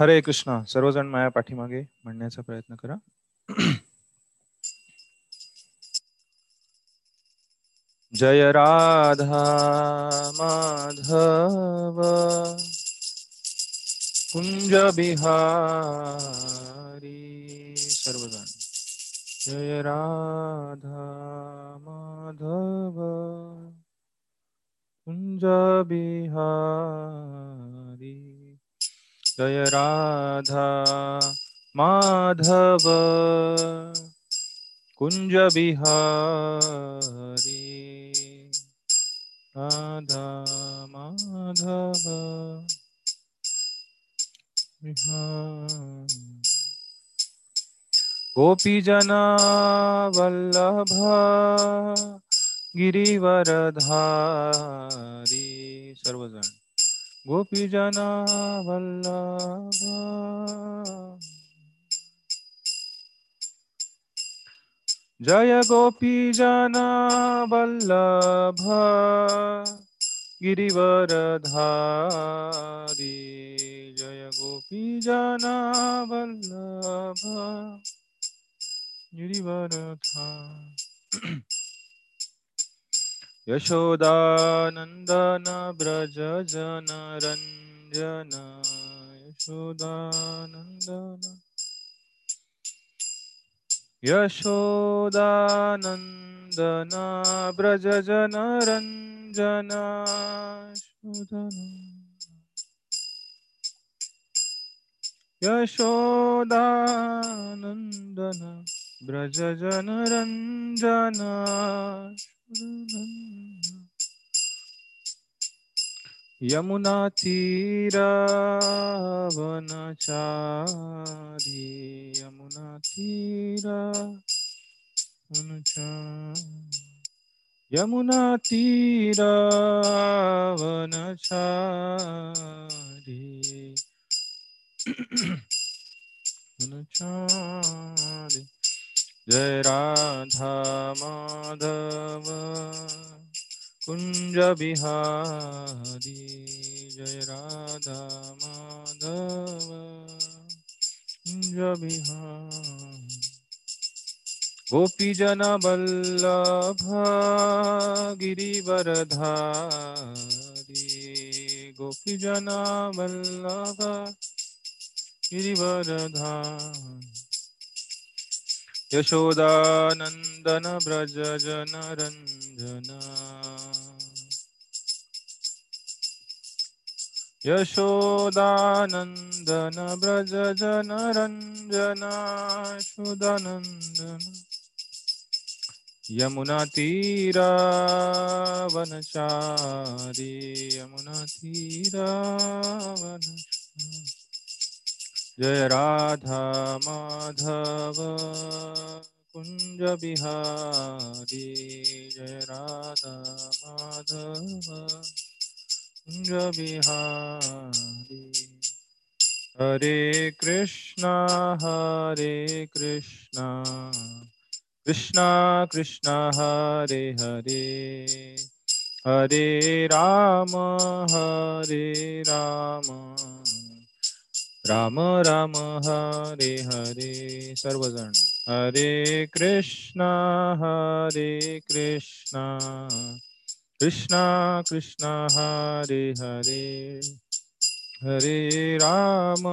हरे कृष्णा सर्वजण माया पाठीमागे म्हणण्याचा प्रयत्न करा. जय राधा माधव कुंज बिहारी सर्वजण. जय राधा माधव कुंज बिहारी. जय राधा माधव। कुंज बिहारी। राधा माधव। गोपी जना वल्लभ गिरिवरधारी। सर्वजण। गोपी जना वल्लभ जय गोपी जना वल्लभ गिरिवरधारी। जय गोपी जना वल्लभ गिरिवरधा यशोदानन्दन व्रज जन रञ्जन यशोदानन्दन यशोदानन्दन व्रज जन रञ्जन यशोदानन्दन व्रज जन रञ्जन यमुना तीरावनचारी यमुना तीरा यमुना तीरावनचारी वनचारी जय राधा माधव कुंज बिहारी जय राधा माधव कुंज बिहारी गोपी जन वल्लभ गिरिवरधारी गोपी जन वल्लभ गिरिवरधारी यशोदानन्दन व्रज जनरञ्जन। यशोदानन्दन व्रज जन रञ्जन यमुनातीरावनचारी यमुनातीरावनचारी यमुना तीरावन जय राधा माधव कुंज बिहारी। जय राधा माधव कुंज बिहारी। हरे कृष्णा हरे कृष्णा। कृष्णा कृष्णा हरे हरे। हरे राम हरे राम। राम राम हरे हरे सर्वजण. हरे कृष्णा हरे कृष्णा. कृष्णा कृष्णा हरे हरे. हरे राम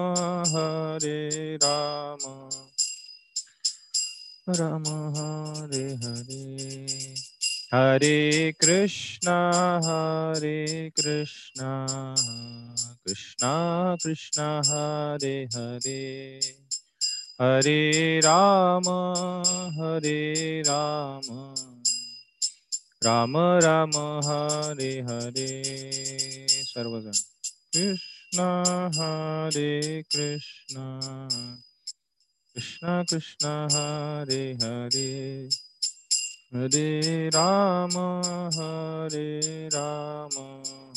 हरे राम. राम हरे हरे. हरे कृष्णा हरे कृष्णा. कृष्णा कृष्णा हरे हरे। हरे राम हरे राम। राम राम हरे हरे। सर्वजण। कृष्णा हरे कृष्णा। कृष्णा कृष्णा हरे हरे। हरे राम हरे राम।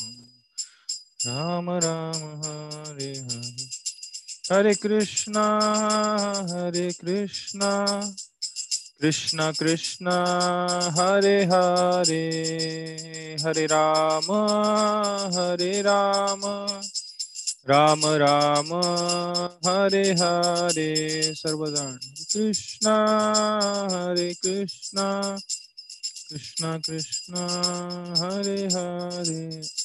राम राम हरे हरे। हरे कृष्णा हरे कृष्णा। कृष्णा कृष्णा, हरे हरे। हरे राम हरे राम। राम राम, हरे हरे। सर्वजण कृष्णा, हरे कृष्णा। कृष्णा कृष्णा, हरे हरे।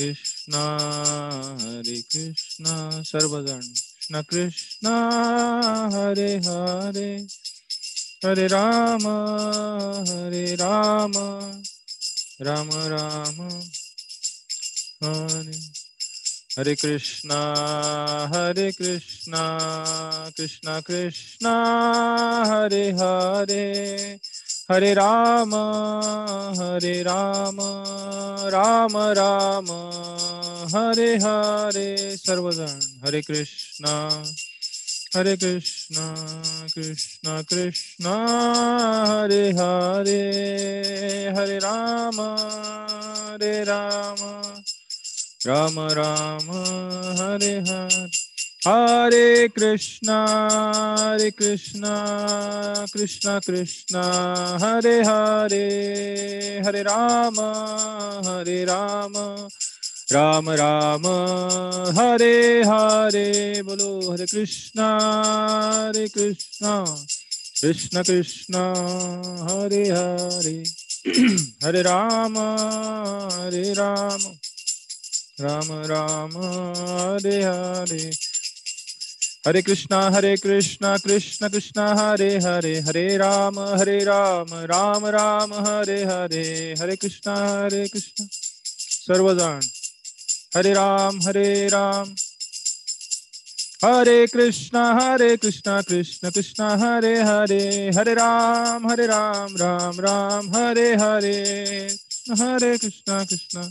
कृष्णा हरे कृष्णा सर्वजण कृष्ण कृष्णा हरे हरे। हरे राम हरे राम राम राम हरे। हरे कृष्णा हरे कृष्णा कृष्णा कृष्णा हरे हरे। हरे राम हरे राम राम राम हरे हरे सर्वजण हरे कृष्णा हरे कृष्णा कृष्णा कृष्णा हरे हरे हरे राम हरे राम राम राम हरे हरे। हरे कृष्णा हरे कृष्णा कृष्णा कृष्णा हरे हरे हरे राम हरे राम राम राम हरे हरे बोलो हरे कृष्णा हरे कृष्णा कृष्ण कृष्ण हरे हरे हरे राम हरे राम राम राम हरे हरे। हरे कृष्णा हरे कृष्णा कृष्ण कृष्ण हरे हरे हरे राम हरे राम राम राम हरे हरे हरे कृष्णा हरे कृष्ण सर्वजण हरे राम हरे राम हरे कृष्णा हरे कृष्णा कृष्ण कृष्ण हरे हरे हरे राम हरे राम राम राम हरे हरे हरे कृष्णा कृष्णा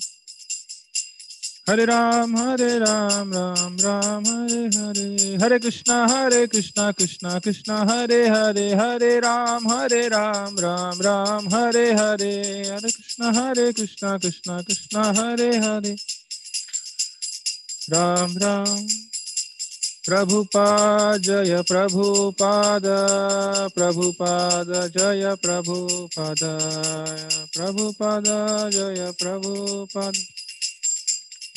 हरे राम हरे राम राम राम हरे हरे हरे कृष्णा हरे कृष्णा कृष्णा कृष्णा हरे हरे हरे राम हरे राम राम राम हरे हरे हरे कृष्णा हरे कृष्णा कृष्णा कृष्णा हरे हरे राम राम प्रभुपाद जय प्रभुपाद प्रभुपाद जय प्रभुपाद प्रभुपाद जय प्रभुपाद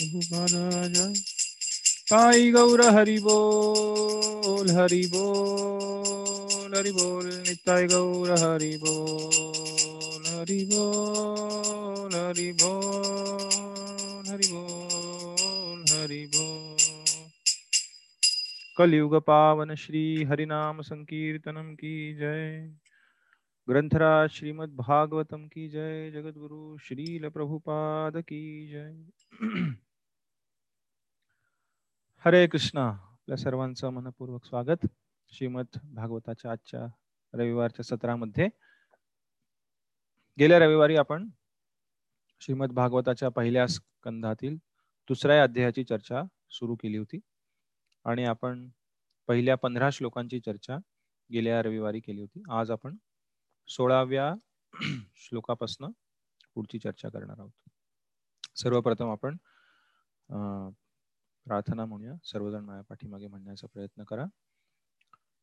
जय साई गौर हरि बोल हरि बोल हरि बोल निताय गौर हरि बोल हरि बोल हरि बोल हरि बोल हरि बोल। कलयुग पावन श्री हरिनाम संकीर्तनम की जय। ग्रंथराज श्रीमद् भागवतम की जय। जगद्गुरु श्रील प्रभुपाद की जय। हरे कृष्णा. आपल्या सर्वांचं मनपूर्वक स्वागत. श्रीमद भागवताच्या आजच्या रविवारच्या सत्रामध्ये गेल्या रविवारी आपण श्रीमद भागवताच्या पहिल्या स्कंधातील दुसऱ्या अध्यायाची चर्चा सुरू केली होती आणि आपण पहिल्या पंधरा श्लोकांची चर्चा गेल्या रविवारी केली होती. आज आपण सोळाव्या श्लोकापासून पुढची चर्चा करणार आहोत. सर्वप्रथम आपण प्रार्थना म्हणूया. सर्वजण माझ्या पाठीमागे म्हणण्याचा प्रयत्न करा.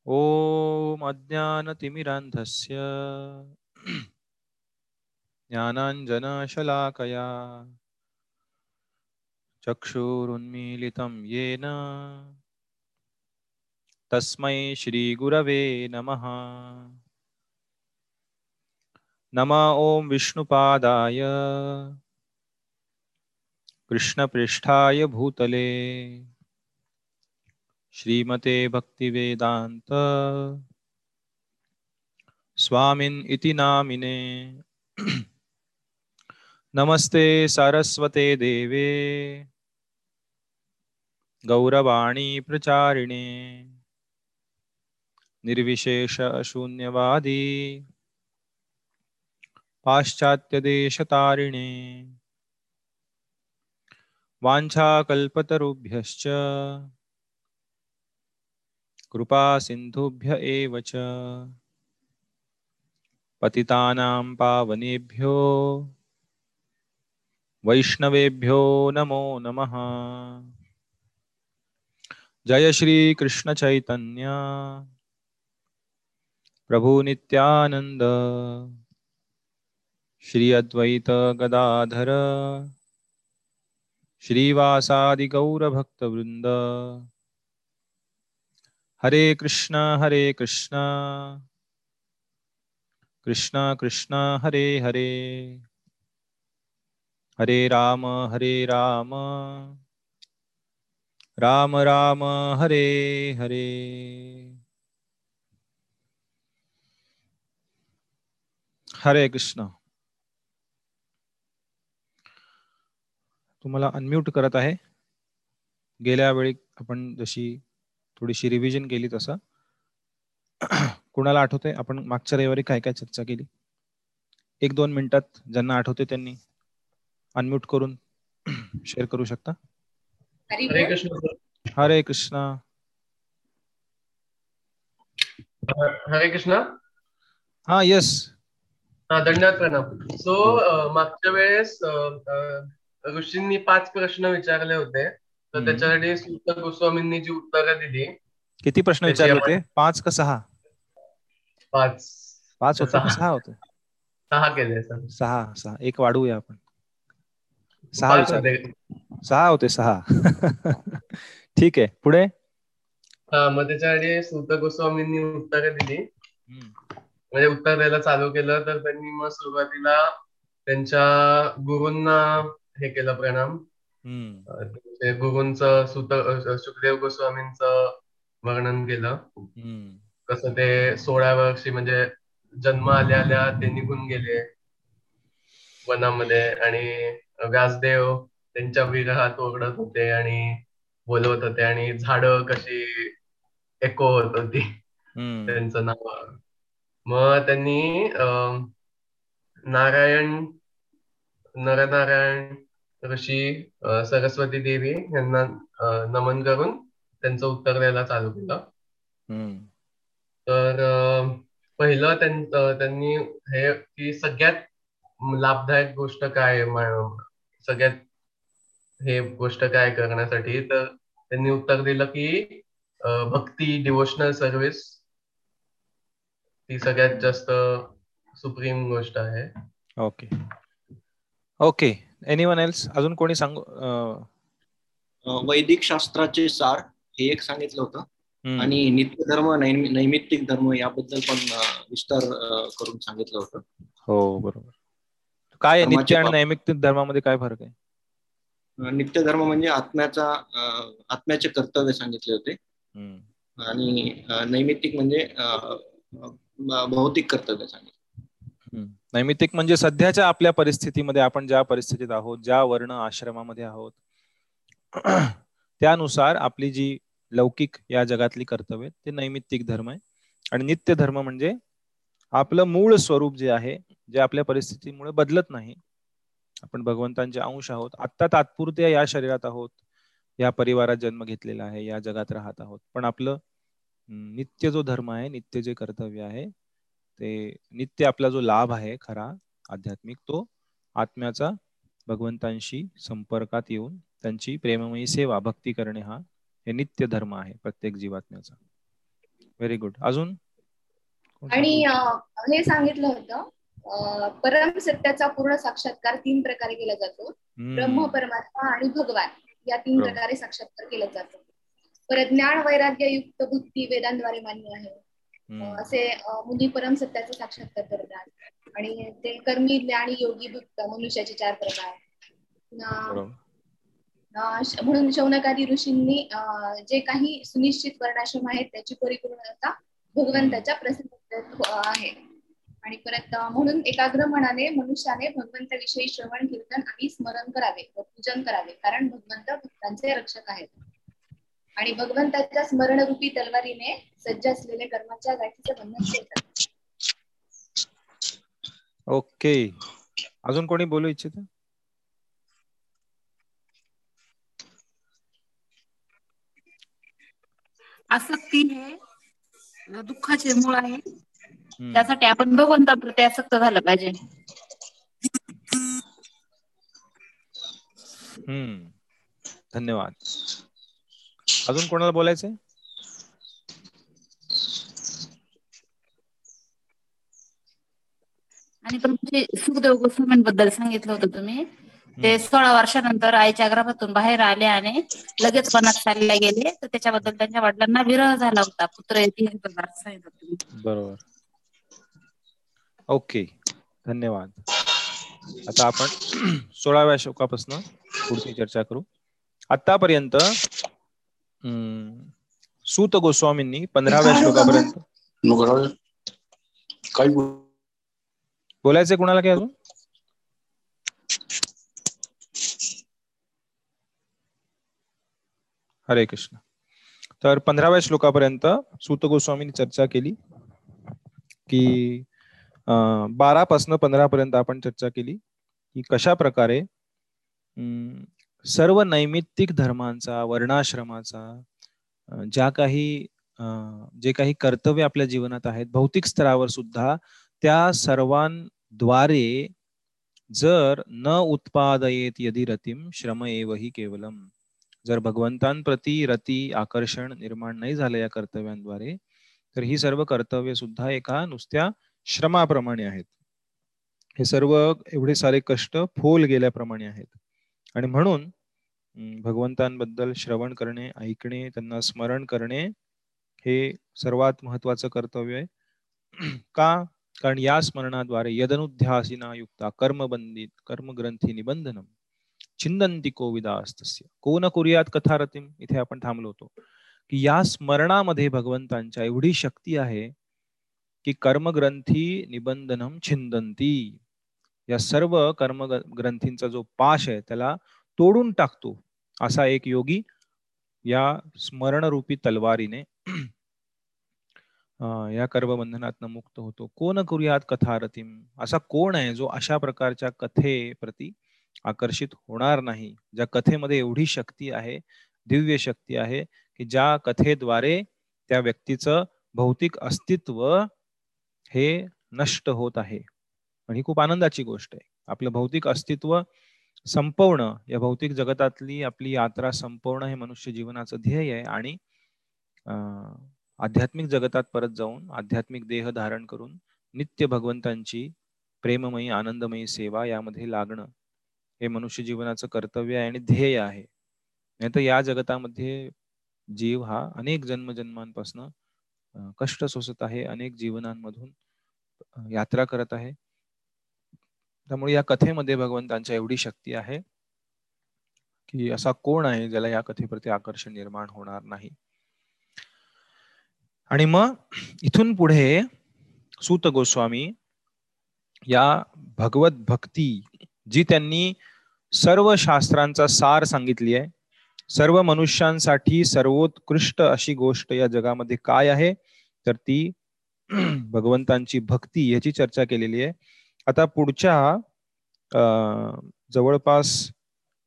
ओम अज्ञानतिमिरान्धस्य ज्ञानाञ्जनशलाकया चक्षुरुन्मीलितं येन तस्मै श्रीगुरवे नमः। नम ॐ विष्णुपादाय। कृष्णपृष्ठाय भूतले। श्रीमते भक्तिवेदान्त। स्वामिन् इति नामिने। नमस्ते सारस्वते देवे। गौरवाणी प्रचारिणे। निर्विशेष शून्यवादी। पाश्चात्यदेशतारिणे वाञ्छाकल्पतरुभ्यश्च। कृपासिन्धुभ्य एव च। पतितानां पावनेभ्यो। वैष्णवेभ्यो नमो नमः। जय श्रीकृष्णचैतन्य प्रभुनित्यानन्द प्रभु श्री अद्वैत गदाधर। श्रीवासादि हरे कृष्ण हरे कृष्ण। कृष्ण कृष्ण हरे हरे। हरे राम हरे राम। राम राम हरे हरे। हरे कृष्ण। तुम्हाला अनम्यूट करत आहे. गेल्या वेळी आपण जशी थोडीशी रिव्हिजन केली तसं. कुणाला आठवते आपण मागच्या रविवारी काय काय चर्चा केली? एक दोन मिनिटात ज्यांना आठवते त्यांनी अनम्यूट करून शेअर करू शकता? हरे कृष्ण हरे कृष्ण. हरे कृष्ण. हा यस हा धन्यवाद प्रणाम. सो मागच्या वेळेस ऋषींनी पाच प्रश्न विचारले होते. तर. त्याच्यासाठी सुत गोस्वामींनी जी उत्तरं दिली. किती प्रश्न विचारले होते? पाच का सहा? पाच. पाच होते सहा. होते. सहा केले सर सहा सहा. एक वाढवूया आपण. सहा सहा होते सहा. ठीक आहे. पुढे? हा मग त्याच्यासाठी सुत गोस्वामींनी उत्तरं दिली. म्हणजे उत्तर द्यायला चालू केलं तर त्यांनी मग सुरुवातीला त्यांच्या गुरूंना हे केलं प्रणाम. गुरूंचं सुत सुखदेव गोस्वामींचं वर्णन केलं. कसं ते सोळा वर्षी म्हणजे जन्म आल्या आल्या ते निघून गेले. वनामध्ये आणि व्यासदेव त्यांच्या विरहात ओरडत होते आणि बोलवत होते आणि झाडं कशी एको होत होती. त्यांचं नाव. मग त्यांनी अं, नारायण नरनारायण ऋषी सरस्वती देवी यांना नमन करून त्यांचं उत्तर द्यायला चालू केलं. तर पहिलं त्यांनी हे की सगळ्यात लाभदायक गोष्ट काय सगळ्यात हे गोष्ट काय करण्यासाठी? तर त्यांनी उत्तर दिलं की भक्ती डिवोशनल सर्व्हिस ती सगळ्यात जास्त सुप्रीम गोष्ट आहे. ओके. ओके. एनिवन एल्स अजून कोणी सांगू? वैदिक शास्त्राचे सार हे एक सांगितलं होतं. आणि नित्य धर्म नैम- नैमित्तिक धर्म याबद्दल पण विस्तार करून सांगितलं होतं. हो बरोबर. काय नित्य आणि नैमित्तिक धर्मामध्ये काय फरक आहे? नित्य धर्म म्हणजे आत्म्याचा आत्म्याचे कर्तव्य सांगितले होते. आणि नैमित्तिक म्हणजे भौतिक कर्तव्य सांगितले. नैमितिक नैमित्तिक म्हणजे सध्याच्या आपल्या परिस्थितीमध्ये आपण ज्या परिस्थितीत आहोत ज्या वर्ण आश्रमामध्ये आहोत त्यानुसार आपली जी लौकिक या जगातली कर्तव्य ते नैमित्तिक धर्म आहे. आणि नित्य धर्म म्हणजे आपलं मूळ स्वरूप जे आहे जे आपल्या परिस्थितीमुळे बदलत नाही. आपण भगवंतांचे अंश आहोत. आत्ता तात्पुरत्या या शरीरात आहोत. या परिवारात जन्म घेतलेला आहे या जगात राहत आहोत. पण आपलं नित्य जो धर्म आहे नित्य जे कर्तव्य आहे ते नित्य आपला जो लाभ आहे खरा आध्यात्मिक तो आत्म्याचा भगवंतांशी संपर्कात येऊन त्यांची प्रेममयी सेवा भक्ती करणे हा हे नित्य धर्म आहे प्रत्येक जीवात्म्याचा. व्हेरी गुड अजून? आणि हे सांगितलं होतं परम सत्याचा पूर्ण साक्षात्कार तीन प्रकारे केला जातो. ब्रह्म परमात्मा आणि भगवान या तीन. प्रकारे साक्षात्कार केला जातो. परत ज्ञान वैराग्य युक्त बुद्धी वेदांद्वारे मान्य आहे. असे मुनी परम सत्याचा साक्षात्कार करतात. आणि ते कर्मी ज्ञानी योगी भक्त मनुष्याचे चार प्रकार. म्हणून शौनकादी ऋषींनी जे काही सुनिश्चित वर्णाश्रम आहेत त्याची परिपूर्णता भगवंताच्या प्रसिद्ध आहे. आणि परत म्हणून एकाग्र मनाने मनुष्याने भगवंताविषयी श्रवण कीर्तन आणि स्मरण करावे व पूजन करावे. कारण भगवंत भक्तांचे रक्षक आहेत. आणि भगवंताच्या स्मरणरूपी तलवारीने सज्ज असलेले कर्माच्या गाठीचे बंधन ओके. अजून कोणी बोलू इच्छित? आसक्ती है दुःखाचे मूळ आहे. त्यासाठी आपण भगवंताप्रती आसक्त झालं पाहिजे. हम्म. धन्यवाद. अजून कोणाला बोलायचंय? आणि तुमचे सुखदेव गोस्वामींबद्दल सांगितलं होतं तुम्ही. ते सोळा वर्षानंतर आईच्या गर्भातून बाहेर आले आणि लगेच वनात चालले गेले. तर त्याच्याबद्दल त्यांच्या वडिलांना विरह झाला होता. पुत्र बरोबर. ओके. धन्यवाद. आता आपण सोळाव्या श्लोकापासून पुढची चर्चा करू. आतापर्यंत सूत गोस्वामींनी पंधराव्या श्लोकापर्यंत काय बोल बोलायचंय कुणाला काय अजून? हरे कृष्ण. तर पंधराव्या श्लोकापर्यंत सूत गोस्वामींनी चर्चा केली की बारा पासन पंधरा पर्यंत आपण चर्चा केली की कशा प्रकारे सर्व नैमित्तिक धर्मांचा वर्णाश्रमाचा ज्या काही अं, जे काही कर्तव्य आपल्या जीवनात आहेत भौतिक स्तरावर सुद्धा त्या सर्वांद्वारे जर न उत्पादयेत यदि रतीम श्रम एव ही केवलम. जर भगवंतांप्रती रती आकर्षण निर्माण नाही झालं या कर्तव्यांद्वारे तर ही सर्व कर्तव्य सुद्धा एका नुसत्या श्रमाप्रमाणे आहेत. हे सर्व एवढे सारे कष्ट फोल गेल्याप्रमाणे आहेत. आणि म्हणून भगवंतांबद्दल श्रवण करणे ऐकणे त्यांना स्मरण करणे हे सर्वात महत्वाचं कर्तव्य आहे. का? कारण या स्मरणाद्वारे यदनुध्यासिना युक्ता कर्मबंधित कर्मग्रंथी निबंधनम छिंदंती कोविदास्तस्य को न कुर्यात कथारतीम इथे आपण थांबलो होतो. की या स्मरणामध्ये भगवंतांच्या एवढी शक्ती आहे की कर्मग्रंथी निबंधनम छिंदंती या सर्व कर्म ग्रंथींचा जो पाश आहे त्याला तोडून टाकतो असा एक योगी या स्मरणरूपी तलवारीने या कर्मबंधनातनं मुक्त होतो. कोण करूयात कथारथीम असा कोण आहे जो अशा प्रकारच्या कथेप्रती आकर्षित होणार नाही? ज्या कथेमध्ये एवढी शक्ती आहे दिव्य शक्ती आहे की ज्या कथेद्वारे त्या व्यक्तीचं भौतिक अस्तित्व हे नष्ट होत आहे. पण ही खूप आनंदाची गोष्ट आहे. आपलं भौतिक अस्तित्व संपवणं या भौतिक जगतातली आपली यात्रा संपवणं हे मनुष्य जीवनाचं ध्येय आहे आणि अं, आध्यात्मिक जगतात परत जाऊन आध्यात्मिक देह धारण करून नित्य भगवंतांची प्रेममयी आनंदमयी सेवा यामध्ये लागणं हे मनुष्य जीवनाचं कर्तव्य आहे आणि ध्येय आहे. नाही तर या जगतामध्ये जीव हा अनेक जन्मजन्मांपासून कष्ट सोसत आहे अनेक जीवनांमधून यात्रा करत आहे. त्यामुळे या कथेमध्ये भगवंतांच्या एवढी शक्ती आहे की असा कोण आहे ज्याला या कथेप्रती आकर्षण निर्माण होणार नाही? आणि मग इथून पुढे सूत गोस्वामी या भगवत भक्ती जी त्यांनी सर्व शास्त्रांचा सार सांगितली आहे सर्व मनुष्यांसाठी सर्वोत्कृष्ट अशी गोष्ट या जगामध्ये काय आहे? तर ती भगवंतांची भक्ती याची चर्चा केलेली आहे. आता पुढच्या जवळपास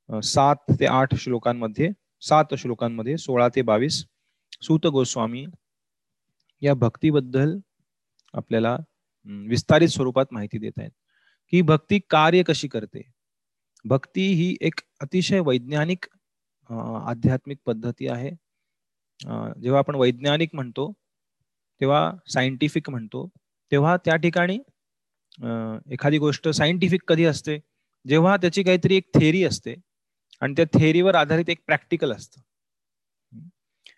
सात ते आठ श्लोकांमध्ये सात श्लोकांमध्ये सोळा ते बावीस सूत गोस्वामी या भक्तीबद्दल आपल्याला विस्तारित स्वरूपात माहिती देत आहेत. की भक्ती कार्य कशी करते? भक्ती ही एक अतिशय वैज्ञानिक आध्यात्मिक पद्धती आहे. जेव्हा आपण वैज्ञानिक म्हणतो तेव्हा सायंटिफिक म्हणतो तेव्हा त्या ठिकाणी एखादी गोष्ट सायंटिफिक कधी असते जेव्हा त्याची काहीतरी एक थेरी असते आणि त्या थेरीवर आधारित एक प्रॅक्टिकल असतं.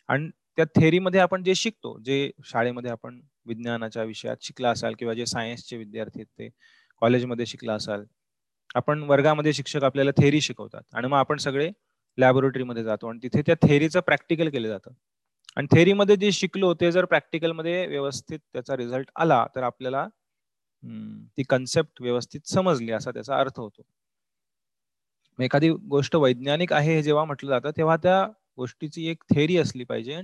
आणि त्या थेरीमध्ये आपण जे शिकतो जे शाळेमध्ये आपण विज्ञानाच्या विषयात शिकला असाल किंवा जे सायन्सचे विद्यार्थी आहेत ते कॉलेजमध्ये शिकला असाल आपण वर्गामध्ये शिक्षक आपल्याला थेरी शिकवतात आणि मग आपण सगळे लॅबोरेटरीमध्ये जातो आणि तिथे त्या थेरीचं प्रॅक्टिकल केलं जातं. आणि थेरीमध्ये जे शिकलो ते जर प्रॅक्टिकलमध्ये व्यवस्थित त्याचा रिझल्ट आला तर आपल्याला ती कन्सेप्ट व्यवस्थित समजली असा त्याचा अर्थ होतो. एखादी गोष्ट वैज्ञानिक आहे हे जेव्हा म्हटलं जातं तेव्हा त्या गोष्टीची एक थेरी असली पाहिजे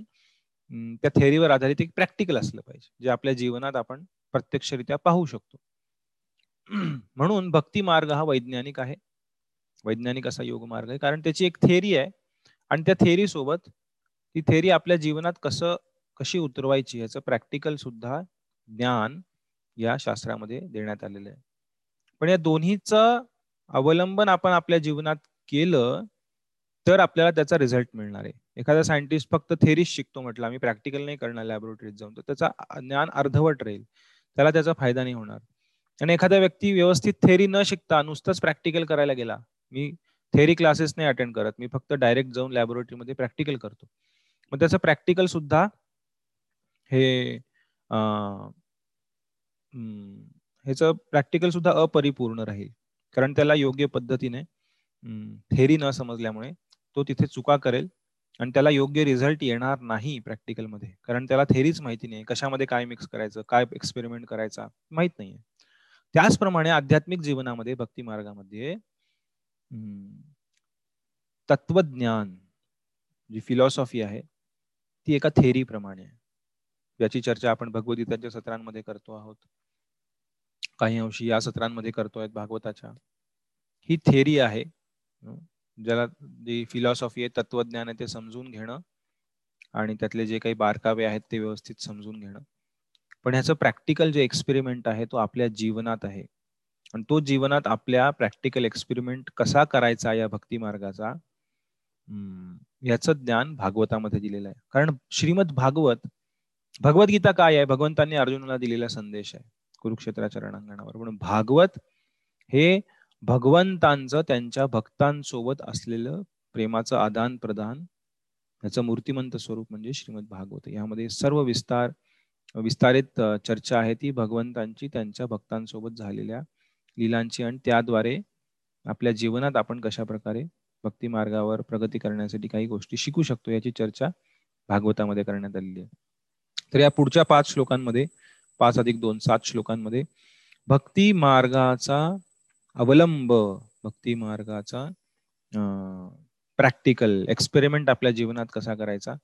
त्या थेरीवर आधारित एक प्रॅक्टिकल असलं पाहिजे जे आपल्या जीवनात आपण प्रत्यक्षरित्या पाहू शकतो. म्हणून भक्ती मार्ग हा वैज्ञानिक आहे. वैज्ञानिक असा योग मार्ग आहे कारण त्याची एक थेरी आहे आणि त्या थेरी सोबत ती थेरी आपल्या जीवनात कसं कशी उतरवायची याचं प्रॅक्टिकल सुद्धा ज्ञान या शास्त्रामध्ये देण्यात आलेलं आहे. पण या दोन्हीचं अवलंबन आपण आपल्या जीवनात केलं तर आपल्याला त्याचा रिझल्ट मिळणार आहे. एखादा सायंटिस्ट फक्त थेरीज शिकतो म्हटलं आम्ही प्रॅक्टिकल नाही करणार लॅबोरेटरीत जाऊन तर त्याचा ज्ञान अर्धवट राहील. त्याला त्याचा फायदा नाही होणार. आणि एखादा व्यक्ती व्यवस्थित थेरी न शिकता नुसतंच प्रॅक्टिकल करायला गेला मी थेरी क्लासेस नाही अटेंड करत मी फक्त डायरेक्ट जाऊन लॅबोरेटरीमध्ये प्रॅक्टिकल करतो. मग त्याचं प्रॅक्टिकल सुद्धा हे ह्याचं प्रॅक्टिकल सुद्धा अपरिपूर्ण राहील. कारण त्याला योग्य पद्धतीने थेरी न समजल्यामुळे तो तिथे चुका करेल आणि त्याला योग्य रिझल्ट येणार नाही प्रॅक्टिकलमध्ये. कारण त्याला थेरीच माहिती नाही. कशामध्ये काय मिक्स करायचं? काय एक्सपेरिमेंट करायचा? माहीत नाहीये. त्याचप्रमाणे आध्यात्मिक जीवनामध्ये भक्ती मार्गामध्ये तत्वज्ञान जी फिलॉसॉफी आहे ती एका थेरी प्रमाणे आहे. याची चर्चा आपण भगवद्गीतांच्या सत्रांमध्ये करतो आहोत. काही अंशी या सत्रांमध्ये करतोय भागवताच्या. ही थेरी आहे. ज्याला जी फिलॉसॉफी आहे तत्वज्ञान आहे ते समजून घेणं आणि त्यातले जे काही बारकावे आहेत ते व्यवस्थित समजून घेणं. पण ह्याचं प्रॅक्टिकल जे एक्सपेरिमेंट आहे तो आपल्या जीवनात आहे. आणि तो जीवनात आपल्या प्रॅक्टिकल एक्सपेरिमेंट कसा करायचा या भक्ती मार्गाचा याचं ज्ञान भागवतामध्ये दिलेलं आहे. कारण श्रीमद भागवत भगवद्गीता काय आहे? भगवंतांनी अर्जुनाला दिलेला संदेश आहे. कुरुक्षेत्राच्या रणांगणावर. म्हणून भागवत हे भगवंतांचं त्यांच्या भक्तांसोबत असलेलं प्रेमाचं आदान प्रदान याचं मूर्तिमंत स्वरूप म्हणजे श्रीमद भागवत. यामध्ये सर्व विस्तार विस्तारित चर्चा आहे ती भगवंतांची त्यांच्या भक्तांसोबत झालेल्या लीलांची आणि त्याद्वारे आपल्या जीवनात आपण कशा प्रकारे भक्ती मार्गावर प्रगती करण्यासाठी काही गोष्टी शिकू शकतो याची चर्चा भागवतामध्ये करण्यात आलेली आहे. तर या पुढच्या पाच श्लोकांमध्ये पाच अधिक दोन सात श्लोकांमध्ये भक्ती मार्गाचा अवलंब भक्ती मार्गाचा प्रॅक्टिकल एक्सपेरिमेंट आपल्या जीवनात कसा करायचा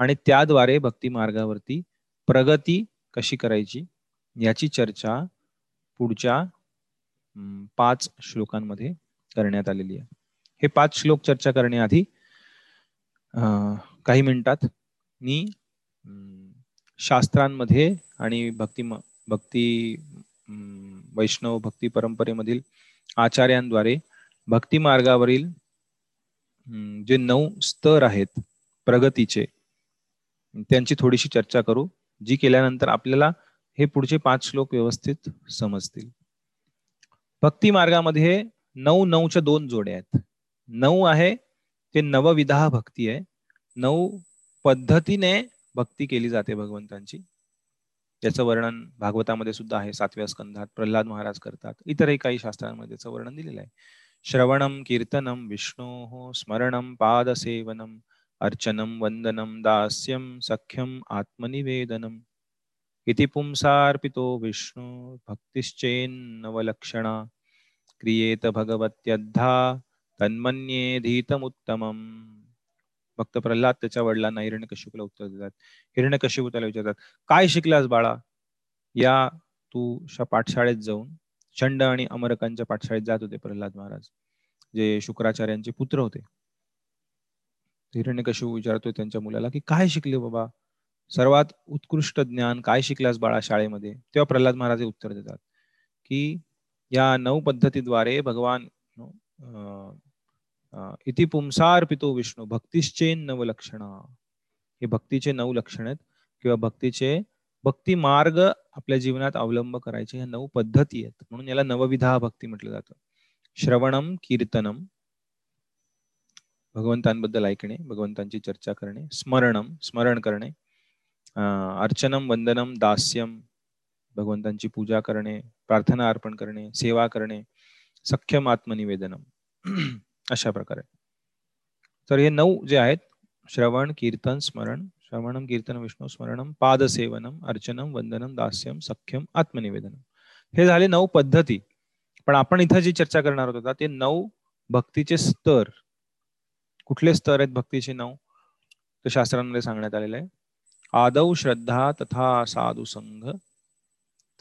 आणि त्याद्वारे भक्ती मार्गावरती प्रगती कशी करायची याची चर्चा पुढच्या पाच श्लोकांमध्ये करण्यात आलेली आहे. हे पाच श्लोक चर्चा करण्याआधी काही मिनिटात मी शास्त्रांमध्ये आणि भक्ती भक्ती वैष्णव भक्ती परंपरेमधील आचार्यांद्वारे भक्ती मार्गावरील जे नऊ स्तर आहेत प्रगतीचे त्यांची थोडीशी चर्चा करू जी केल्यानंतर आपल्याला हे पुढचे पाच श्लोक व्यवस्थित समजतील. भक्ती मार्गामध्ये नऊ नऊच्या दोन जोड्या आहेत. नऊ आहे ते नवविधा भक्ती आहे. नऊ पद्धतीने भक्ती केली जाते भगवंतांची. याचं वर्णन भागवतामध्ये सुद्धा आहे सातव्या स्कंधात. प्रल्हाद महाराज करतात. इतरही काही शास्त्रांमध्ये त्याचं वर्णन दिलेलं आहे. श्रवणम कीर्तनम विष्णो स्मरणम पादसेवनम अर्चनम वंदनम दास्यम सख्यम आत्मनिवेदनम इति पुंसार्पितो विष्णु भक्तिश्चेन्नवलक्षणा. क्रियेत भगवत्यद्धा तन्मन्ये धीतमुत्तमम् भक्त प्रल्हाद त्याच्या वडिलांना हिरण्यकशिपूला उत्तर देतात. हिरण्यकशिपू त्याला विचारतात काय शिकलास बाळा? या तू पाठशाळेत जाऊन चंड आणि अमरकांच्या पाठशाळेत जात होते प्रल्हाद महाराज जे शुक्राचार्यांचे पुत्र होते. हिरण्यकशिपू विचारतोय त्यांच्या मुलाला की काय शिकले बाबा? सर्वात उत्कृष्ट ज्ञान काय शिकलास बाळा शाळेमध्ये? तेव्हा प्रल्हाद महाराज उत्तर देतात की या नऊ पद्धतीद्वारे भगवान इति पुंसार पितो विष्णू भक्तिश्चेन नवलक्षणा. हे भक्तीचे नऊ लक्षण आहेत किंवा भक्तीचे भक्ती मार्ग आपल्या जीवनात अवलंब करायचे ह्या नऊ पद्धती आहेत. म्हणून याला नवविधा भक्ती म्हटलं जातं. श्रवणम कीर्तनम भगवंतांबद्दल ऐकणे भगवंतांची चर्चा करणे स्मरणम स्मरण करणे अर्चनम वंदनम दास्यम भगवंतांची पूजा करणे प्रार्थना अर्पण करणे सेवा करणे सख्यम आत्मनिवेदनम अशा प्रकारे. तर हे नऊ जे आहेत श्रवण कीर्तन स्मरण श्रवणम कीर्तन विष्णू स्मरणम पादसेवनम अर्चनम वंदनम दास्यम सख्यम आत्मनिवेदनम हे झाले नऊ पद्धती. पण आपण इथं जी चर्चा करणार होतो ते नऊ भक्तीचे स्तर. कुठले स्तर आहेत भक्तीचे नऊ? तर शास्त्रांमध्ये सांगण्यात आलेलं आहे. आदौ श्रद्धा तथा साधु संघ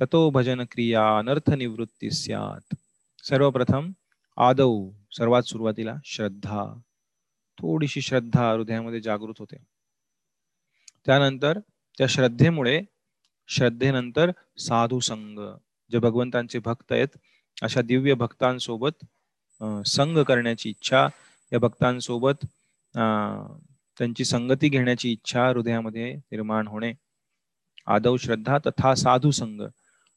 ततो भजन क्रिया अनर्थ निवृत्ती स्यात. सर्वप्रथम आदौ सर्वात सुरुवातीला श्रद्धा थोडीशी श्रद्धा हृदयामध्ये जागृत होते. त्यानंतर त्या श्रद्धेमुळे श्रद्धेनंतर साधू संघ जे भगवंतांचे भक्त आहेत अशा दिव्य भक्तांसोबत अं, संग करण्याची इच्छा या भक्तांसोबत अं, त्यांची संगती घेण्याची इच्छा हृदयामध्ये निर्माण होणे. आदव श्रद्धा तथा साधू संघ.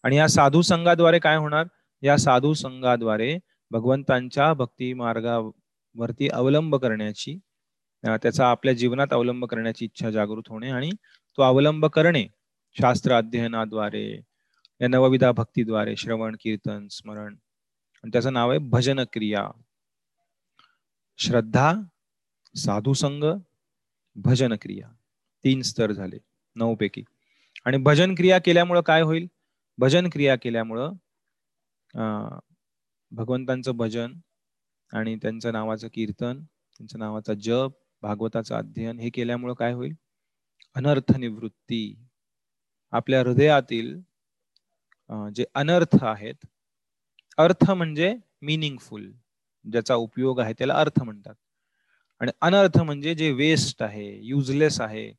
आणि या साधू संघाद्वारे काय होणार? या साधू संघाद्वारे भगवंतांच्या भक्ती मार्गावरती अवलंब करण्याची त्याचा आपल्या जीवनात अवलंब करण्याची इच्छा जागृत होणे आणि तो अवलंब करणे शास्त्र अध्ययनाद्वारे या नवविधा भक्तीद्वारे श्रवण कीर्तन स्मरण आणि त्याचं नाव आहे भजन क्रिया श्रद्धा साधू संग भजन क्रिया तीन स्तर झाले नऊ पैकी आणि भजन क्रिया केल्यामुळं काय होईल? भजन क्रिया केल्यामुळं अं, भगवंतांचं भजन आणि त्यांचं नावाचं कीर्तन त्यांच्या नावाचा जप भागवताचं अध्ययन हे केल्यामुळं काय होईल? अनर्थ निवृत्ती. आपल्या हृदयातील जे अनर्थ आहेत अर्थ म्हणजे मिनिंगफुल ज्याचा उपयोग आहे त्याला अर्थ म्हणतात. आणि अनर्थ म्हणजे जे वेस्ट आहे युजलेस आहे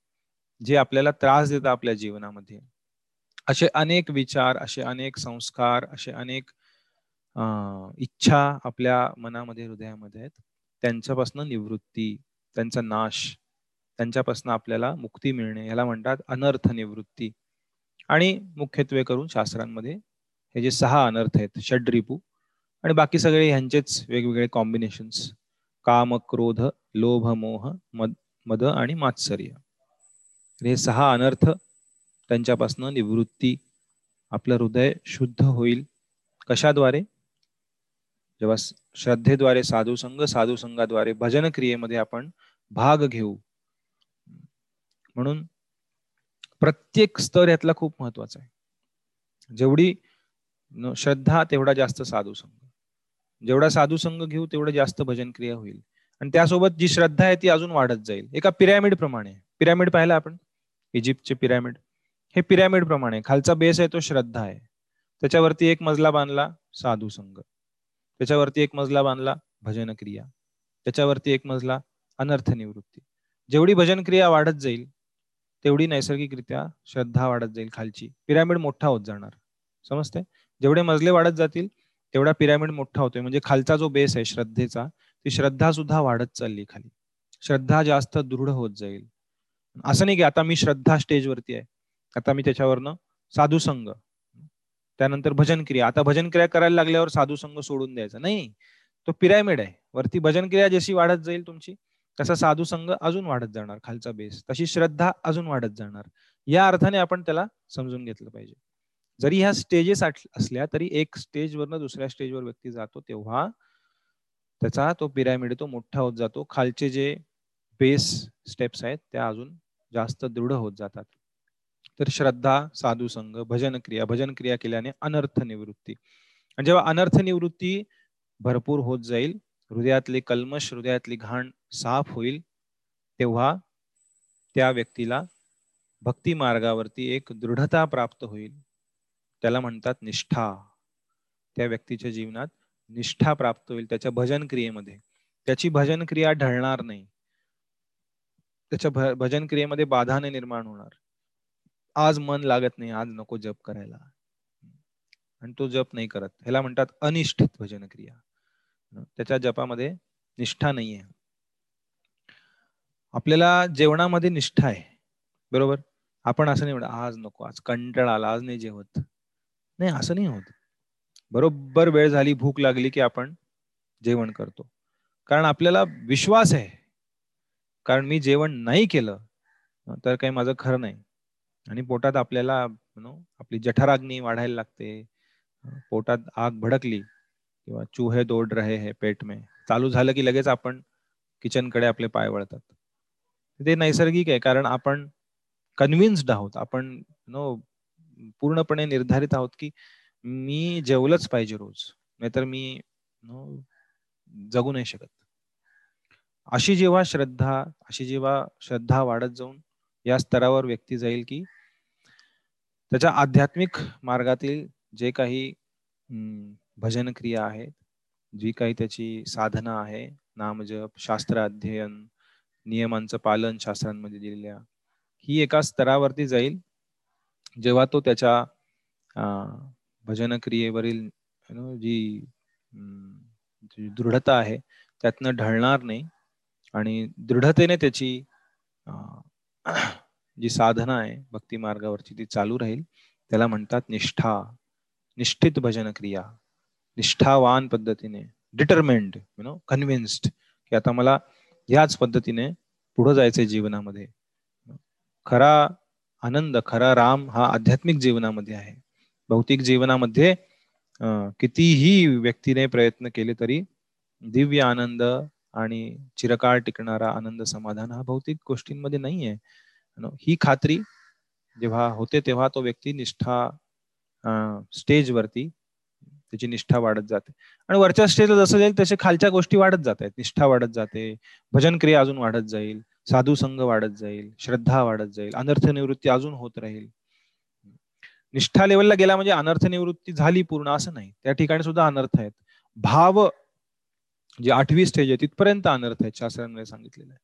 जे आपल्याला त्रास देतात आपल्या जीवनामध्ये. असे अनेक विचार असे अनेक संस्कार असे अनेक इच्छा आपल्या मनामध्ये हृदयामध्ये आहेत. त्यांच्यापासून निवृत्ती त्यांचा नाश त्यांच्यापासून आपल्याला मुक्ती मिळणे याला म्हणतात अनर्थ निवृत्ती. आणि मुख्यत्वे करून शास्त्रांमध्ये हे जे सहा अनर्थ आहेत षड्रिपू आणि बाकी सगळे ह्यांचेच वेगवेगळे कॉम्बिनेशन्स काम क्रोध लोभ मोह मद मद आणि मात्सर्य. हे सहा अनर्थ त्यांच्यापासून निवृत्ती आपलं हृदय शुद्ध होईल कशाद्वारे? जेव्हा श्रद्धेद्वारे साधू संघ साधू संघाद्वारे भजन क्रियेमध्ये आपण भाग घेऊ. म्हणून प्रत्येक स्तर यातला खूप महत्त्वाचा आहे. जेवढी श्रद्धा तेवढा जास्त साधू संघ. जेवढा साधू संघ घेऊ तेवढं जास्त भजन क्रिया होईल. आणि त्यासोबत जी श्रद्धा आहे ती अजून वाढत जाईल. एका पिरॅमिड प्रमाणे. पिरॅमिड पाहिलं आपण? इजिप्तचे पिरॅमिड. हे पिरॅमिड प्रमाणे. खालचा बेस आहे तो श्रद्धा आहे. त्याच्यावरती एक मजला बांधला साधू संघ. त्याच्यावरती एक मजला बांधला भजन क्रिया. त्याच्यावरती एक मजला अनर्थ निवृत्ती. जेवढी भजन क्रिया वाढत जाईल तेवढी नैसर्गिकरित्या श्रद्धा वाढत जाईल खालची. पिरॅमिड मोठा होत जाणार. समजते जेवढे मजले वाढत जातील तेवढा पिरॅमिड मोठा होतोय. म्हणजे खालचा जो बेस आहे श्रद्धेचा ती श्रद्धा सुद्धा वाढत चालली खाली. श्रद्धा जास्त दृढ होत जाईल. असं नाही की आता मी श्रद्धा स्टेजवरती आहे. आता मी त्याच्यावरनं साधुसंघ त्यानंतर भजन क्रिया आता भजन क्रिया करायला लागल्यावर साधू संघ सोडून द्यायचा. नाही. तो पिरॅमिड आहे. वरती भजन क्रिया जशी वाढत जाईल तुमची तसा साधू संघ अजून वाढत जाणार. खालचा बेस तशी श्रद्धा अजून वाढत जाणार. या अर्थाने आपण त्याला समजून घेतलं पाहिजे. जरी ह्या स्टेजेस असल्या तरी एक स्टेजवरनं दुसऱ्या स्टेजवर व्यक्ती जातो तेव्हा त्याचा तो पिरॅमिड तो मोठा होत जातो. खालचे जे बेस स्टेप्स आहेत त्या अजून जास्त दृढ होत जातात. तर श्रद्धा साधू संघ भजन क्रिया भजन क्रिया केल्याने अनर्थ निवृत्ती. आणि जेव्हा अनर्थ निवृत्ती भरपूर होत जाईल हृदयातले कल्मश हृदयातली घाण साफ होईल तेव्हा त्या व्यक्तीला भक्ती मार्गावरती एक दृढता प्राप्त होईल. त्याला म्हणतात निष्ठा. त्या व्यक्तीच्या जीवनात निष्ठा प्राप्त होईल त्याच्या भजन क्रियेमध्ये त्याची भजन क्रिया ढळणार नाही. त्याच्या भ- भजन क्रियेमध्ये बाधा नाही निर्माण होणार. आज मन लागत नाही आज नको जप करायला. आणि तो जप नाही करत. ह्याला म्हणतात अनिष्ठित भजन क्रिया त्याच्या जपामध्ये निष्ठा नाहीये. आपल्याला जेवणामध्ये निष्ठा आहे. बरोबर? आपण असं नाही म्हणत आज नको आज कंटाळा आला आज नाही जेवत. नाही असं नाही होत. बरोबर वेळ झाली भूक लागली की आपण जेवण करतो. कारण आपल्याला विश्वास आहे. कारण मी जेवण नाही केलं तर काही माझं खरं नाही. आणि पोटात आपल्याला नो आपली जठराग्नी वाढायला लागते. पोटात आग भडकली किंवा चूहे दोड रहे हे पेट में चालू झालं की लगेच आपण किचनकडे आपले पाय वळतात. ते नैसर्गिक आहे कारण आपण कन्व्हिन्स्ड आहोत आपण नो पूर्णपणे निर्धारित आहोत की मी जेवलंच पाहिजे रोज नाहीतर मी नो जगू नाही शकत. अशी जेव्हा श्रद्धा अशी जेव्हा श्रद्धा वाढत जाऊन या स्तरावर व्यक्ती जाईल की त्याच्या आध्यात्मिक मार्गातील जे काही भजन क्रिया आहे जी काही त्याची साधना आहे नामजप शास्त्र अध्ययन नियमांचं पालन शास्त्रांमध्ये दिलेल्या ही एका स्तरावरती जाईल. जेव्हा तो त्याच्या भजन क्रियेवरील जी जी दृढता आहे त्यातनं ढळणार नाही. आणि दृढतेने त्याची जी साधना आहे भक्ती मार्गावरची ती चालू राहील. त्याला म्हणतात निष्ठा. निष्ठित भजन क्रिया निष्ठावान पद्धतीने. डिटरमेंड यु नो कन्व्हिन्स्ड की आता मला याच पद्धतीने पुढे जायचंय जीवनामध्ये. खरा आनंद खरा राम हा आध्यात्मिक जीवनामध्ये आहे. भौतिक जीवनामध्ये कितीही व्यक्तीने प्रयत्न केले तरी दिव्य आनंद आणि चिरकाळ टिकणारा आनंद समाधान हा भौतिक गोष्टींमध्ये नाहीये. आहे ही खात्री जेव्हा होते तेव्हा तो व्यक्ती निष्ठा स्टेजवरती त्याची निष्ठा वाढत जाते. आणि वरच्या स्टेजला जसं जाईल तसे खालच्या गोष्टी वाढत जात आहेत. निष्ठा वाढत जाते भजन क्रिया अजून वाढत जाईल साधू संघ वाढत जाईल श्रद्धा वाढत जाईल अनर्थ निवृत्ती अजून होत राहील. निष्ठा लेवलला गेला म्हणजे अनर्थ निवृत्ती झाली पूर्ण असं नाही. त्या ठिकाणी सुद्धा अनर्थ आहेत. भाव जे आठवी स्टेज आहे तिथपर्यंत अनर्थ आहेत शास्त्रांमध्ये सांगितलेलं आहे.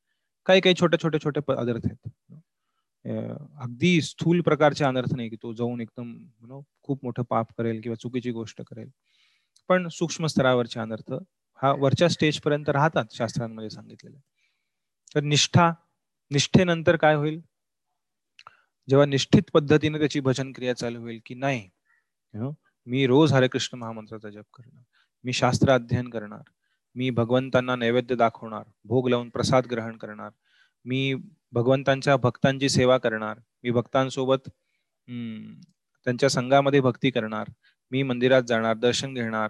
काही काही छोटे छोटे छोटे अनर्थ आहेत. अगदी स्थूल प्रकारचे अनर्थ नाही की तो जाऊन एकदम नो खूप मोठं पाप करेल किंवा चुकीची गोष्ट करेल. पण सूक्ष्म स्तरावरचे अनर्थ हा वरच्या स्टेज पर्यंत राहतात शास्त्रांमध्ये सांगितलेलं. तर निष्ठा निष्ठेनंतर काय होईल? जेव्हा निष्ठित पद्धतीने त्याची भजन क्रिया चालू होईल की नाही मी रोज हरे कृष्ण महामंत्राचा जप करणार मी शास्त्र अध्ययन करणार मी भगवंतांना नैवेद्य दाखवणार भोग लावून प्रसाद ग्रहण करणार मी भगवंतांच्या भक्तांची सेवा करणार. मी भक्तांसोबत त्यांच्या संघामध्ये भक्ती करणार. मी मंदिरात जाणार दर्शन घेणार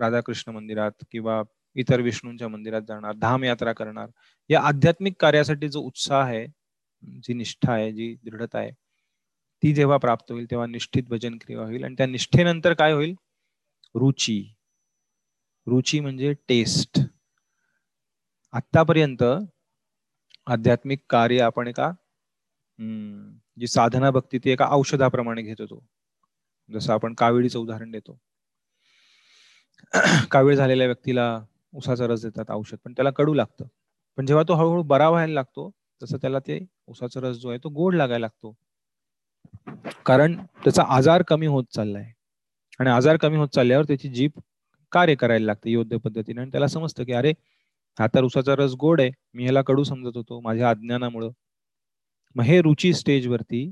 राधाकृष्ण मंदिरात किंवा इतर विष्णूंच्या मंदिरात जाणार धाम यात्रा करणार. या आध्यात्मिक कार्यासाठी जो उत्साह आहे जी निष्ठा आहे जी दृढता आहे ती जेव्हा प्राप्त होईल तेव्हा निष्ठित भजन क्रिया होईल. आणि त्या निष्ठेनंतर काय होईल? रुची. रुची म्हणजे टेस्ट आतापर्यंत आध्यात्मिक कार्य आपण एका जी साधना भक्ती ती एका औषधाप्रमाणे घेत होतो जसं आपण काविळीचं उदाहरण देतो. कावीळ झालेल्या व्यक्तीला उसाचा रस देतात औषध पण त्याला कडू लागतं. पण जेव्हा तो हळूहळू बरा व्हायला लागतो तसं त्याला ते उसाचा रस जो आहे तो गोड लागायला लागतो. कारण त्याचा आजार कमी होत चाललाय. आणि आजार कमी होत चालल्यावर त्याची जीभ कार्य करायला लागते योग्य पद्धतीने. आणि त्याला समजतं की अरे हा तर उसाचा रस गोड आहे. मी ह्याला कडू समजत होतो माझ्या अज्ञानामुळं. मग हे रुची स्टेजवरती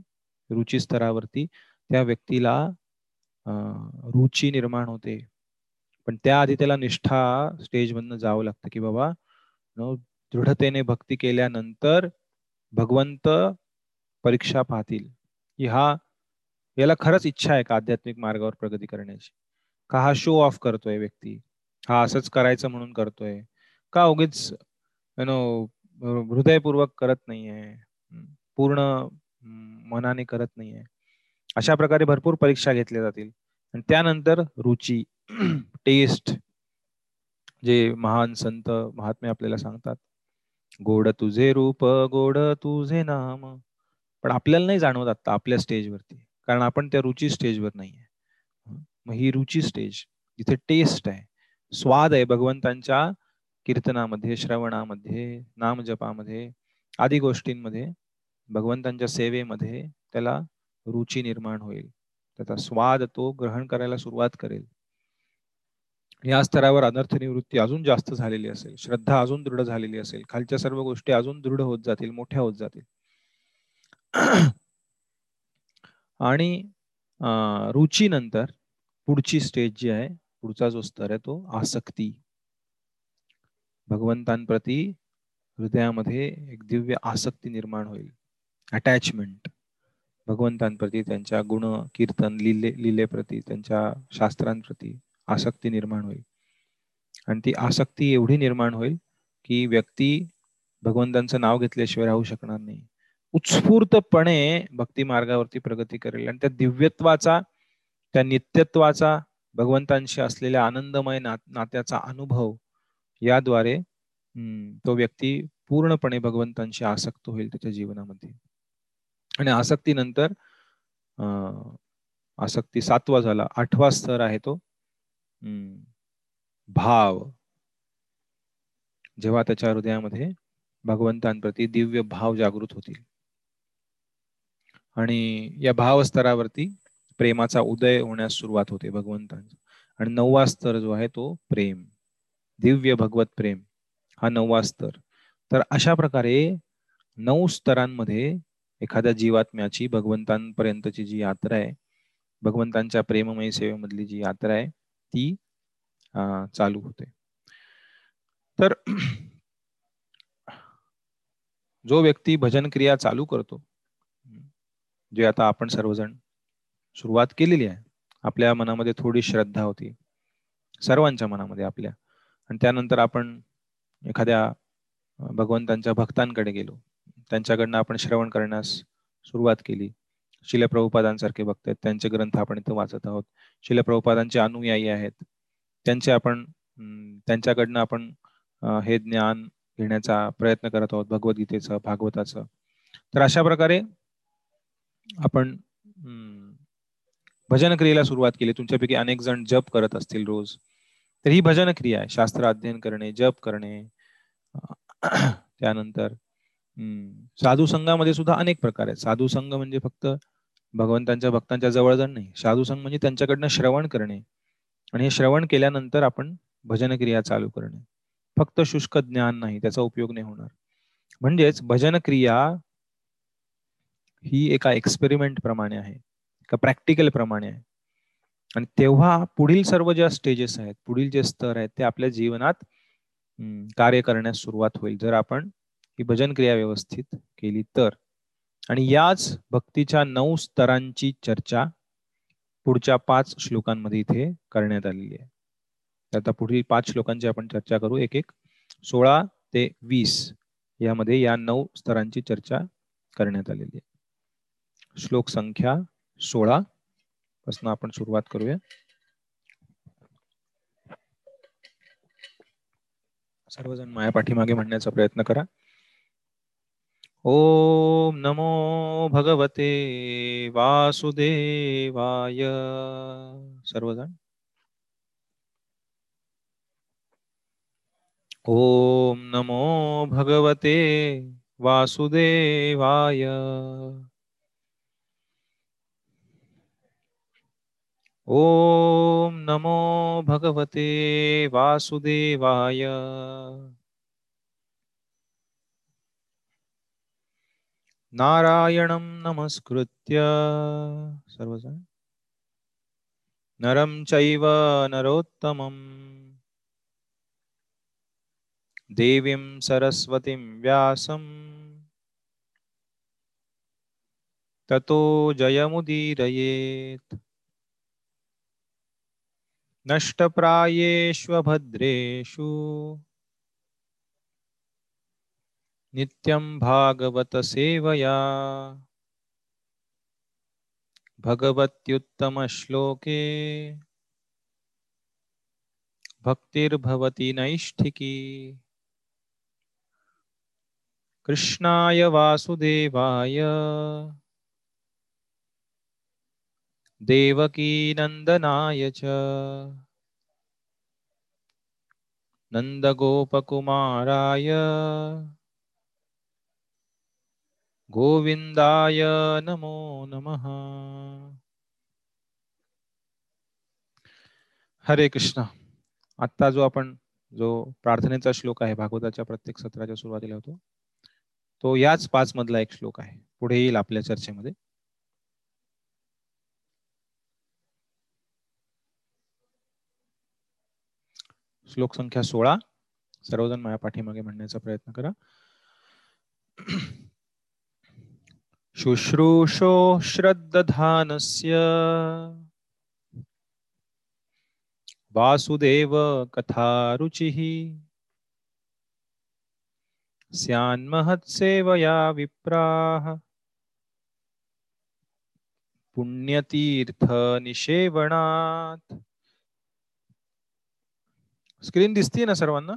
रुची स्तरावरती त्या व्यक्तीला रुची निर्माण होते. पण त्याआधी त्याला निष्ठा स्टेज मधनं जावं लागतं की बाबा दृढतेने भक्ती केल्यानंतर भगवंत परीक्षा पाहतील. की हा याला खरंच इच्छा आहे का आध्यात्मिक मार्गावर प्रगती करण्याची? का हा शो ऑफ करतोय व्यक्ती? हा असंच करायचं म्हणून करतोय. का उगीच यु नो हृदयपूर्वक करत नाहीये पूर्ण मनाने करत नाहीये. अशा प्रकारे भरपूर परीक्षा घेतल्या जातील. आणि त्यानंतर रुची टेस्ट जे महान संत महात्मे आपल्याला सांगतात गोड तुझे रूप गोड तुझे नाम. पण आपल्याला नाही जाणवत आता आपल्या स्टेजवरती कारण आपण त्या रुची स्टेजवर नाहीये. मग ही रुची स्टेज जिथे टेस्ट आहे स्वाद आहे भगवंतांच्या कीर्तनामध्ये श्रवणामध्ये नामजपामध्ये आदी गोष्टींमध्ये भगवंतांच्या सेवेमध्ये त्याला रुची निर्माण होईल. त्याचा स्वाद तो ग्रहण करायला सुरुवात करेल. या स्तरावर अनर्थ निवृत्ती अजून जास्त झालेली असेल श्रद्धा अजून दृढ झालेली असेल खालच्या सर्व गोष्टी अजून दृढ होत जातील मोठ्या होत जातील. आणि अं, रुचीनंतर पुढची स्टेज जी आहे पुढचा जो स्तर आहे तो आसक्ती. भगवंतांप्रती हृदयामध्ये एक दिव्य आसक्ती निर्माण होईल. अटॅचमेंट भगवंतांप्रती त्यांच्या गुण कीर्तन लिले लिलेप्रती त्यांच्या शास्त्रांप्रती आसक्ती निर्माण होईल. आणि ती आसक्ती एवढी निर्माण होईल की व्यक्ती भगवंतांचं नाव घेतल्याशिवाय राहू शकणार नाही. उत्स्फूर्तपणे भक्ती मार्गावरती प्रगती करेल आणि त्या दिव्यत्वाचा त्या नित्यत्वाचा भगवंतांशी असलेल्या आनंदमय नात नात्याचा अनुभव याद्वारे तो व्यक्ती पूर्णपणे भगवंतांशी आसक्त होईल त्याच्या जीवनामध्ये. आणि आसक्तीनंतर अं, आसक्ती सातवा झाला आठवा स्तर आहे तो. भाव. जेव्हा त्याच्या हृदयामध्ये भगवंतांप्रती दिव्य भाव जागृत होतील. आणि या भाव स्तरावरती प्रेमाचा उदय होण्यास सुरुवात होते भगवंतांचा. आणि नववा स्तर जो आहे तो प्रेम. दिव्य भगवत प्रेम हा नववा स्तर. तर अशा प्रकारे नऊ स्तरांमध्ये एखाद्या जीवात्म्याची भगवंतांपर्यंतची जी यात्रा आहे भगवंतांच्या प्रेममयी सेवेमधली जी यात्रा आहे ती चालू होते. तर जो व्यक्ती भजन क्रिया चालू करतो जे आता आपण सर्वजण सुरुवात केलेली आहे आपल्या मनामध्ये थोडी श्रद्धा होती सर्वांच्या मनामध्ये आपल्या आणि त्यानंतर आपण एखाद्या भगवंतांच्या भक्तांकडे गेलो. त्यांच्याकडनं आपण श्रवण करण्यास सुरुवात केली. शिलप्रभुपादांसारखे भक्त आहेत. त्यांचे ग्रंथ आपण इथं वाचत आहोत. शिलप्रभुपादांचे अनुयायी आहेत. त्यांचे आपण त्यांच्याकडनं आपण हे ज्ञान घेण्याचा प्रयत्न करत आहोत. भगवद्गीतेचं भागवताचं. तर अशा प्रकारे आपण भजन क्रियेला सुरुवात केली. तुमच्यापैकी अनेक जण जप करत असतील रोज. तर ही भजन क्रिया आहे. शास्त्र अध्ययन करणे जप करणे त्यानंतर साधू संघामध्ये सुद्धा अनेक प्रकार आहेत. साधू संघ म्हणजे फक्त भगवंतांच्या भक्तांच्या जवळ जाण नाही. साधू संघ म्हणजे त्यांच्याकडनं श्रवण करणे आणि हे श्रवण केल्यानंतर आपण भजन क्रिया चालू करणे. फक्त शुष्क ज्ञान नाही त्याचा उपयोग नाही होणार. म्हणजेच भजन क्रिया ही एका एक्सपेरिमेंट प्रमाणे आहे एका प्रॅक्टिकल प्रमाणे आहे. आणि तेव्हा पुढील सर्व ज्या स्टेजेस आहेत पुढील जे स्तर आहेत ते आपल्या जीवनात कार्य करण्यास सुरुवात होईल. जर आपण ही भजन क्रिया व्यवस्थित केली तर. आणि याच भक्तीच्या नऊ स्तरांची चर्चा पुढच्या पाच श्लोकांमध्ये इथे करण्यात आलेली आहे. आता पुढील पाच श्लोकांची आपण चर्चा करू. एक एक सोळा ते वीस यामध्ये या नऊ स्तरांची चर्चा करण्यात आलेली आहे. श्लोक संख्या सोळा. पासून आपण सुरुवात करूया. सर्वजण माया पाठीमागे म्हणण्याचा प्रयत्न करा. ओम नमो भगवते वासुदेवाय. सर्वजण. ओम नमो भगवते वासुदेवाय. ओम नमो भगवते वासुदेवाय। नारायणं नमस्कृत्य। सर्वजण? नरं चैव नरोत्तमम्। देवीं सरस्वतीं व्यासं ततो जयमुदीरयेत्। नष्टप्रायेष्वभद्रेषु। नित्यं भागवतसेवया। भगवत्युत्तमश्लोके। भक्तिर्भवति नैष्ठिकी। कृष्णाय वासुदेवाय। देवकीनन्दनाय च। नन्दगोपकुमाराय। गोविंदाय नमो नमः। हरे कृष्ण। आत्ता जो आपण जो प्रार्थनेचा श्लोक आहे भागवताच्या प्रत्येक सत्राच्या सुरुवातीला होतो तो याच पाच मधला एक श्लोक आहे. पुढे येईल आपल्या चर्चेमध्ये. श्लोक संख्या सोळा. सर्वजण माझ्या पाठीमागे म्हणण्याचा प्रयत्न करा. शुश्रूषो श्रद्धानस्य वासुदेव कथारुचिः। स्यान्महत्सेवया विप्राः। पुण्यतीर्थनिषेवणात्। स्क्रीन दिसते ना सर्वांना?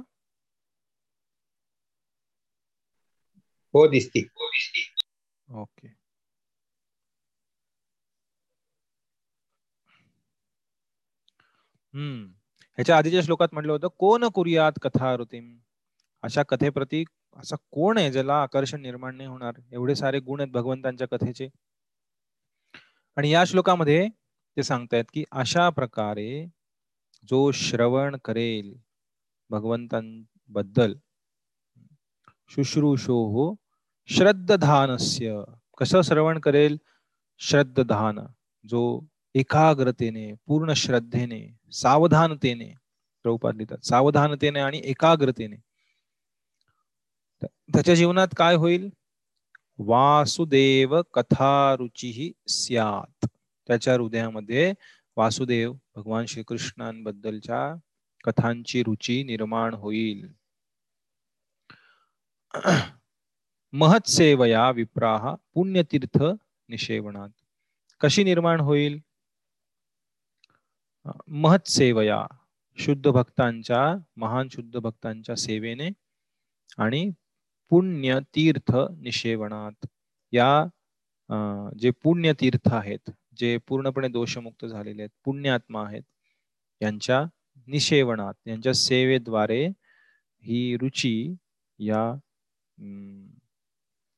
हो दिसते. ओके. हम्म. ह्याच्या आधीच्या श्लोकात म्हटलं होतं कोण कुर्यात कथा ऋतीम अशा कथेप्रती असा कोण आहे ज्याला आकर्षण निर्माण नाही होणार? एवढे सारे गुण आहेत भगवंतांच्या कथेचे. आणि या श्लोकामध्ये ते सांगतायत की अशा प्रकारे जो श्रवण करेल भगवंतांबद्दल. शुश्रूषो हो श्रद्धानस्य कसं श्रवण करेल? श्रद्धान जो एकाग्रतेने पूर्ण श्रद्धेने सावधानतेने प्रभुपाद लिहितात सावधानतेने आणि एकाग्रतेने. त्याच्या जीवनात काय होईल? वासुदेव कथा कथारुची स्यात. त्याच्या हृदयामध्ये वासुदेव भगवान श्रीकृष्णांबद्दलच्या कथांची रुची निर्माण होईल. महत्सेवया विप्राह पुण्यतीर्थ निषेवणात. कशी निर्माण होईल? महत्सेवया शुद्ध भक्तांच्या महान शुद्ध भक्तांच्या सेवेने आणि पुण्य तीर्थ निषेवणात. या जे पुण्यतीर्थ आहेत जे पूर्णपणे दोषमुक्त झालेले आहेत पुण्यात्मा आहेत यांच्या निषेवणात यांच्या सेवेद्वारे ही रुची या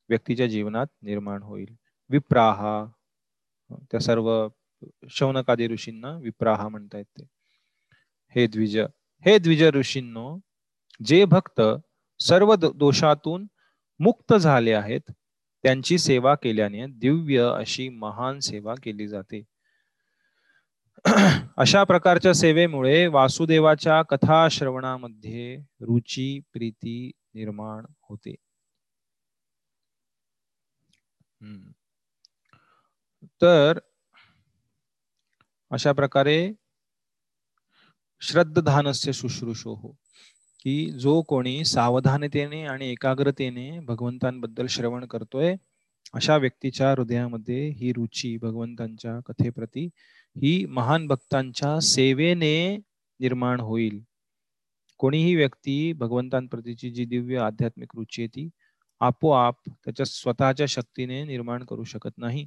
व्यक्तीच्या जीवनात निर्माण होईल. विप्राहा त्या सर्व शौनकादी ऋषींना विप्राहा म्हणतायत येते हे द्विज हे द्विज ऋषींनो जे भक्त सर्व दोषातून मुक्त झाले आहेत त्यांची सेवा केल्याने दिव्य अशी महान सेवा केली जाते. अशा प्रकारच्या सेवेमुळे वासुदेवाच्या कथा श्रवणामध्ये रुची प्रीती निर्माण होते. तर अशा प्रकारे श्रद्धानस्य शुश्रूषो. हो की जो कोणी सावधानतेने आणि एकाग्रतेने भगवंतांबद्दल श्रवण करतोय अशा व्यक्तीच्या हृदयामध्ये ही रुची भगवंतांच्या कथेप्रती ही महान भक्तांच्या सेवेने निर्माण होईल. कोणीही व्यक्ती भगवंतांप्रतीची जी दिव्य आध्यात्मिक रुची आहे ती आपोआप त्याच्या स्वतःच्या शक्तीने निर्माण करू शकत नाही.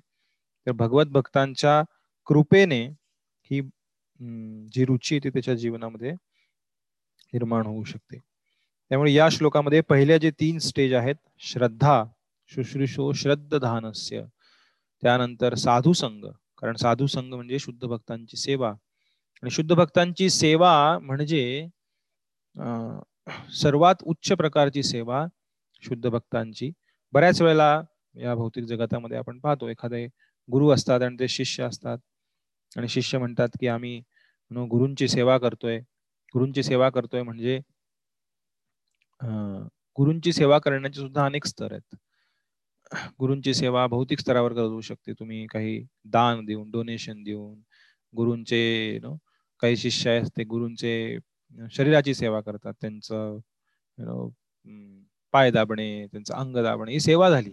तर भगवत भक्तांच्या कृपेने ही जी रुची ती त्याच्या जीवनामध्ये निर्माण होऊ शकते. त्यामुळे या श्लोकामध्ये पहिल्या जे तीन स्टेज आहेत श्रद्धा शुश्रूषो श्रद्धानस्य त्यानंतर साधू संघ कारण साधू संघ म्हणजे शुद्ध भक्तांची सेवा. आणि शुद्ध भक्तांची सेवा म्हणजे सर्वात उच्च प्रकारची सेवा शुद्ध भक्तांची. बऱ्याच वेळेला या भौतिक जगतामध्ये आपण पाहतो एखादे गुरु असतात आणि ते शिष्य असतात. आणि शिष्य म्हणतात की आम्ही गुरूंची सेवा करतोय. गुरूंची सेवा करतोय म्हणजे गुरूंची सेवा करण्याचे सुद्धा अनेक स्तर आहेत. गुरूंची सेवा भौतिक स्तरावर करू शकते. तुम्ही काही दान देऊन डोनेशन देऊन गुरूंचे नो काही शिष्य असते गुरुंचे गुरूंचे शरीराची सेवा करतात. त्यांचं नो पाय दाबणे त्यांचं अंग दाबणे ही सेवा झाली.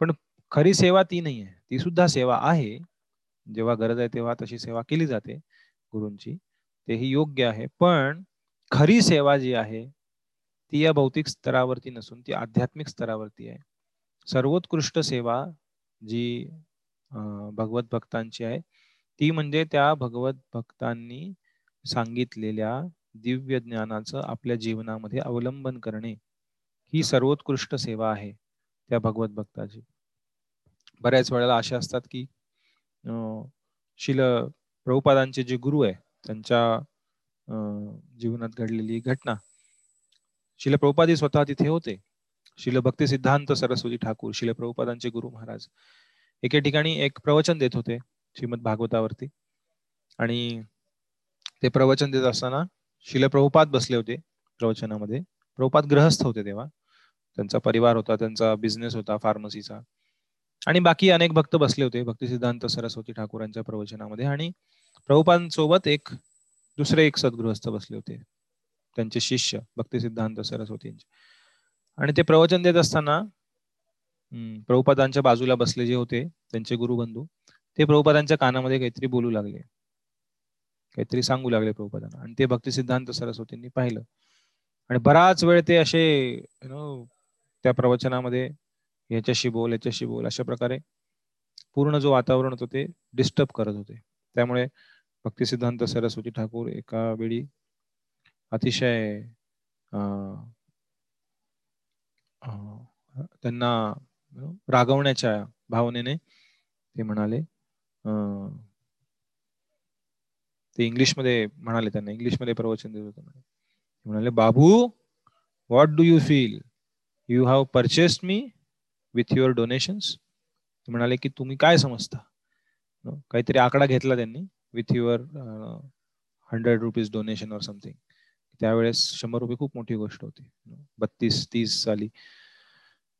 पण खरी सेवा ती नाही आहे ती सुद्धा सेवा आहे. जेव्हा गरज आहे तेव्हा तशी सेवा केली जाते गुरूंची. तेही योग्य आहे. पण खरी सेवा जी आहे ती या भौतिक स्तरावरती नसून ती आध्यात्मिक स्तरावरती आहे. सर्वोत्कृष्ट सेवा जी भगवत भक्तांची आहे ती म्हणजे त्या भगवत भक्तांनी सांगितलेल्या दिव्य ज्ञानाचं आपल्या जीवनामध्ये अवलंबन करणे ही सर्वोत्कृष्ट सेवा आहे त्या भगवत भक्ताची. बऱ्याच वेळेला अशा असतात की शिल प्रभुपादांचे जे गुरु आहे त्यांच्या जीवनात घडलेली घटना. शिल प्रभुपादी स्वतः तिथे होते. शिल भक्ती सिद्धांत सरस्वती ठाकूर शिल प्रभुपादांचे गुरु महाराज. एके ठिकाणी एक प्रवचन देत होते श्रीमद भागवतावरती. आणि ते प्रवचन देत असताना शिल प्रभुपाद बसले होते प्रवचनामध्ये. प्रभुपाद ग्रहस्थ होते तेव्हा. त्यांचा परिवार होता त्यांचा बिझनेस होता फार्मसीचा आणि बाकी अनेक भक्त बसले होते भक्ती सिद्धांत सरस्वती ठाकूरांच्या प्रवचनामध्ये. आणि प्रभुपांसोबत एक दुसरे एक सद्गृहस्थ बसले होते. त्यांचे शिष्य भक्ती सिद्धांत सरस्वतींचे. आणि ते प्रवचन देत असताना प्रभुपादांच्या बाजूला बसले जे होते त्यांचे गुरुबंधू ते प्रभुपादांच्या कानामध्ये काहीतरी बोलू लागले. काहीतरी सांगू लागले प्रभुपादांना. आणि ते भक्ती सिद्धांत सरस्वतींनी पाहिलं. आणि बराच वेळ ते असे नो त्या प्रवचनामध्ये याच्याशी बोल याच्याशी बोल अशा प्रकारे पूर्ण जो वातावरण होतं ते डिस्टर्ब करत होते. त्यामुळे भक्ती सिद्धांत सरस्वती ठाकूर एका वेळी अतिशय त्यांना रागवण्याच्या भावनेने ते म्हणाले. ते इंग्लिशमध्ये म्हणाले त्यांना इंग्लिशमध्ये प्रवचन देत होते म्हणाले बाबू what do you feel you have purchased me with your donations म्हणाले की तुम्ही काय समजता? काहीतरी आकडा घेतला त्यांनी. With your hundred rupees donation or something त्यावेळेस शंभर रुपये खूप मोठी गोष्ट होती. बत्तीस तीस साली.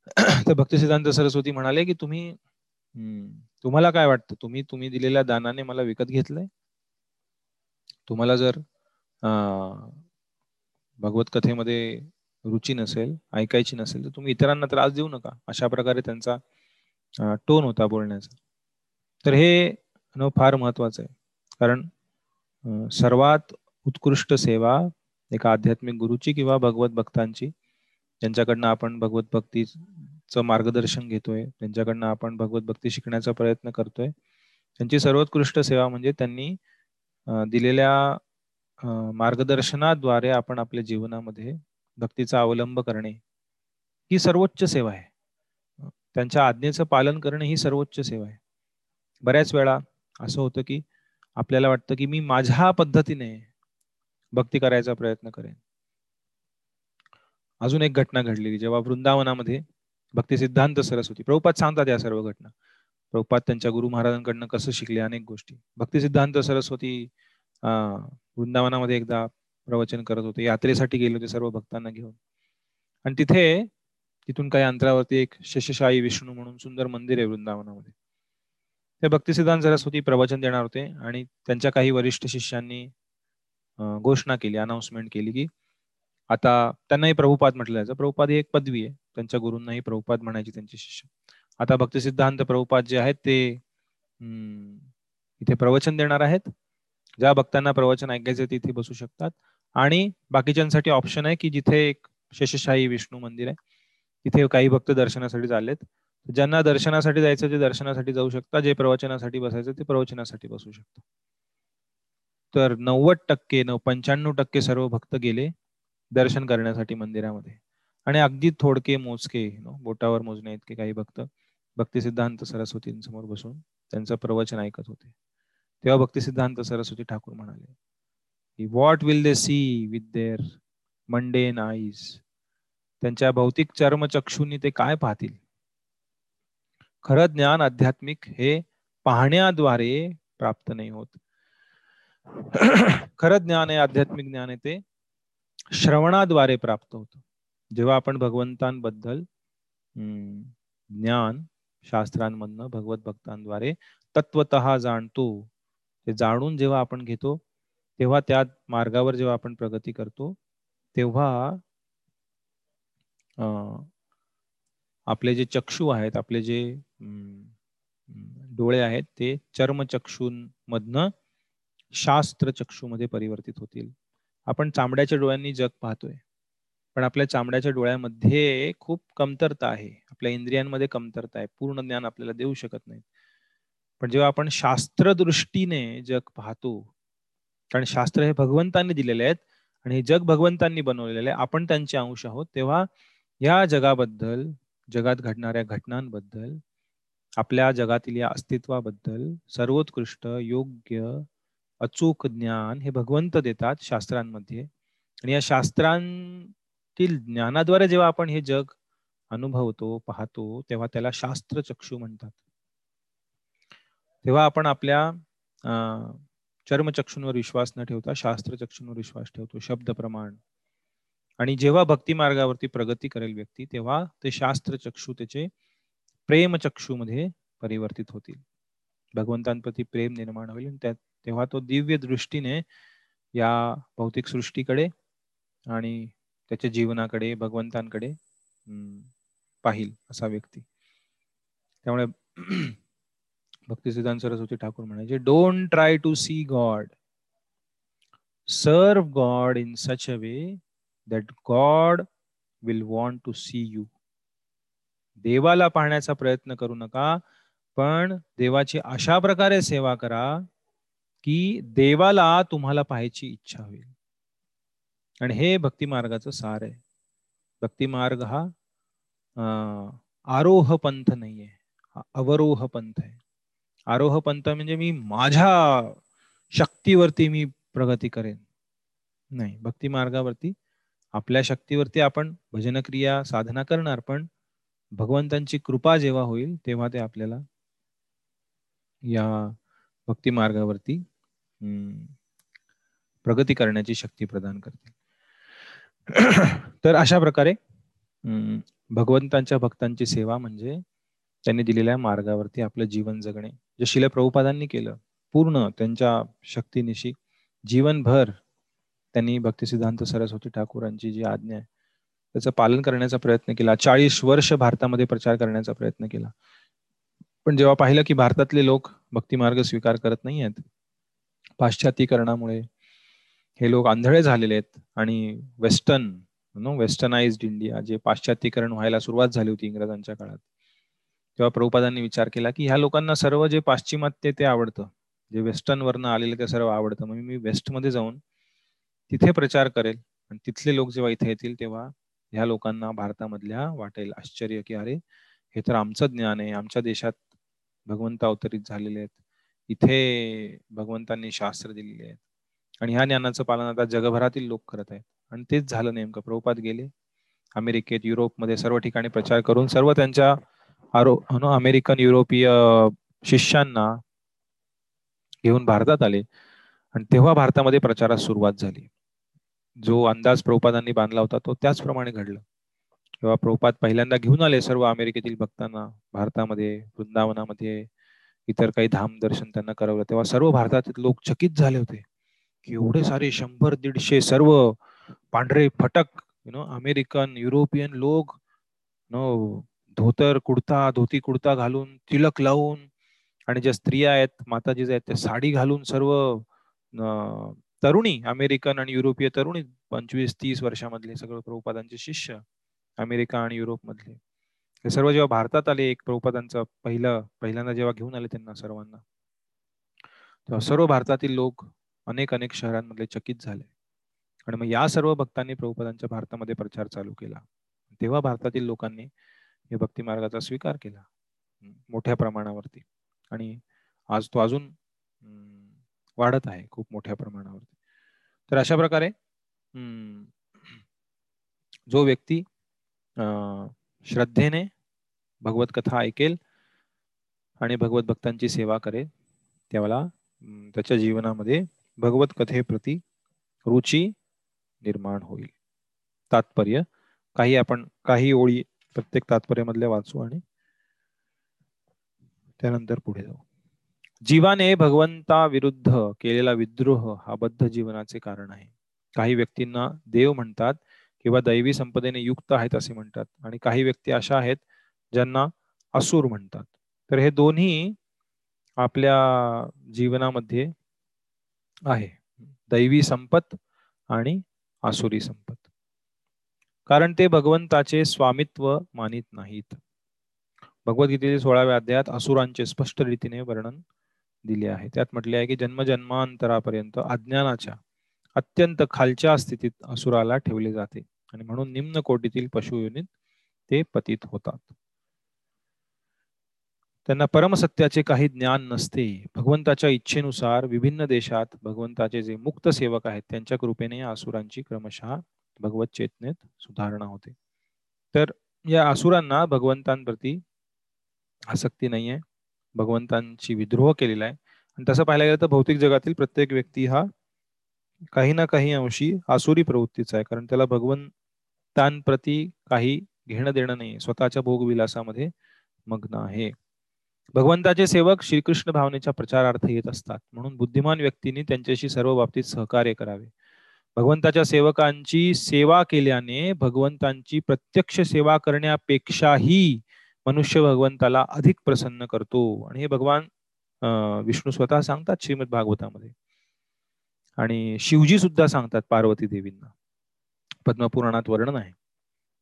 तर भक्ती सिद्धांत सरस्वती म्हणाले की तुम्ही हम्म, तुम्हाला काय वाटतं? तुम्ही तुम्ही दिलेल्या दानाने मला विकत घेतलंय? तुम्हाला जर अं, भगवत कथेमध्ये रुची नसेल ऐकायची नसेल तर तुम्ही इतरांना त्रास देऊ नका. अशा प्रकारे त्यांचा टोन होता बोलण्याचा. तर हे न फार महत्वाचं आहे. कारण सर्वात उत्कृष्ट सेवा एका आध्यात्मिक गुरुची किंवा भगवत भक्तांची ज्यांच्याकडनं आपण भगवत भक्तीचं मार्गदर्शन घेतोय त्यांच्याकडनं आपण भगवत भक्ती शिकण्याचा प्रयत्न करतोय त्यांची सर्वोत्कृष्ट सेवा म्हणजे त्यांनी दिलेल्या मार्गदर्शनाद्वारे आपण आपल्या जीवनामध्ये भक्तीचा अवलंब करणे ही सर्वोच्च सेवा आहे. त्यांच्या आज्ञेचं पालन करणे ही सर्वोच्च सेवा आहे. बऱ्याच वेळा असं होतं की आपल्याला वाटतं की मी माझ्या पद्धतीने भक्ती करायचा प्रयत्न करेन. अजून एक घटना घडलेली जेव्हा वृंदावनामध्ये भक्ती सिद्धांत सरस्वती प्रभुपात सांगतात या सर्व घटना. प्रभुपात त्यांच्या गुरु महाराजांकडनं कसं शिकले अनेक गोष्टी. भक्ती सिद्धांत सरस्वती अं, वृंदावनामध्ये एकदा प्रवचन करत होते. यात्रेसाठी गेले होते सर्व भक्तांना घेऊन. आणि तिथे तिथून काही अंतरावरती एक शेषशाही विष्णू म्हणून सुंदर मंदिर आहे वृंदावनामध्ये. ते भक्तिसिद्धांत सरस्वती प्रवचन देणार होते आणि त्यांच्या काही वरिष्ठ शिष्यांनी घोषणा केली अनाउन्समेंट केली की आता त्यांनाही प्रभुपाद म्हटलं जायचं. प्रभुपाद ही एक पदवी आहे. त्यांच्या गुरूंनाही प्रभुपाद म्हणायची त्यांचे शिष्य. आता भक्तिसिद्धांत प्रभुपाद जे आहेत ते हम्म, इथे प्रवचन देणार आहेत. ज्या भक्तांना प्रवचन ऐकायचे तिथे बसू शकतात. आणि बाकीच्यांसाठी ऑप्शन आहे की जिथे एक शेषशाही विष्णू मंदिर आहे तिथे काही भक्त दर्शनासाठी चाललेत. ज्यांना दर्शनासाठी जायचं ते दर्शनासाठी जाऊ शकता. जे प्रवचनासाठी बसायचं ते प्रवचनासाठी बसू शकतात तर नव्वद टक्के नऊ पंच्याण्णव टक्के सर्व भक्त गेले दर्शन करण्यासाठी मंदिरामध्ये. आणि अगदी थोडके मोजके बोटावर मोजण्या इतके काही भक्त भक्ती सिद्धांत सरस्वतींसमोर बसून त्यांचं प्रवचन ऐकत होते. तेव्हा भक्ती सिद्धांत सरस्वती ठाकूर म्हणाले what will they see with their mundane eyes त्यांच्या भौतिक चर्मचक्षूंनी ते काय पाहतील? खरं ज्ञान आध्यात्मिक हे पाहण्याद्वारे प्राप्त नाही होत. खरं ज्ञान आहे आध्यात्मिक ज्ञान आहे ते श्रवणाद्वारे प्राप्त होतं. जेव्हा आपण भगवंतांबद्दल ज्ञान शास्त्रांमधनं भगवत भक्तांद्वारे तत्वत जाणतो ते जाणून जेव्हा आपण घेतो तेव्हा त्या मार्गावर जेव्हा आपण प्रगती करतो तेव्हा अं, आपले जे चक्षु आहेत आपले जे डोळे आहेत ते चर्मचक्षूंमधनं शास्त्र चक्षूमध्ये परिवर्तित होतील. आपण चामड्याच्या डोळ्यांनी जग पाहतोय. पण आपल्या चामड्याच्या डोळ्यामध्ये खूप कमतरता आहे. आपल्या इंद्रियांमध्ये कमतरता आहे. पूर्ण ज्ञान आपल्याला देऊ शकत नाही पण जेव्हा आपण शास्त्र दृष्टीने जग पाहतो कारण शास्त्र हे भगवंतांनी दिलेले आहेत आणि हे जग भगवंतांनी बनवलेले आहे आपण त्यांचे अंश आहोत तेव्हा या जगाबद्दल जगात घडणाऱ्या घटनांबद्दल आपल्या जगातील या अस्तित्वाबद्दल सर्वोत्कृष्ट योग्य अचूक ज्ञान हे भगवंत देतात शास्त्रांमध्ये. आणि या शास्त्रांतील ज्ञानाद्वारे जेव्हा आपण हे जग अनुभवतो पाहतो तेव्हा त्याला शास्त्र चक्षू म्हणतात. तेव्हा आपण आपल्या अं, चर्मचक्षूंवर विश्वास न ठेवता शास्त्र चक्षूंवर विश्वास ठेवतो शब्द प्रमाण. आणि जेव्हा भक्ती मार्गावरती प्रगती करेल व्यक्ती तेव्हा ते शास्त्र चक्षू त्याचे प्रेम चक्षुमध्ये परिवर्तित होतील. भगवंतांप्रती प्रेम निर्माण होईल. आणि तेव्हा तो दिव्य दृष्टीने या भौतिक सृष्टीकडे आणि त्याच्या जीवनाकडे भगवंतांकडे पाहिल असा व्यक्ती. त्यामुळे भक्ती सिद्धांत सरस्वती ठाकूर म्हणायचे don't try to see God serve God in such a way that God will want to see you देवाला पाहण्याचा प्रयत्न करू नका पण देवाची अशा प्रकारे सेवा करा की देवाला तुम्हाला पाहायची इच्छा होईल. आणि हे भक्ती मार्गाचं सार आहे. भक्ती मार्ग हा अं, आरोह पंथ नाहीये. हा अवरोह पंथ आहे. आरोह पंथ म्हणजे मी माझ्या शक्तीवरती मी प्रगती करेन. नाही भक्ती मार्गावरती आपल्या शक्तीवरती आपण भजन क्रिया साधना करणार पण भगवंतांची कृपा जेव्हा होईल तेव्हा ते आपल्याला या भक्ती मार्गावरती हम्म, प्रगती करण्याची शक्ती प्रदान करते तर अशा प्रकारे हम्म, भगवंतांच्या भक्तांची सेवा म्हणजे त्यांनी दिलेल्या मार्गावरती आपलं जीवन जगणे. जे शिल प्रभुपादांनी केलं पूर्ण त्यांच्या शक्तीनिशी जीवनभर त्यांनी भक्तिसिद्धांत सरस्वती ठाकूरांची जी आज्ञा आहे त्याचं पालन करण्याचा प्रयत्न केला. चाळीस वर्ष भारतामध्ये प्रचार करण्याचा प्रयत्न केला. पण जेव्हा पाहिलं की भारतातले लोक भक्तिमार्ग स्वीकार करत नाही आहेत पाश्चात्तीकरणामुळे हे लोक आंधळे झालेले आहेत आणि वेस्टर्न नो वेस्टर्नाइज्ड इंडिया जे पाश्चात्तीकरण व्हायला सुरुवात झाली होती इंग्रजांच्या काळात तेव्हा प्रभुपादांनी विचार केला की ह्या लोकांना सर्व जे पाश्चिमात्य ते आवडतं जे वेस्टर्न वरनं आलेलं ते सर्व आवडतं. मग मी वेस्टमध्ये जाऊन तिथे प्रचार करेल आणि तिथले लोक जेव्हा इथे येतील तेव्हा ह्या लोकांना भारतामधल्या वाटेल आश्चर्य की अरे हे तर आमचं ज्ञान आहे. आमच्या देशात भगवंत अवतरित झालेले आहेत. इथे भगवंतांनी शास्त्र दिलेले आहेत. आणि ह्या ज्ञानाचं पालन आता जगभरातील लोक करत आहेत. आणि तेच झालं नेमकं. प्रभुपात गेले. अमेरिकेत युरोपमध्ये सर्व ठिकाणी प्रचार करून सर्व त्यांच्या आरो हो अमेरिकन युरोपीय शिष्यांना घेऊन भारतात आले. आणि तेव्हा भारतामध्ये प्रचारास सुरुवात झाली. जो अंदाज प्रभुपादांनी बांधला होता तो त्याचप्रमाणे घडला. तेव्हा प्रभुपाद पहिल्यांदा घेऊन आले सर्व अमेरिकेतील भक्तांना भारतामध्ये वृंदावनामध्ये इतर काही धाम दर्शन त्यांना करवलं तेव्हा सर्व भारतातील लोक चकित झाले होते की एवढे सारे शंभर दीडशे सर्व पांढरे फटक यु नो अमेरिकन युरोपियन लोक नो धोतर कुडता धोती कुडता घालून तिलक लावून आणि ज्या स्त्रिया आहेत माताजी आहेत त्या साडी घालून सर्व अं, तरुणी अमेरिकन आणि युरोपीय तरुणी पंचवीस तीस वर्षामधले सगळं प्रभुपादांचे शिष्य अमेरिका आणि युरोप मधले हे सर्व जेव्हा भारतात आले एक प्रभुपादांचं पहिलं पहिल्यांदा जेव्हा घेऊन आले त्यांना सर्वांना तेव्हा सर्व भारतातील लोक अनेक अनेक शहरांमधले चकित झाले. आणि मग या सर्व भक्तांनी प्रभुपादांच्या भारतामध्ये प्रचार चालू केला. तेव्हा भारतातील लोकांनी हे भक्ती मार्गाचा स्वीकार केला मोठ्या प्रमाणावरती. आणि आज तो अजून हम्म, वाढत आहे खूप मोठ्या प्रमाणावरती. तर अशा प्रकारे जो व्यक्ती अं, श्रद्धेने भगवत कथा ऐकेल आणि भगवत भक्तांची सेवा करेल त्याला त्याच्या जीवनामध्ये भगवत कथेप्रती रुची निर्माण होईल. तात्पर्य काही आपण काही ओळी प्रत्येक तात्पर्यामधल्या वाचू आणि त्यानंतर पुढे जाऊ. जीवाने भगवंता विरुद्ध केलेला विद्रोह हा बद्ध जीवनाचे कारण आहे. काही व्यक्तींना देव म्हणतात किंवा दैवी संपदेने युक्त आहेत असे म्हणतात आणि काही व्यक्ती अशा आहेत ज्यांना असुर म्हणतात. तर हे दोन्ही आपल्या जीवनामध्ये आहे. दैवी संपत आणि आसुरी संपत. कारण ते भगवंताचे स्वामित्व मानित नाहीत. भगवद्गीतेच्या सोळाव्या अध्यायात असुरांचे स्पष्ट रीतीने वर्णन दिले आहे. त्यात म्हटले आहे की जन्मजन्मांतरापर्यंत अज्ञानाच्या अत्यंत खालच्या स्थितीत असुराला ठेवले जाते आणि म्हणून निम्न कोटीतील पशुयोनीत ते पतित होतात. त्यांना परमसत्याचे काही ज्ञान नसते. भगवंताच्या इच्छेनुसार विभिन्न देशात भगवंताचे जे मुक्त सेवक आहेत त्यांच्या कृपेने या असुरांची क्रमशः भगवत चेतनेत सुधारणा होते. तर या असुरांना भगवंतांप्रती आसक्ती नाहीये. भगवंतांची विद्रोह केलेला आहे. आणि तसं पाहायला गेलं तर भौतिक जगातील प्रत्येक व्यक्ती हा काही ना काही अंशी आसुरी प्रवृत्तीचा आहे. कारण त्याला भगवंतांप्रती काही घेणं देणं नाही स्वतःच्या भोगविलासामध्ये मग्न आहे. भगवंताचे सेवक श्रीकृष्ण भावनेच्या प्रचारार्थ येत असतात. म्हणून बुद्धिमान व्यक्तींनी त्यांच्याशी सर्व बाबतीत सहकार्य करावे. भगवंताच्या सेवकांची सेवा केल्याने भगवंतांची प्रत्यक्ष सेवा करण्यापेक्षाही मनुष्य भगवंताला अधिक प्रसन्न करतो. आणि हे भगवान विष्णू स्वतः सांगतात श्रीमद भागवतामध्ये आणि शिवजी सुद्धा सांगतात पार्वती देवींना. पद्मपुराणात वर्णन आहे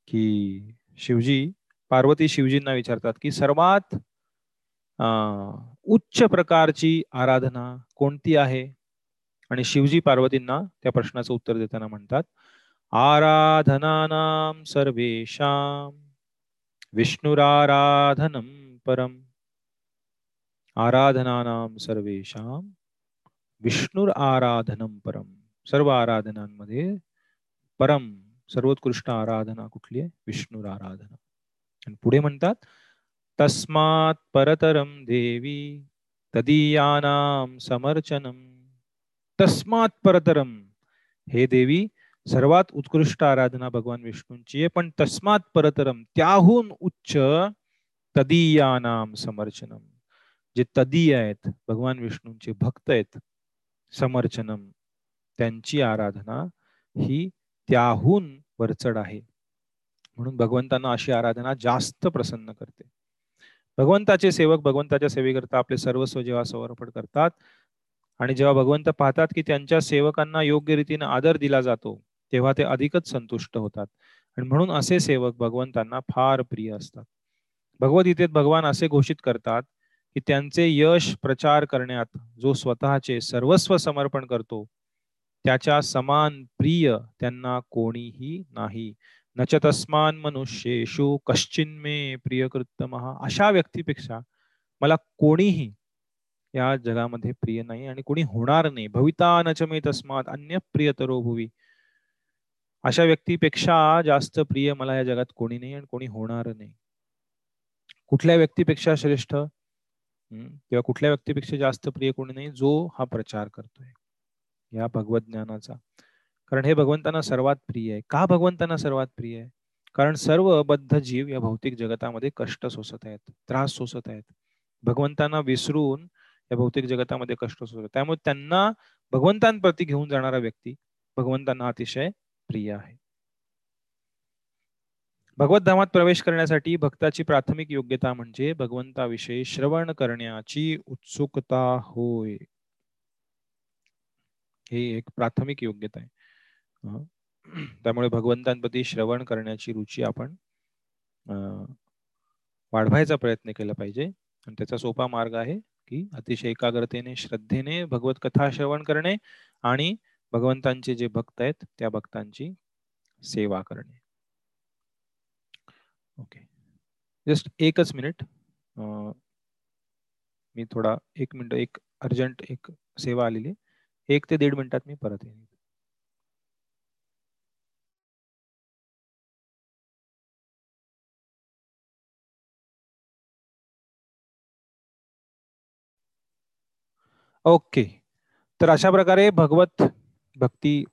की शिवजी पार्वती शिवजींना विचारतात की सर्वात अं, उच्च प्रकारची आराधना कोणती आहे? आणि शिवजी पार्वतींना त्या प्रश्नाचं उत्तर देताना म्हणतात आराधनानाम सर्वेषां विष्णुराराधनं परम् आराधनानां सर्वेषां विष्णुर आराधनं परम सर्व आराधनांमध्ये परम सर्वोत्कृष्ट आराधना कुठली आहे? विष्णुर आराधना आणि पुढे म्हणतात तस्मात् परतरम देवी तदीयानाम समर्चनम तस्मात् परतरम हे देवी सर्वात उत्कृष्ट आराधना भगवान विष्णूंची आहे. पण तस्मात परतरम त्याहून उच्च तदीयानाम समर्चनम. जे तदीय आहेत भगवान विष्णूंचे भक्त आहेत समर्चनम त्यांची आराधना ही त्याहून वरचढ आहे. म्हणून भगवंतांना अशी आराधना जास्त प्रसन्न करते. भगवंताचे सेवक भगवंताच्या सेवेकरता आपले सर्वस्व जेव्हा समर्पण करतात. आणि जेव्हा भगवंत पाहतात की त्यांच्या सेवकांना योग्य रीतीने आदर दिला जातो तेव्हा ते अधिकच संतुष्ट होतात. आणि म्हणून असे सेवक भगवंतांना फार प्रिय असतात. भगवद्गीतेत भगवान असे घोषित करतात की त्यांचे यश प्रचार करण्यात जो स्वतःचे सर्वस्व समर्पण करतो त्याच्या समान प्रिय त्यांना कोणीही नाही. नच तस्मान मनुष्येषु कश्चिन्मे प्रियकृत्तम अशा व्यक्तीपेक्षा मला कोणीही या जगामध्ये प्रिय नाही आणि कोणी होणार नाही. भविता नच मे तस्मात अन्य प्रियतरो भुवी. अशा व्यक्तीपेक्षा जास्त प्रिय मला या जगात कोणी नाही आणि कोणी होणार नाही. कुठल्या व्यक्तीपेक्षा श्रेष्ठ? किंवा कुठल्या व्यक्तीपेक्षा जास्त प्रिय कोणी नाही? जो हा प्रचार करतोय. या भगवत ज्ञानाचा. कारण हे भगवंतांना सर्वात प्रिय आहे. का भगवंतांना सर्वात प्रिय आहे? कारण सर्व बद्ध जीव या भौतिक जगतामध्ये कष्ट सोसत आहेत. त्रास सोसत आहेत. भगवंतांना विसरून या भौतिक जगतामध्ये कष्ट सोसत त्यामुळे त्यांना भगवंतांप्रती घेऊन जाणारा व्यक्ती भगवंतांना अतिशय प्रिय आहे. भगवत धामात प्रवेश करण्यासाठी भक्ताची प्राथमिक योग्यता म्हणजे भगवंताविषयी श्रवण करण्याची उत्सुकता होय. हे एक प्राथमिक योग्यता आहे. त्यामुळे भगवंतांप्रती श्रवण करण्याची रुची आपण वाढवायचा प्रयत्न केला पाहिजे. आणि त्याचा सोपा मार्ग आहे की अतिशय एकाग्रतेने श्रद्धेने भगवत कथा श्रवण करणे आणि भगवंतांचे जे भक्त आहेत त्या भक्तांची सेवा करणे. ओके जस्ट एकच मिनिट मी थोडा एक मिनिट एक अर्जंट एक सेवा आलेली एक ते दीड मिनिटात मी परत येईन. ओके तर अशा प्रकारे भगवत भक्ती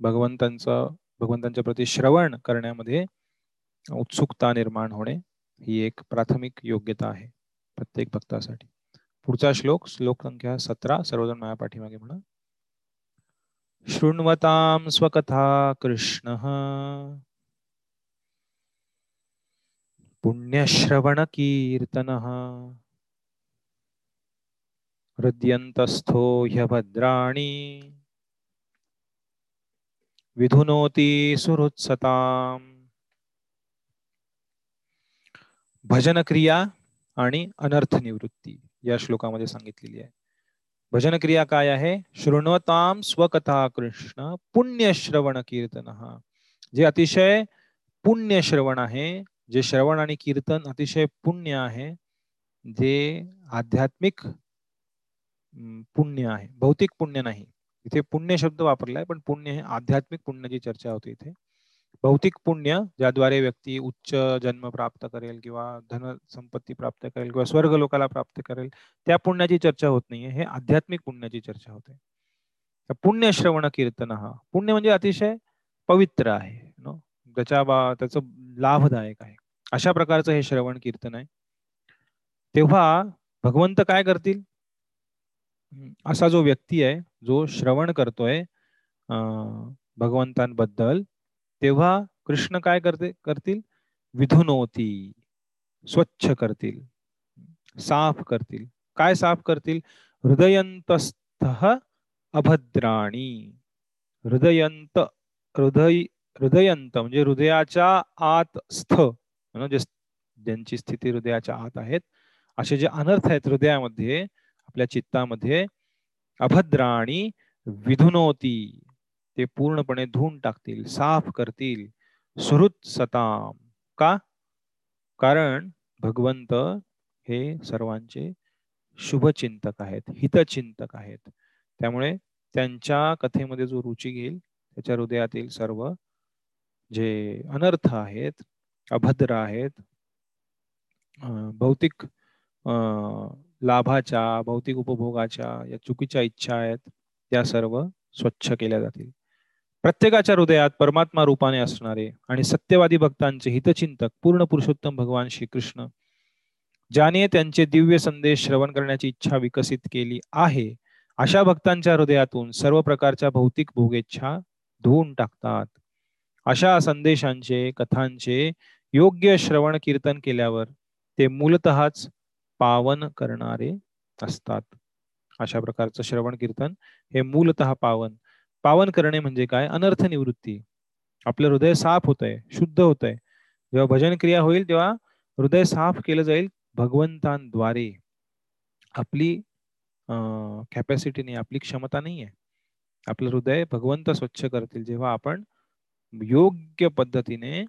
भगवंतांचा भगवंतांच्या प्रती श्रवण करण्यामध्ये उत्सुकता निर्माण होणे ही एक प्राथमिक योग्यता आहे प्रत्येक भक्तासाठी. पुढचा श्लोक श्लोक संख्या सतरा सर्वजण माया पाठीमागे म्हणा. शृण्वताम स्वकथा कृष्ण. पुण्यश्रवण कीर्तन हृद्यन्तस्थो ह्यभद्राणि विधुनोती सुहृत्सताम। भजन क्रिया आणि अनर्थ निवृत्ती या श्लोकामध्ये सांगितलेली आहे. भजन क्रिया काय आहे? शृणवताम स्वकथा कृष्ण पुण्य श्रवण कीर्तन जे अतिशय पुण्य श्रवण आहे जे श्रवण आणि कीर्तन अतिशय पुण्य आहे जे आध्यात्मिक पुण्य आहे. भौतिक पुण्य नाही. इथे पुण्य शब्द वापरलाय पण पुण्य हे आध्यात्मिक पुण्याची चर्चा होते इथे. भौतिक पुण्य ज्याद्वारे व्यक्ती उच्च जन्म प्राप्त करेल किंवा धन संपत्ती प्राप्त करेल किंवा स्वर्ग लोकाला प्राप्त करेल त्या पुण्याची चर्चा होत नाहीये. हे आध्यात्मिक पुण्याची चर्चा होते. पुण्य श्रवण कीर्तन हा. पुण्य म्हणजे अतिशय पवित्र आहे त्याच्या बा त्याचं लाभदायक आहे. अशा प्रकारचं हे श्रवण कीर्तन आहे. तेव्हा भगवंत काय करतील? असा जो व्यक्ती आहे जो श्रवण करतोय भगवंतांबद्दल तेव्हा कृष्ण काय करते करतील? विधुनोती स्वच्छ करतील साफ करतील. काय साफ करतील? हृदयंतस्थ अभद्राणी. हृदयंत हृदय हृदयंत म्हणजे हृदयाच्या आत स्थ म्हणजे ज्यांची स्थिती हृदयाच्या आत आहेत असे जे अनर्थ आहेत हृदयामध्ये आपल्या चित्तामध्ये अभद्राणी विधुनोती. ते पूर्णपणे धुवून टाकतील साफ करतील. सुहृत सताम. का? कारण भगवंत हे सर्वांचे शुभचिंतक आहेत हितचिंतक आहेत. त्यामुळे त्यांच्या कथेमध्ये जो रुची घेईल त्याच्या हृदयातील सर्व जे अनर्थ आहेत अभद्र आहेत भौतिक लाभाच्या भौतिक उपभोगाच्या या चुकीच्या इच्छा आहेत त्या सर्व स्वच्छ केल्या जातील. प्रत्येकाच्या हृदयात परमात्मा रूपाने असणारे आणि सत्यवादी भक्तांचे हितचिंतक पूर्ण पुरुषोत्तम भगवान श्रीकृष्ण ज्याने त्यांचे दिव्य संदेश श्रवण करण्याची इच्छा विकसित केली आहे अशा भक्तांच्या हृदयातून सर्व प्रकारच्या भौतिक भोगेच्छा धुवून टाकतात. अशा संदेशांचे कथांचे योग्य श्रवण कीर्तन केल्यावर ते मूलतःच पावन करणारे असतात. अशा प्रकारचं श्रवण कीर्तन हे मूलतः पावन. पावन करणे म्हणजे काय? अनर्थ निवृत्ती. आपलं हृदय साफ होत आहे शुद्ध होत आहे जेव्हा भजन क्रिया होईल तेव्हा हृदय साफ केलं जाईल भगवंतांद्वारे. आपली कॅपॅसिटी नाही आपली क्षमता नाही आहे आपलं हृदय भगवंत स्वच्छ करतील. जेव्हा आपण योग्य पद्धतीने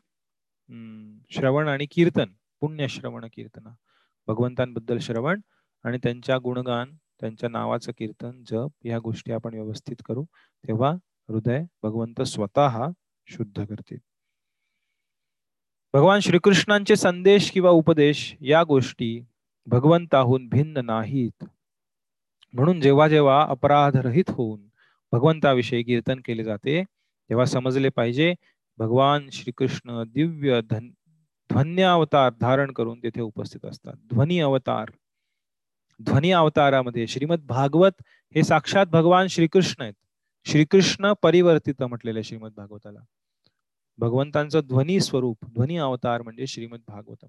श्रवण आणि कीर्तन पुण्य श्रवण कीर्तन भगवंतांबद्दल श्रवण आणि त्यांच्या गुणगान त्यांच्या नावाचं कीर्तन जप या गोष्टी आपण व्यवस्थित करू. तेव्हा हृदय भगवंत स्वतः शुद्ध करतील. भगवान श्रीकृष्णांचे संदेश किंवा उपदेश या गोष्टी भगवंताहून भिन्न नाहीत. म्हणून जेव्हा जेव्हा अपराध रहित होऊन भगवंताविषयी कीर्तन केले जाते तेव्हा समजले पाहिजे भगवान श्रीकृष्ण दिव्य धन ध्वन्य अवतार धारण करून तेथे उपस्थित असतात. ध्वनी अवतार ध्वनी अवतारामध्ये श्रीमद भागवत हे साक्षात भगवान श्रीकृष्ण आहेत. श्रीकृष्ण परिवर्तित म्हटलेले श्रीमद भागवताला. भगवंतांचं ध्वनी स्वरूप ध्वनी अवतार म्हणजे श्रीमद भागवत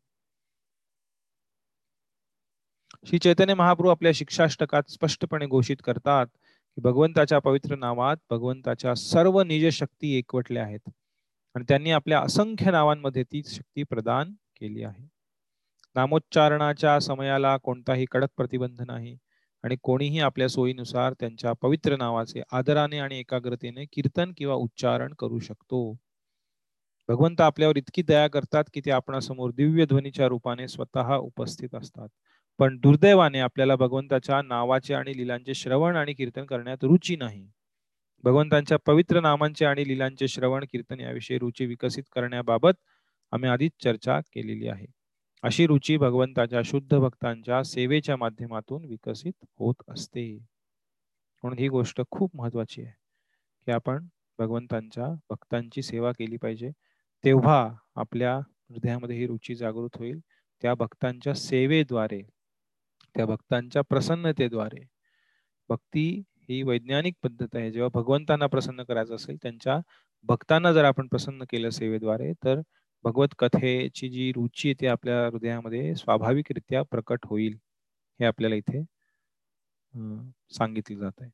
श्री चैतन्य महाप्रभू आपल्या शिक्षाष्टकात स्पष्टपणे घोषित करतात की भगवंताच्या पवित्र नावात भगवंताच्या सर्व निज शक्ती एकवटल्या आहेत. आणि त्यांनी आपल्या असंख्य नावांमध्ये ती शक्ती प्रदान केली आहे. नामोच्चारणाच्या समयाला कोणताही कडक प्रतिबंध नाही आणि कोणीही आपल्या सोयीनुसार त्यांच्या पवित्र नावाचे आदराने आणि एकाग्रतेने कीर्तन किंवा उच्चारण करू शकतो. भगवंत आपल्यावर इतकी दया करतात की ते आपणासमोर दिव्य ध्वनीच्या रूपाने स्वतः उपस्थित असतात. पण दुर्दैवाने आपल्याला भगवंताच्या नावाचे आणि लिलांचे श्रवण आणि कीर्तन करण्यात रुची नाही. भगवंतांच्या पवित्र नामांचे आणि लिलांचे श्रवण कीर्तन याविषयी रुची विकसित करण्याबाबत आम्ही आधीच चर्चा केलेली आहे. अशी रुची भगवंताच्या शुद्ध भक्तांच्या सेवेच्या माध्यमातून विकसित होत असते. म्हणून ही गोष्ट खूप महत्वाची आहे की आपण भगवंतांच्या भक्तांची सेवा केली पाहिजे. तेव्हा आपल्या हृदयामध्ये ही रुची जागृत होईल. त्या भक्तांच्या सेवेद्वारे त्या भक्तांच्या प्रसन्नतेद्वारे भक्ती ही वैज्ञानिक पद्धत आहे. जेव्हा भगवंतांना प्रसन्न करायचं असेल त्यांच्या भक्तांना जर आपण प्रसन्न केलं सेवेद्वारे तर भगवत कथेची जी रुची आहे ती आपल्या हृदयामध्ये स्वाभाविकरित्या प्रकट होईल हे आपल्याला इथे सांगितलं जात आहे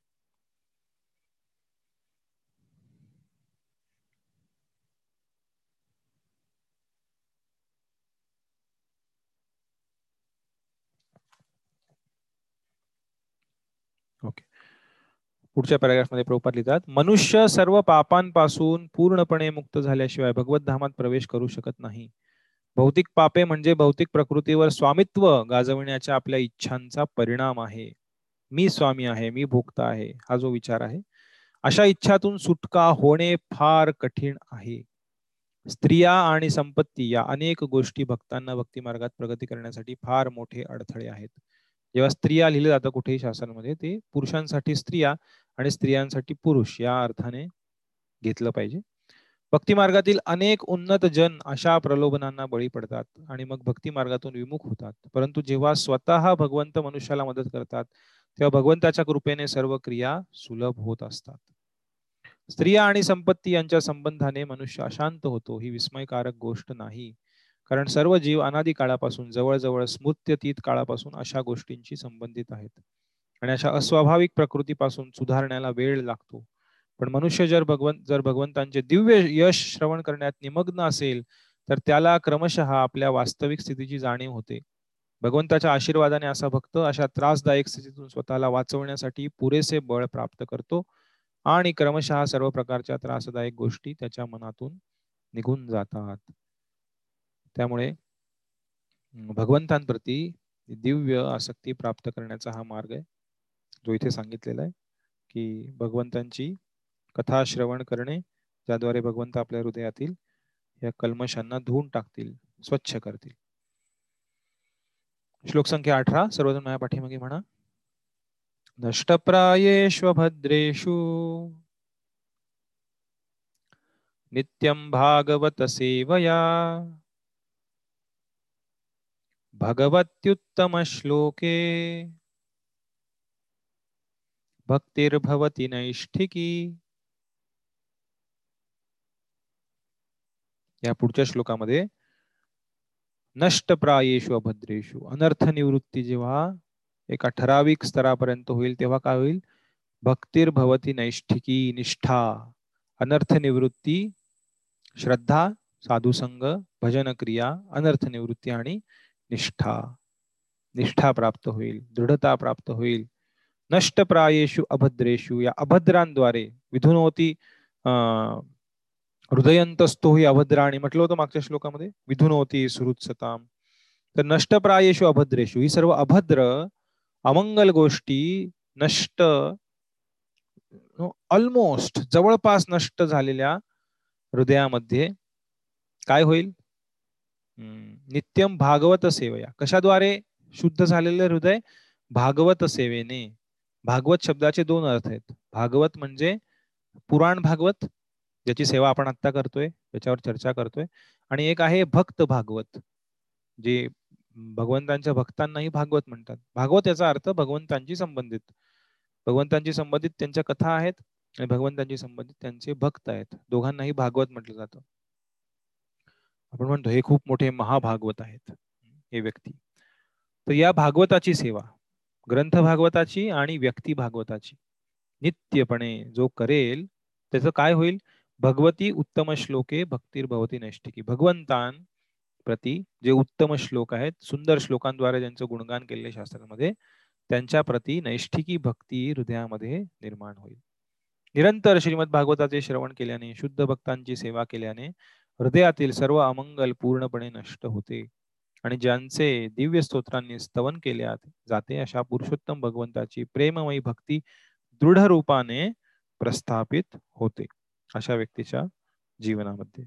ओके पुढच्या पॅराग्राफमध्ये प्रभुपात लिहितात मनुष्य सर्व पापांपासून पूर्णपणे मुक्त झाल्याशिवाय भगवत धामात प्रवेश करू शकत नाही. भौतिक पापे म्हणजे भौतिक प्रकृतीवर स्वामित्व गाजविण्याच्या आपल्या इच्छांचा परिणाम आहे. मी स्वामी आहे मी भोगता आहे. हा जो विचार आहे अशा इच्छातून सुटका होणे फार कठीण आहे. स्त्रिया आणि संपत्ती या अनेक गोष्टी भक्तांना भक्ती मार्गात प्रगती करण्यासाठी फार मोठे अडथळे आहेत. जेव्हा स्त्रिया लिहिलं जातं कुठेही शासनामध्ये ते पुरुषांसाठी स्त्रिया आणि स्त्रियांसाठी पुरुष या अर्थाने घेतलं पाहिजे. भक्ती मार्गातील अनेक उन्नत जन अशा प्रलोभनांना बळी पडतात आणि मग भक्ती मार्गातून विमुख होतात. परंतु जेव्हा स्वतः भगवंत मनुष्याला मदत करतात तेव्हा भगवंताच्या कृपेने सर्व क्रिया सुलभ होत असतात. स्त्रिया आणि संपत्ती यांच्या संबंधाने मनुष्य अशांत होतो ही विस्मयकारक गोष्ट नाही. कारण सर्व जीव अनादी काळापासून जवळजवळ स्मृत्यतीत काळापासून अशा गोष्टींशी संबंधित आहेत. आणि अशा अस्वाभाविक प्रकृतीपासून सुधारण्याला वेळ लागतो. पण मनुष्य जर भगवंत जर भगवंतांचे दिव्य यश श्रवण करण्यात निमग्न असेल तर त्याला क्रमशः आपल्या वास्तविक स्थितीची जाणीव होते. भगवंताच्या आशीर्वादाने असा भक्त अशा त्रासदायक स्थितीतून स्वतःला वाचवण्यासाठी पुरेसे बळ प्राप्त करतो आणि क्रमशः सर्व प्रकारच्या त्रासदायक गोष्टी त्याच्या मनातून निघून जातात. त्यामुळे भगवंतांप्रती दिव्य आसक्ती प्राप्त करण्याचा हा मार्ग आहे. जो इथे सांगितलेला आहे की भगवंतांची कथा श्रवण करणे ज्याद्वारे भगवंत आपल्या हृदयातील या कल्मशांना धुवून टाकतील स्वच्छ करतील. श्लोक संख्या अठरा सर्वजण माझ्या पाठीमागे म्हणा. नष्टप्रायेष्वभद्रेषु नित्यं भागवत सेवया भगवत्युत्तमश्लोके भक्तिर्भवती नैष्ठिकी या पुढच्या श्लोकामध्ये नष्टप्रायेषु अभद्रेषु अनर्थ निवृत्ती जेव्हा एका ठराविक स्तरापर्यंत होईल तेव्हा काय होईल? भक्तिर्भवती नैष्ठिकी निष्ठा अनर्थ निवृत्ती श्रद्धा साधुसंग भजन क्रिया अनर्थ निवृत्ती आणि निष्ठा. निष्ठा प्राप्त होईल दृढता प्राप्त होईल. नष्टप्रायेषु अभद्रेषु या अभद्रांद्वारे विधुनोती अं हृदयंतस्तो ही अभद्राणी म्हटलं होतं मागच्या श्लोकामध्ये विधुनोती सुरुत्सताम तर नष्टप्रायेषु अभद्रेषु ही सर्व अभद्र अमंगल गोष्टी नष्ट ऑलमोस्ट जवळपास नष्ट झालेल्या हृदयामध्ये काय होईल? नित्यम भागवत सेवया. कशाद्वारे शुद्ध झालेले हृदय? भागवत सेवेने. भागवत शब्दाचे दोन अर्थ आहेत. भागवत म्हणजे पुराण भागवत ज्याची सेवा आपण आता करतोय त्याच्यावर चर्चा करतोय. आणि एक आहे भक्त भागवत जे भगवंतांच्या भक्तांनाही भागवत म्हणतात. भागवत याचा अर्थ भगवंतांशी संबंधित. भगवंतांशी संबंधित त्यांच्या कथा आहेत आणि भगवंतांशी संबंधित त्यांचे भक्त आहेत. दोघांनाही भागवत म्हटलं जातं. आपण म्हणतो हे खूप मोठे महाभागवत आहेत हे व्यक्ती. तर या भागवताची सेवा ग्रंथ भागवताची आणि व्यक्ती भागवताची नित्यपणे जो करेल त्याचं काय होईल? भगवती उत्तम श्लोके भक्तिर्भवती नैष्टिकी भगवंतान प्रती जे उत्तम श्लोक आहेत सुंदर श्लोकांद्वारे ज्यांचं गुणगान केलेले शास्त्रांमध्ये त्यांच्या प्रती नैष्ठिकी भक्ती हृदयामध्ये निर्माण होईल. निरंतर श्रीमद भागवताचे श्रवण केल्याने शुद्ध भक्तांची सेवा केल्याने हृदयातील सर्व अमंगल पूर्णपणे नष्ट होते. आणि ज्यांचे दिव्य स्तोत्रांनी स्तवन केले जाते अशा पुरुषोत्तम भगवंताची प्रेममयी भक्ती दृढ रूपाने प्रस्थापित होते अशा व्यक्तीच्या जीवनामध्ये.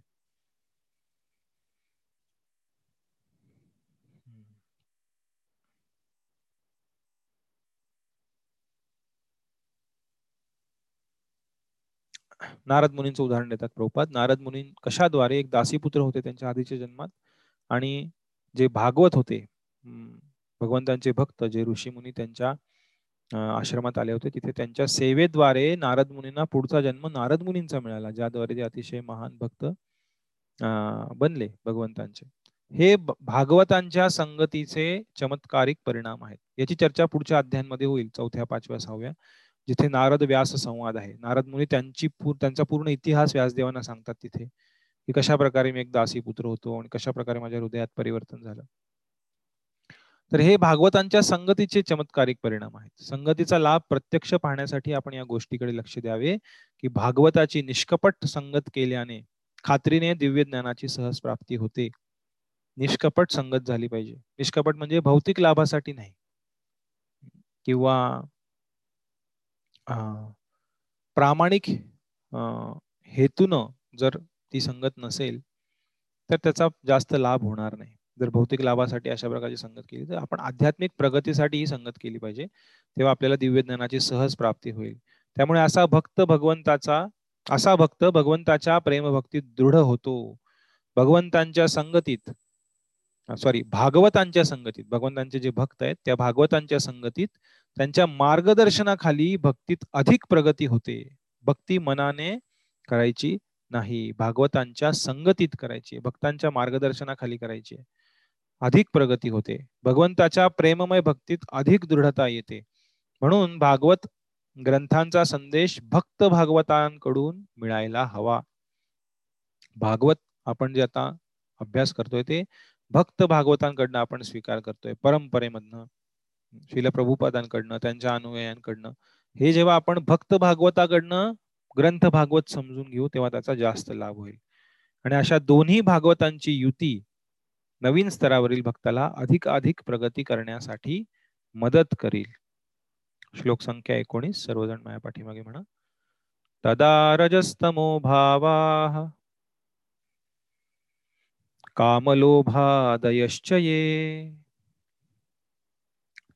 नारद मुनींचं उदाहरण देतात प्रभुपाद. नारद मुनी कशाद्वारे एक दासीपुत्र होते त्यांच्या आधीच्या जन्मात? आणि जे भागवत होते भगवंतांचे भक्त जे ऋषी मुनी त्यांच्या आश्रमात आले होते तिथे त्यांच्या सेवेद्वारे नारद मुनींना पुढचा जन्म नारद मुनींचा मिळाला ज्याद्वारे ते अतिशय महान भक्त बनले भगवंतांचे. हे भागवतांच्या संगतीचे चमत्कारिक परिणाम आहेत. याची चर्चा पुढच्या अध्यायांमध्ये होईल चौथ्या पाचव्या सहाव्या जिथे नारद व्यास संवाद आहे. नारद मुनी त्यांची त्यांचा पूर्ण इतिहास व्यासदेवांना सांगतात तिथे. की कशा प्रकारे मी एक दासी पुत्र होतो आणि कशा प्रकारे माझ्या हृदयात परिवर्तन झालं. तर हे भागवतांच्या संगतीचे चमत्कारिक परिणाम आहेत. संगतीचा लाभ प्रत्यक्ष पाहण्यासाठी आपण या गोष्टीकडे लक्ष द्यावे की भागवताची निष्कपट संगत केल्याने खात्रीने दिव्य ज्ञानाची सहज प्राप्ती होते. निष्कपट संगत झाली पाहिजे. निष्कपट म्हणजे भौतिक लाभासाठी नाही. किंवा प्रामाणिक हेतून जर ती संगत नसेल तर त्याचा जास्त लाभ होणार नाही. जर भौतिक लाभासाठी अशा प्रकारची संगत केली तर आपण आध्यात्मिक प्रगतीसाठी ही संगत केली पाहिजे तेव्हा आपल्याला दिव्य ज्ञानाची सहज प्राप्ती होईल. त्यामुळे असा भक्त भगवंताचा असा भक्त भगवंताच्या प्रेमभक्तीत दृढ होतो. भगवंतांच्या संगतीत सॉरी भागवतांच्या संगतीत भगवंतांचे जे भक्त आहेत त्या भागवतांच्या संगतीत त्यांच्या मार्गदर्शनाखाली भक्तीत अधिक प्रगती होते. भक्ती मनाने करायची नाही. भागवतांच्या संगतीत करायची भक्तांच्या मार्गदर्शनाखाली करायची. अधिक प्रगती होते. भगवंताच्या प्रेममय भक्तीत अधिक दृढता येते. म्हणून भागवत ग्रंथांचा संदेश भक्त भागवतांकडून मिळायला हवा. भागवत आपण जे आता अभ्यास करतोय ते भक्त भागवतांकडनं आपण स्वीकार करतोय. परंपरेमधनं शिल प्रभुपादांकडनं त्यांच्या अनुयायांकडनं. हे जेव्हा आपण भक्त भागवताकडनं ग्रंथ भागवत समजून घेऊ तेव्हा त्याचा जास्त लाभ होईल. आणि अशा दोन्ही भागवतांची युती नवीन स्तरावरील भक्ताला अधिक अधिक प्रगती करण्यासाठी मदत करील. श्लोक संख्या एकोणीस सर्वजण माझ्या पाठीमागे म्हणा. तदा रजस्तमो भावा कामलोभादयश्च ये।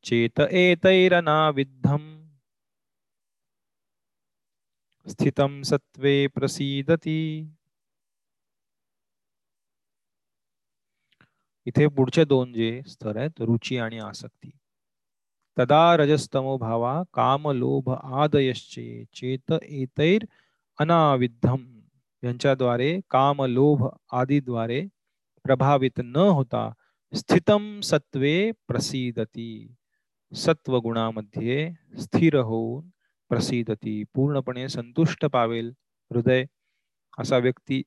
चेत एतैरनाविद्धम्। स्थितं सत्वे प्रसीदती। इथे पुढचे दोन जे स्तर आहेत रुची आणि आसक्ती. तदा रजस्तमो भावा काम लोभ आदयश्चे चेत एतैर अनाविद्धम। यांच्याद्वारे काम लोभ आदीद्वारे प्रभावित न होता स्थितम सत्वे प्रसीदती। सत्व गुणामध्ये स्थिर होऊन प्रसिद्धती पूर्णपणे संतुष्ट पावेल हृदय असा व्यक्ती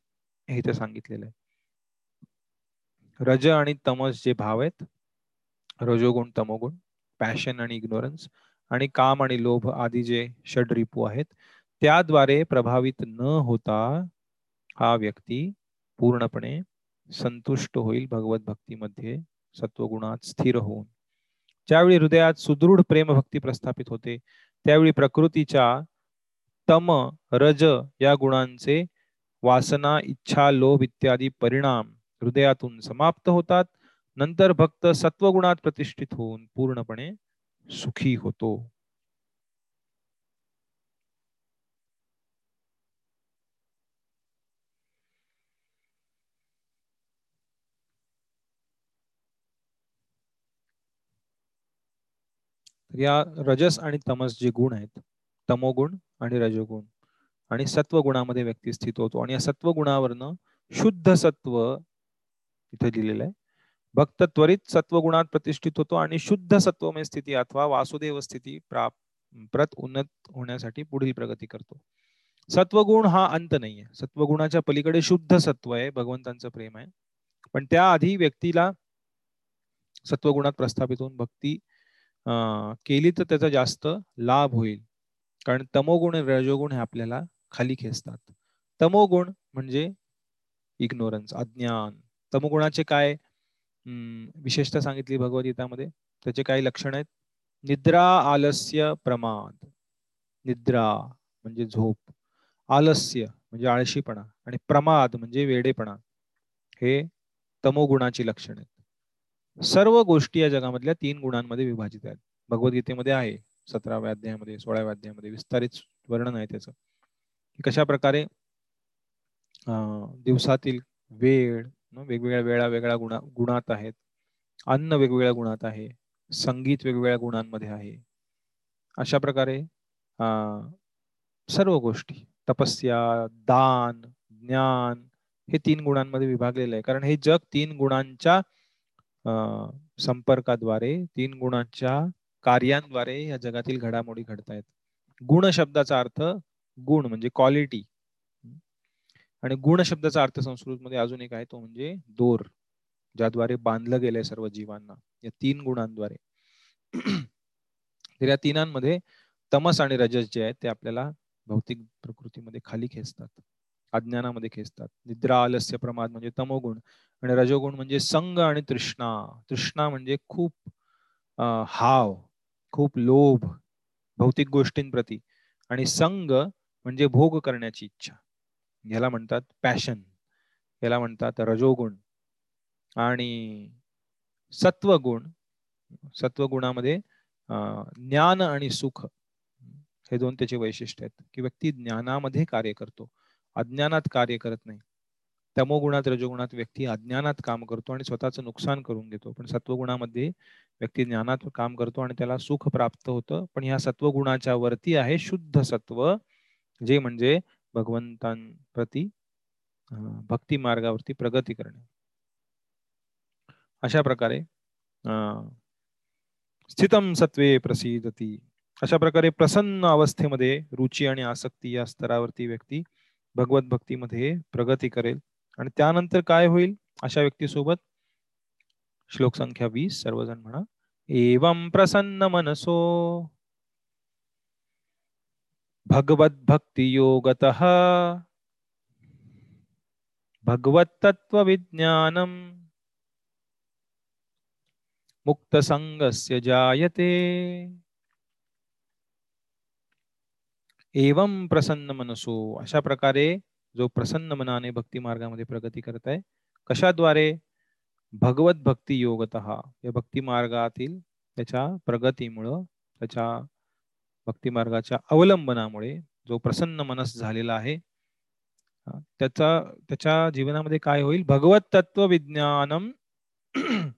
हे इथे सांगितलेलं आहे. रज आणि तमस जे भाव आहेत रजोगुण तमोगुण पॅशन आणि इग्नोरन्स आणि काम आणि लोभ आदी जे षडरिपू आहेत त्याद्वारे प्रभावित न होता हा व्यक्ती पूर्णपणे संतुष्ट होईल भगवत भक्तीमध्ये सत्वगुणात स्थिर होऊन. ज्यावेळी हृदयात सुदृढ प्रेम भक्ती प्रस्थापित होते त्यावेळी प्रकृतीच्या तम रज या गुणांचे वासना इच्छा लोभ इत्यादी परिणाम हृदयातून समाप्त होतात. नंतर भक्त सत्वगुणात प्रतिष्ठित होऊन पूर्णपणे सुखी होतो. या रजस आणि तमस जे गुण आहेत तमोगुण आणि रजोगुण आणि सत्वगुणामध्ये व्यक्ती स्थित होतो. आणि या सत्वगुणावरनं शुद्ध सत्व इथे लिहिलेलं आहे. भक्त त्वरित सत्वगुणात प्रतिष्ठित होतो आणि शुद्ध सत्वमय स्थिती अथवा वासुदेव स्थिती प्राप्त प्रत उन्नत होण्यासाठी पुढील प्रगती करतो. सत्वगुण हा अंत नाहीये. सत्वगुणाच्या पलीकडे शुद्ध सत्व आहे भगवंतांचं प्रेम आहे. पण त्याआधी व्यक्तीला सत्वगुणात प्रस्थापित होऊन भक्ती केली तर त्याचा जास्त लाभ होईल. कारण तमोगुण आणि रजोगुण हे आपल्याला खाली खेचतात. तमोगुण म्हणजे इग्नोरन्स अज्ञान. तमोगुणाचे काय विशेषता सांगितली भगवद्गीतामध्ये? त्याचे काही लक्षण आहेत? निद्रा आलस्य प्रमाद. निद्रा म्हणजे झोप. आलस्य म्हणजे आळशीपणा. आणि प्रमाद म्हणजे वेडेपणा. हे तमोगुणाची लक्षण आहेत. सर्व गोष्टी या जगामधल्या तीन गुणांमध्ये विभाजित आहेत. भगवद्गीतेमध्ये आहे सतराव्या अध्यायामध्ये सोळाव्या अध्यायामध्ये विस्तारित वर्णन आहे त्याचं. कशा प्रकारे दिवसातील वेळ वेगवेगळ्या वेळा वेगळ्या गुणा गुणात आहेत. अन्न वेगवेगळ्या गुणात आहे. संगीत वेगवेगळ्या गुणांमध्ये आहे. अशा प्रकारे सर्व गोष्टी तपस्या दान ज्ञान हे तीन गुणांमध्ये विभागलेलं आहे. कारण हे जग तीन गुणांच्या संपर्काद्वारे तीन गुणांच्या कार्यांद्वारे या जगातील घडामोडी घडतायत. गुण शब्दाचा अर्थ गुण म्हणजे क्वालिटी आणि गुण शब्दाचा अर्थ संस्कृत मध्ये अजून एक आहे तो म्हणजे दोर ज्याद्वारे बांधलं गेलंय सर्व जीवांना या तीन गुणांद्वारे. तर या तिनांमध्ये तमस आणि रजस जे आहेत ते आपल्याला भौतिक प्रकृतीमध्ये खाली खेचतात. अज्ञानामध्ये खेचतात. म्हणजे निद्रा आलस्य प्रमाद म्हणजे तमोगुण आणि रजोगुण म्हणजे संग आणि तृष्णा. तृष्णा म्हणजे खूप हाव खूप लोभ भौतिक गोष्टींप्रती आणि संग म्हणजे भोग करण्याची इच्छा. याला म्हणतात पॅशन. याला म्हणतात रजोगुण आणि सत्वगुण. सत्वगुणामध्ये ज्ञान आणि सुख. हे दोन त्याचे वैशिष्ट्य आहेत. की व्यक्ती ज्ञानामध्ये कार्य करतो. अज्ञानात कार्य करत नाही. तमोगुणात रजोगुणात व्यक्ती अज्ञानात काम करतो आणि स्वतःचं नुकसान करून घेतो. पण सत्वगुणामध्ये व्यक्ती ज्ञानात काम करतो आणि त्याला सुख प्राप्त होतं. पण ह्या सत्वगुणाच्या वरती आहे शुद्ध सत्व जे म्हणजे भगवंतांप्रती भक्ती मार्गावरती प्रगती करणे. अशा प्रकारे स्थितम सत्वे प्रसिद्धती अशा प्रकारे प्रसन्न अवस्थेमध्ये रुची आणि आसक्ती या स्तरावरती व्यक्ती भगवत भक्तीमध्ये प्रगती करेल. आणि त्यानंतर काय होईल? अशा व्यक्तीसोबत श्लोक संख्या वीस सर्वजण म्हणा. एवं प्रसन्न मनसो. भगवत भक्ती योगतः. भगवत तत्व मुक्त संगस्य जायते. एवं प्रसन्न मनसो अशा प्रकारे जो प्रसन्न मनाने भक्ती मार्गामध्ये प्रगती करत आहे कशाद्वारे? भगवत भक्ती योगत. या भक्ती मार्गातील त्याच्या प्रगतीमुळं त्याच्या भक्ती मार्गाच्या अवलंबनामुळे जो प्रसन्न मनस झालेला आहे त्याचा त्याच्या जीवनामध्ये काय होईल? भगवत तत्व विज्ञानम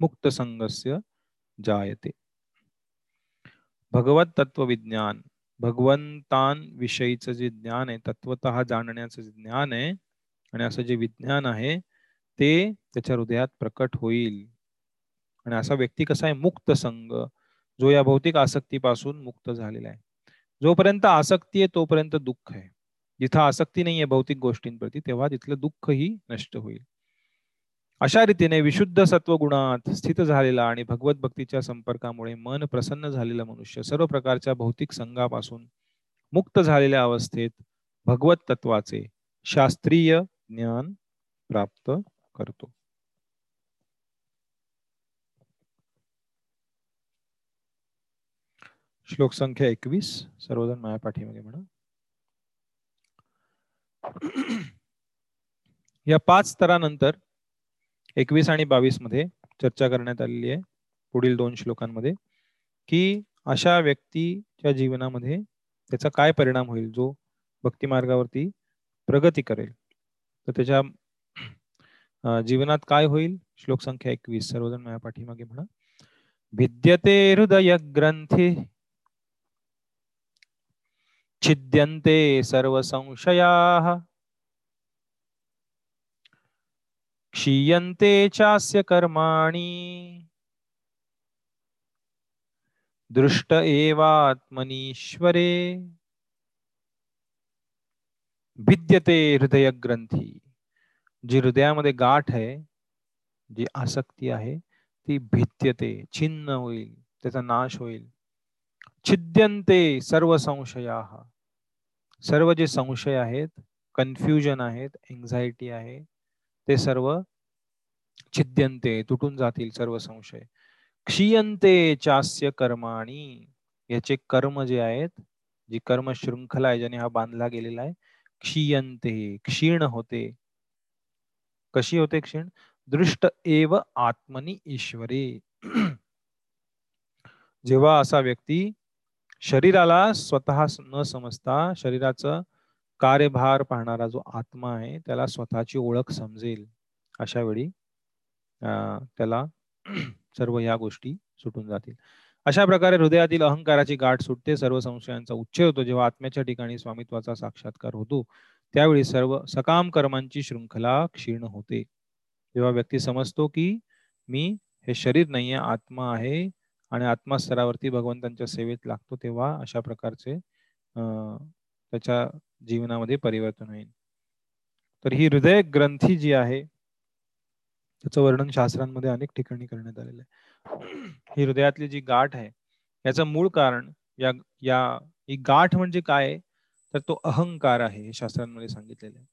मुक्त संघस्य जायते. भगवत तत्व विज्ञान. भगवंतांविषयीचं जे ज्ञान आहे तत्वत जाणण्याचं जे ज्ञान आहे आणि असं जे विज्ञान आहे ते त्याच्या हृदयात प्रकट होईल. आणि असा व्यक्ती कसा आहे? मुक्त संघ जो या भौतिक आसक्तीपासून मुक्त झालेला आहे. जोपर्यंत आसक्ती आहे तोपर्यंत दुःख आहे. जिथं आसक्ती नाहीये भौतिक गोष्टींप्रती तेव्हा तिथलं दुःखही नष्ट होईल. अशा रीतीने विशुद्ध सत्वगुणात स्थित झालेला आणि भगवत भक्तीच्या संपर्कामुळे मन प्रसन्न झालेला मनुष्य सर्व प्रकारच्या भौतिक संघापासून मुक्त झालेल्या अवस्थेत भगवत तत्वाचे शास्त्रीय ज्ञान प्राप्त करतो. श्लोक संख्या एकवीस. सर्वजण माया पाठीमध्ये म्हणा. या पाच स्तरानंतर एकवीस आणि बावीसमध्ये चर्चा करण्यात आलेली आहे पुढील दोन श्लोकांमध्ये की अशा व्यक्तीच्या जीवनामध्ये त्याचा काय परिणाम होईल जो भक्ती मार्गावरती प्रगती करेल? तर त्याच्या जीवनात काय होईल? श्लोक संख्या एकवीस. सर्वजण माझ्या पाठीमागे म्हणा. भिद्यते हृदय ग्रंथी छिद्यन्ते सर्व संशया क्षीयन्ते चास्य कर्माणि। दृष्ट एवात्मनीश्वरे। भिद्यते हृदय ग्रंथी जी हृदयामध्ये गाठ आहे जी आसक्ती आहे ती भिद्यते छिन्न होईल त्याचा नाश होईल. छिद्यंते सर्व संशया सर्व जे संशय आहेत कन्फ्युजन आहेत एन्झायटी आहे ते सर्व छिद्यंते तुटून जातील सर्व संशय. क्षीयंते चास्य कर्माणी याचे कर्म जे आहेत जी कर्म शृंखला आहे ज्याने हा बांधला गेलेला आहे क्षीयंते क्षीण होते. कशी होते क्षीण? दृष्ट एव आत्मनी ईश्वरे. जेव्हा असा व्यक्ती शरीराला स्वतः न समजता शरीराचं कार्यभार पाहणारा जो आत्मा आहे त्याला स्वतःची ओळख समजेल अशा वेळी त्याला सर्व या गोष्टी सुटून जातील. अशा प्रकारे हृदयातील अहंकाराची गाठ सुटते सर्व संशयांचा उच्चय होतो. जेव्हा आत्म्याच्या ठिकाणी स्वामित्वाचा साक्षात्कार होतो त्यावेळी सर्व सकाम कर्मांची शृंखला क्षीण होते. जेव्हा व्यक्ती समजतो की मी हे शरीर नाहीये आत्मा आहे आणि आत्मास्तरावरती भगवंतांच्या सेवेत लागतो तेव्हा अशा प्रकारचे त्याच्या जीवनामध्ये परिवर्तन होईल. तर ही हृदय ग्रंथी जी आहे त्याचं वर्णन शास्त्रांमध्ये अनेक ठिकाणी करण्यात आलेलं आहे. ही हृदयातली जी गाठ आहे याचं मूळ कारण या या ही गाठ म्हणजे काय? तर तो अहंकार आहे हे शास्त्रांमध्ये सांगितलेलं आहे.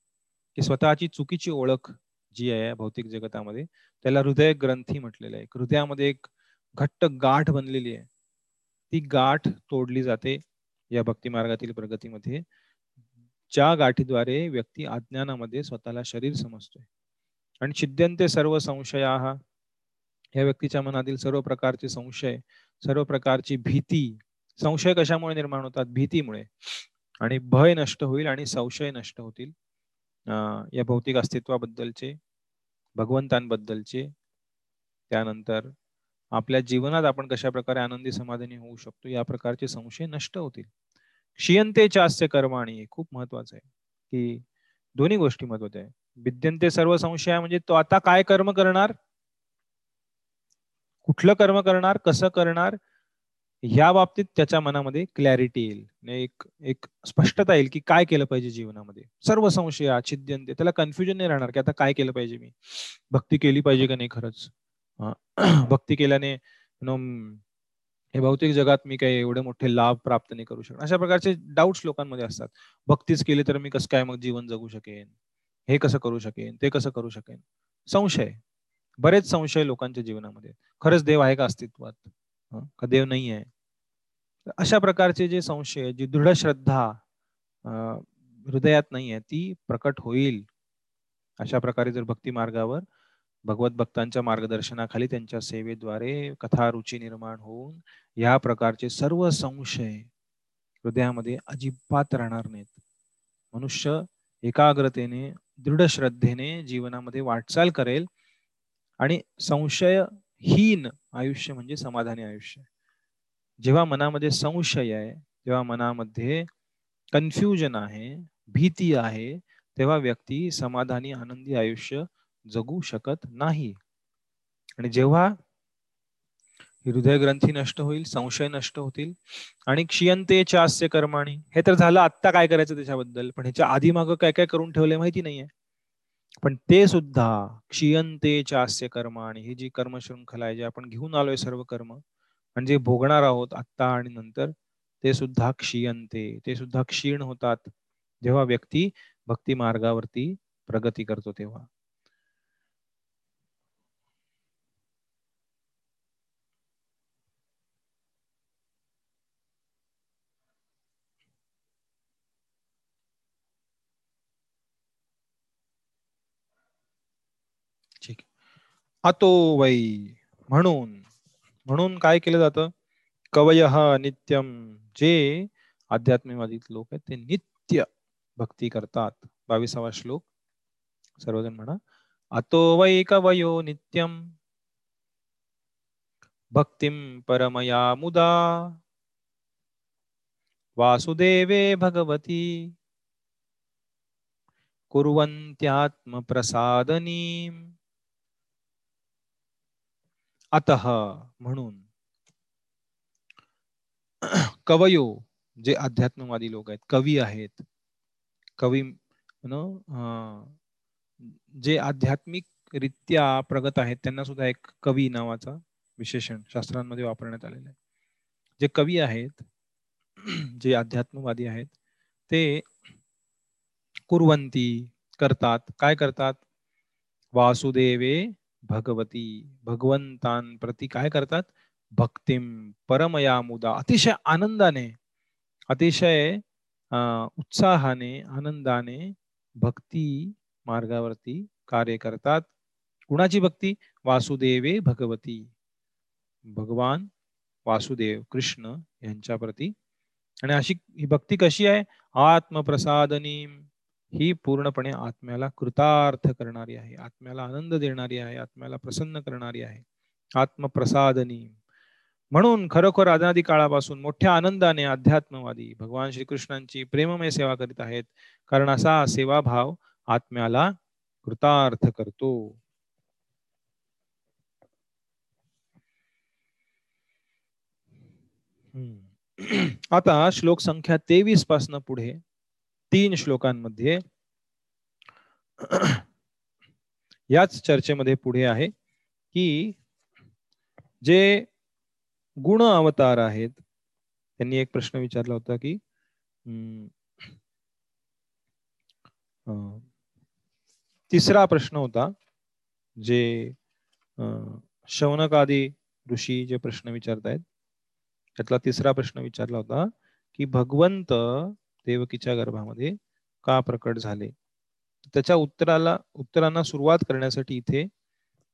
की स्वतःची चुकीची ओळख जी आहे भौतिक जगतामध्ये त्याला हृदय ग्रंथी म्हटलेलं आहे. हृदयामध्ये एक घट्ट गाठ बनलेली आहे. ती गाठ तोडली जाते या भक्ती मार्गातील प्रगतीमध्ये. ज्या गाठीद्वारे व्यक्ती अज्ञानामध्ये स्वतःला शरीर समजतोय. आणि छिद्यंते सर्व संशया या व्यक्तीच्या मनातील सर्व प्रकारचे संशय सर्व प्रकारची भीती संशय कशामुळे निर्माण होतात? भीतीमुळे. आणि भय नष्ट होईल आणि संशय नष्ट होतील. या भौतिक अस्तित्वाबद्दलचे भगवंतांबद्दलचे. त्यानंतर आपल्या जीवनात आपण कशा प्रकारे आनंदी समाधानी होऊ शकतो? या प्रकारचे संशय नष्ट होतील. क्षीयंते चास्य कर्माणी खूप महत्वाचं आहे. की दोन्ही गोष्टी महत्त्वाच्या आहे विद्यंते सर्व संशय म्हणजे तो आता काय कर्म करणार? कुठलं कर्म करणार? कसं करणार? या बाबतीत त्याच्या मनामध्ये क्लॅरिटी येईल. एक एक स्पष्टता येईल की काय केलं पाहिजे जीवनामध्ये. सर्व संशय छिद्यंते त्याला कन्फ्युजन नाही राहणार की आता काय केलं पाहिजे मी? भक्ती केली पाहिजे का नाही खरंच? भक्ती केल्याने नो हे भौतिक जगात मी काही एवढे मोठे लाभ प्राप्त नाही करू शकणार. अशा प्रकारचे डाऊट्स लोकांमध्ये असतात. भक्तीच केली तर मी कसं काय मग जीवन जगू शकेन? हे कसं करू शकेन? ते कसं करू शकेन? संशय. बरेच संशय लोकांच्या जीवनामध्ये. खरंच देव आहे का अस्तित्वात? का देव नाही आहे अशा प्रकारचे जे संशय जी दृढ श्रद्धा अं, हृदयात नाही आहे ती प्रकट होईल. अशा प्रकारे जर भक्ती मार्गावर भगवत भक्तांच्या मार्गदर्शनाखाली त्यांच्या सेवेद्वारे कथा रुची निर्माण होऊन या प्रकारचे सर्व संशय हृदयामध्ये अजिबात राहणार नाहीत. मनुष्य एकाग्रतेने दृढ श्रद्धेने जीवनामध्ये वाटचाल करेल आणि संशयहीन आयुष्य म्हणजे समाधानी आयुष्य. जेव्हा मनामध्ये संशय आहे जेव्हा मनामध्ये कन्फ्युजन आहे भीती आहे तेव्हा व्यक्ती समाधानी आनंदी आयुष्य जगू शकत नाही. आणि जेव्हा हृदय ग्रंथी नष्ट होईल संशय नष्ट होतील आणि क्षियंते चास्य कर्माणी हे तर झालं आत्ता काय करायचं त्याच्याबद्दल? पण ह्याच्या आधी मागं काय काय करून ठेवलंय माहिती नाहीये. पण ते सुद्धा क्षियंते चास्य कर्माणी ही जी कर्मशृंखला आहे जे आपण घेऊन आलोय सर्व कर्म म्हणजे भोगणार आहोत आत्ता आणि नंतर ते सुद्धा क्षियंते ते सुद्धा क्षीण होतात. जेव्हा व्यक्ती भक्ती मार्गावरती प्रगती करतो तेव्हा. अतो वै म्हणून. म्हणून काय केलं जातं? कवय नित्यम जे आध्यात्मिकवादी लोक आहेत ते नित्य भक्ती करतात. बावीसावा श्लोक. सर्वजण म्हणा. अतो वै कवयो नित्यम भक्तिम परमया मुदा. वासुदेवे भगवती कुर्वन्त्यात्मप्रसादनीम्. अत म्हणून कवयो जे अध्यात्मवादी लोक आहेत कवी आहेत कवी जे आध्यात्मिक रित्या प्रगत आहेत त्यांना सुद्धा एक कवी नावाचा विशेषण शास्त्रांमध्ये वापरण्यात आलेलं आहे. जे कवी आहेत जे अध्यात्मवादी आहेत ते कुरवंती करतात. काय करतात? वासुदेवे भगवती भगवंतांप्रती काय करतात? भक्तिम परमया मुदा अतिशय आनंदाने अतिशय उत्साहाने आनंदाने भक्ती मार्गावरती कार्य करतात. कुणाची भक्ती? वासुदेवे भगवती. भगवान वासुदेव कृष्ण यांच्या प्रती. आणि अशी ही भक्ती कशी आहे? आत्मप्रसादनी ही पूर्णपणे आत्म्याला कृतार्थ करणारी आहे. आत्म्याला आनंद देणारी आहे. आत्म्याला प्रसन्न करणारी आहे. आत्मप्रसादनी. म्हणून खरोखर आदनादी काळापासून मोठ्या आनंदाने अध्यात्मवादी भगवान श्रीकृष्णांची प्रेममय सेवा करीत आहेत. कारण असा सेवाभाव आत्म्याला कृतार्थ करतो. आता श्लोक संख्या तेवीस पासन पुढे तीन श्लोकांमध्ये याच चर्चेमध्ये पुढे आहे की जे गुण अवतार आहेत त्यांनी एक प्रश्न विचारला होता की तिसरा प्रश्न होता जे शौनकादी ऋषी जे प्रश्न विचारतायत त्यातला तिसरा प्रश्न विचारला होता की भगवंत देवकीच्या गर्भामध्ये का प्रकट झाले? त्याच्या उत्तराला उत्तरांना सुरुवात करण्यासाठी इथे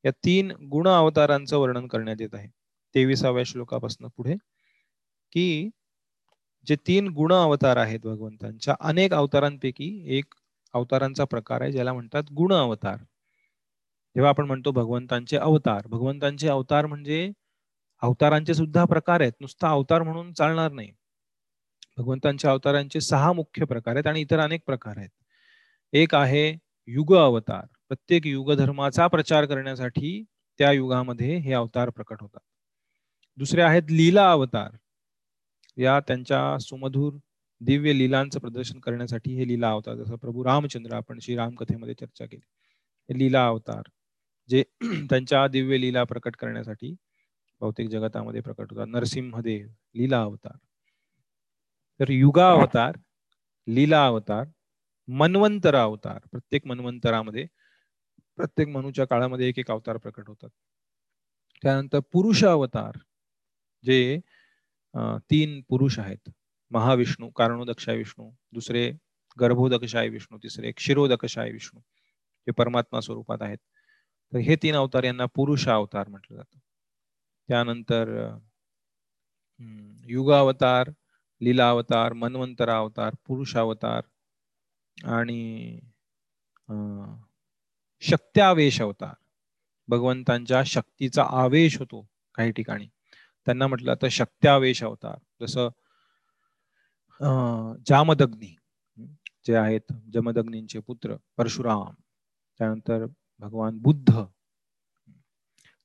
या तीन गुण अवतारांचं वर्णन करण्यात येत आहे. तेविसाव्या श्लोकापासून पुढे की जे तीन गुण अवतार आहेत भगवंतांच्या अनेक अवतारांपैकी एक अवतारांचा प्रकार आहे ज्याला म्हणतात गुण अवतार. जेव्हा आपण म्हणतो भगवंतांचे अवतार भगवंतांचे अवतार म्हणजे अवतारांचे सुद्धा प्रकार आहेत. नुसता अवतार म्हणून चालणार नाही. भगवंतांच्या अवतारांचे सहा मुख्य प्रकार आहेत आणि इतर अनेक प्रकार आहेत. एक आहे युग अवतार. प्रत्येक युग धर्माचा प्रचार करण्यासाठी त्या युगामध्ये हे अवतार प्रकट होतात. दुसरे आहेत लीला अवतार. या त्यांच्या सुमधुर दिव्य लीलांचं प्रदर्शन करण्यासाठी हे लीला अवतार जसं प्रभू रामचंद्र आपण श्री कथेमध्ये चर्चा केली. लीला अवतार जे त्यांच्या दिव्य लीला प्रकट करण्यासाठी भौतिक जगतामध्ये प्रकट होतात. नरसिंहदेव लीला अवतार. तर युगा अवतार लीला अवतार मन्वंतरा अवतार. प्रत्येक मन्वंतरामध्ये प्रत्येक मनूच्या काळामध्ये एक एक अवतार प्रकट होतात. त्यानंतर पुरुष अवतार जे तीन पुरुष आहेत. महाविष्णू कारणोदक्षाय विष्णू दुसरे गर्भोदकशाय विष्णू तिसरे क्षीरोदकशाय विष्णू हे परमात्मा स्वरूपात आहेत. तर हे तीन अवतार यांना पुरुष अवतार म्हटलं जातं. त्यानंतर युगावतार अवतार लीला अवतार मन्वंतरा अवतार पुरुष अवतार आणि अं, शक्त्यावेश अवतार भगवंतांच्या शक्तीचा आवेश होतो काही ठिकाणी. त्यांना म्हटलं तर शक्त्यावेश अवतार जसं अं, जामदग्नी जे आहेत जमदग्नींचे पुत्र परशुराम. त्यानंतर भगवान बुद्ध.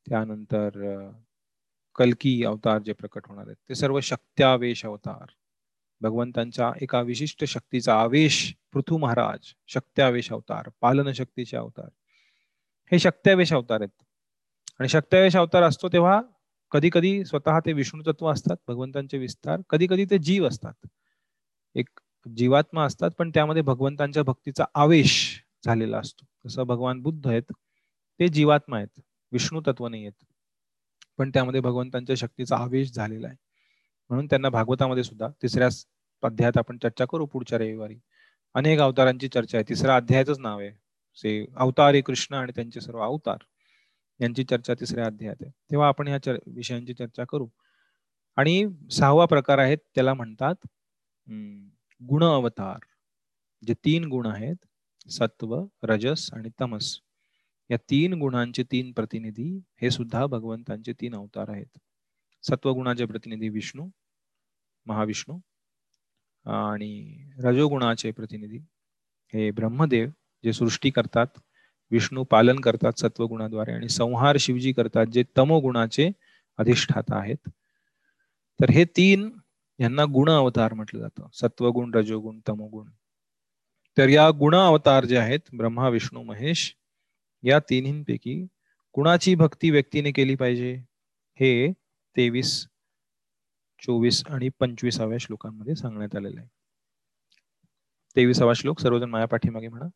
त्यानंतर कलकी कल्की अवतार जे प्रकट होणार आहेत ते सर्व शक्त्यावेश अवतार भगवंतांच्या एका विशिष्ट शक्तीचा आवेश पृथू महाराज शक्त्यावेश अवतार पालन शक्तीचे अवतार. हे शक्त्यावेश अवतार आहेत. आणि शक्त्यावेश अवतार असतो तेव्हा कधी कधी स्वतः ते विष्णू तत्व असतात भगवंतांचे विस्तार. कधी कधी ते जीव असतात. एक जीवात्मा असतात पण त्यामध्ये भगवंतांच्या भक्तीचा आवेश झालेला असतो. जसं भगवान बुद्ध आहेत ते जीवात्मा आहेत विष्णू तत्व नाही आहेत पण त्यामध्ये भगवंतांच्या शक्तीचा आवेश झालेला आहे. म्हणून त्यांना भागवतामध्ये सुद्धा तिसऱ्या अध्यायात आपण चर्चा करू पुढच्या रविवारी. अनेक अवतारांची चर्चा आहे. तिसऱ्या अध्यायाचंच नाव आहे. से अवतारी कृष्ण आणि त्यांचे सर्व अवतार यांची चर्चा तिसऱ्या अध्यायात आहे. तेव्हा आपण या चर विषयांची चर्चा करू. आणि सहावा प्रकार आहेत त्याला म्हणतात हम्म, गुण अवतार जे तीन गुण आहेत सत्व रजस आणि तमस. या तीन गुणांचे तीन प्रतिनिधी हे सुद्धा भगवंतांचे तीन अवतार आहेत. सत्वगुणाचे प्रतिनिधी विष्णू महाविष्णू आणि रजोगुणाचे प्रतिनिधी हे ब्रह्मदेव जे सृष्टी करतात विष्णू पालन करतात सत्वगुणाद्वारे आणि संहार शिवजी करतात जे तमोगुणाचे अधिष्ठाता आहेत. तर हे तीन यांना गुण अवतार म्हटलं जातं. सत्वगुण रजोगुण तमोगुण. तर या गुण अवतार जे आहेत ब्रह्मा विष्णू महेश या तिन्हींपैकी कुणाची भक्ती व्यक्तीने केली पाहिजे? हे तेवीस चोवीस आणि पंचवीसाव्या श्लोकांमध्ये सांगण्यात आलेलं आहे. तेवीसावा श्लोक सर्वजण माया पाठीमागे म्हणा.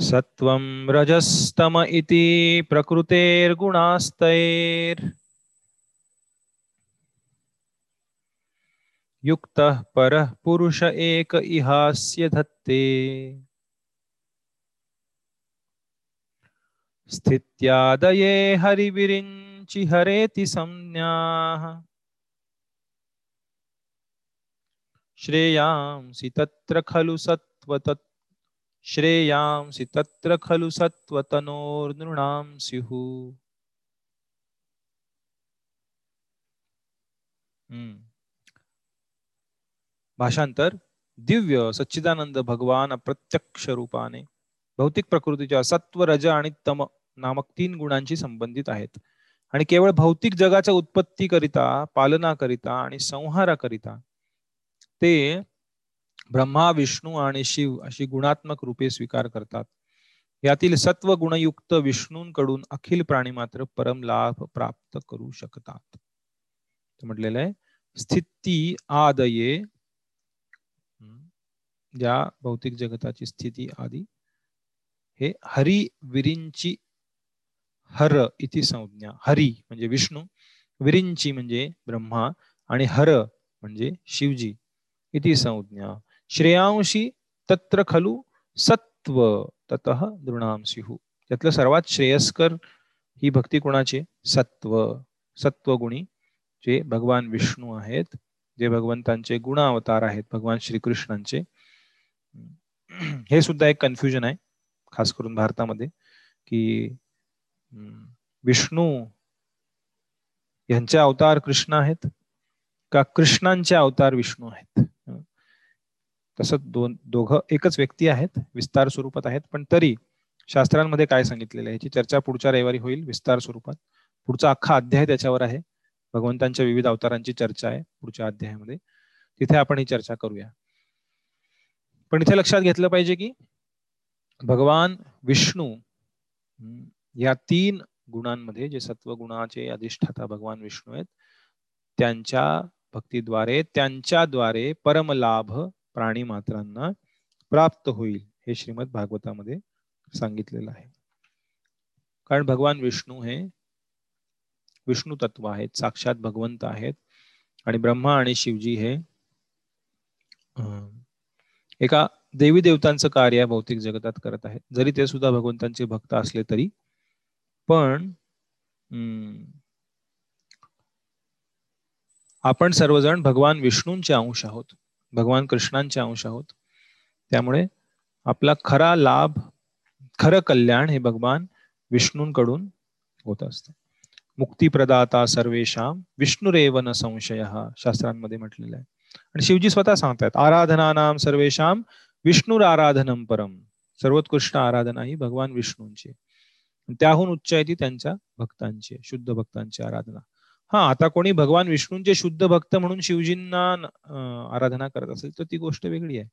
सत्वं रजस्तम इति प्रकृतेर्गुणास्तैर्। युक्तः परः पुरुष एक इहास्य धत्ते। स्थित्यादये हरिविरिञ्चि हरेति संज्ञाः। श्रेयांसि तत्र खलु सत्त्वतत् श्रेयांसि तत्र खलु सत्त्वतनोर्नृणां स्युः हम्म. भाषांतर। दिव्य सच्चिदानंद भगवान अप्रत्यक्ष रूपाने भौतिक प्रकृतीच्या सत्व रज आणि तम नामक तीन गुणांशी संबंधित आहेत. आणि केवळ भौतिक जगाच्या उत्पत्तीकरिता पालनाकरिता आणि संहाराकरिता ते ब्रह्मा विष्णू आणि शिव अशी गुणात्मक रूपे स्वीकार करतात. यातील सत्व गुणयुक्त विष्णूंकडून अखिल प्राणी मात्र परम लाभ प्राप्त करू शकतात. म्हटलेलं आहे स्थिती आदये ज्या भौतिक जगताची स्थिती आदी हे हरी विरिंची हर इति संज्ञा हरी म्हणजे विष्णू विरिंची म्हणजे ब्रह्मा आणि हर म्हणजे शिवजी. इति संज्ञा. श्रेयांशी तत्र खलु सत्व तत दृणाम त्यातलं सर्वात श्रेयस्कर ही भक्ती कोणाची? सत्व सत्वगुणी जे भगवान विष्णू आहेत जे भगवंतांचे गुण अवतार आहेत भगवान श्रीकृष्णांचे. हे सुद्धा एक कन्फ्युजन आहे खास करून भारतामध्ये की विष्णू यांचे अवतार कृष्ण आहेत का कृष्णांचे अवतार विष्णू आहेत? तसं दोन दोघं एकच व्यक्ती आहेत विस्तार स्वरूपात आहेत पण तरी शास्त्रांमध्ये काय सांगितलेलं आहे? याची चर्चा पुढच्या रविवारी होईल विस्तार स्वरूपात. पुढचा अख्खा अध्याय त्याच्यावर आहे. भगवंतांच्या विविध अवतारांची चर्चा आहे पुढच्या अध्यायामध्ये. तिथे आपण ही चर्चा करूया. पण इथे लक्षात घेतलं पाहिजे की भगवान विष्णू या तीन गुणांमध्ये जे सत्व गुणाचे अधिष्ठाता भगवान विष्णू आहेत त्यांच्या भक्तीद्वारे त्यांच्याद्वारे परमलाभ प्राणी मात्रांना प्राप्त होईल हे श्रीमद भागवतामध्ये सांगितलेलं आहे. कारण भगवान विष्णू हे विष्णू तत्व आहेत साक्षात भगवंत आहेत आणि ब्रह्मा आणि शिवजी हे अं, एका देवी देवतांचं कार्य भौतिक जगतात करत आहेत. जरी ते सुद्धा भगवंतांचे भक्त असले तरी पण हम्म, आपण सर्वजण भगवान विष्णूंचे अंश आहोत भगवान कृष्णांचे अंश आहोत. त्यामुळे आपला खरा लाभ खरं कल्याण हे भगवान विष्णूंकडून होत असतं. मुक्तीप्रदाता सर्वेशाम विष्णुरेव न संशय शास्त्रांमध्ये म्हटलेलं आहे. आणि शिवजी स्वतः सांगतात आराधनानाम सर्वेशाम विष्णुर आराधनम परम सर्वोत्कृष्ट आराधना ही भगवान विष्णूंची त्याहून उच्च आहे ती त्यांच्या भक्तांची शुद्ध भक्तांची आराधना. हा आता कोणी भगवान विष्णूंचे शुद्ध भक्त म्हणून शिवजींना आराधना करत असेल तर ती गोष्ट वेगळी आहे.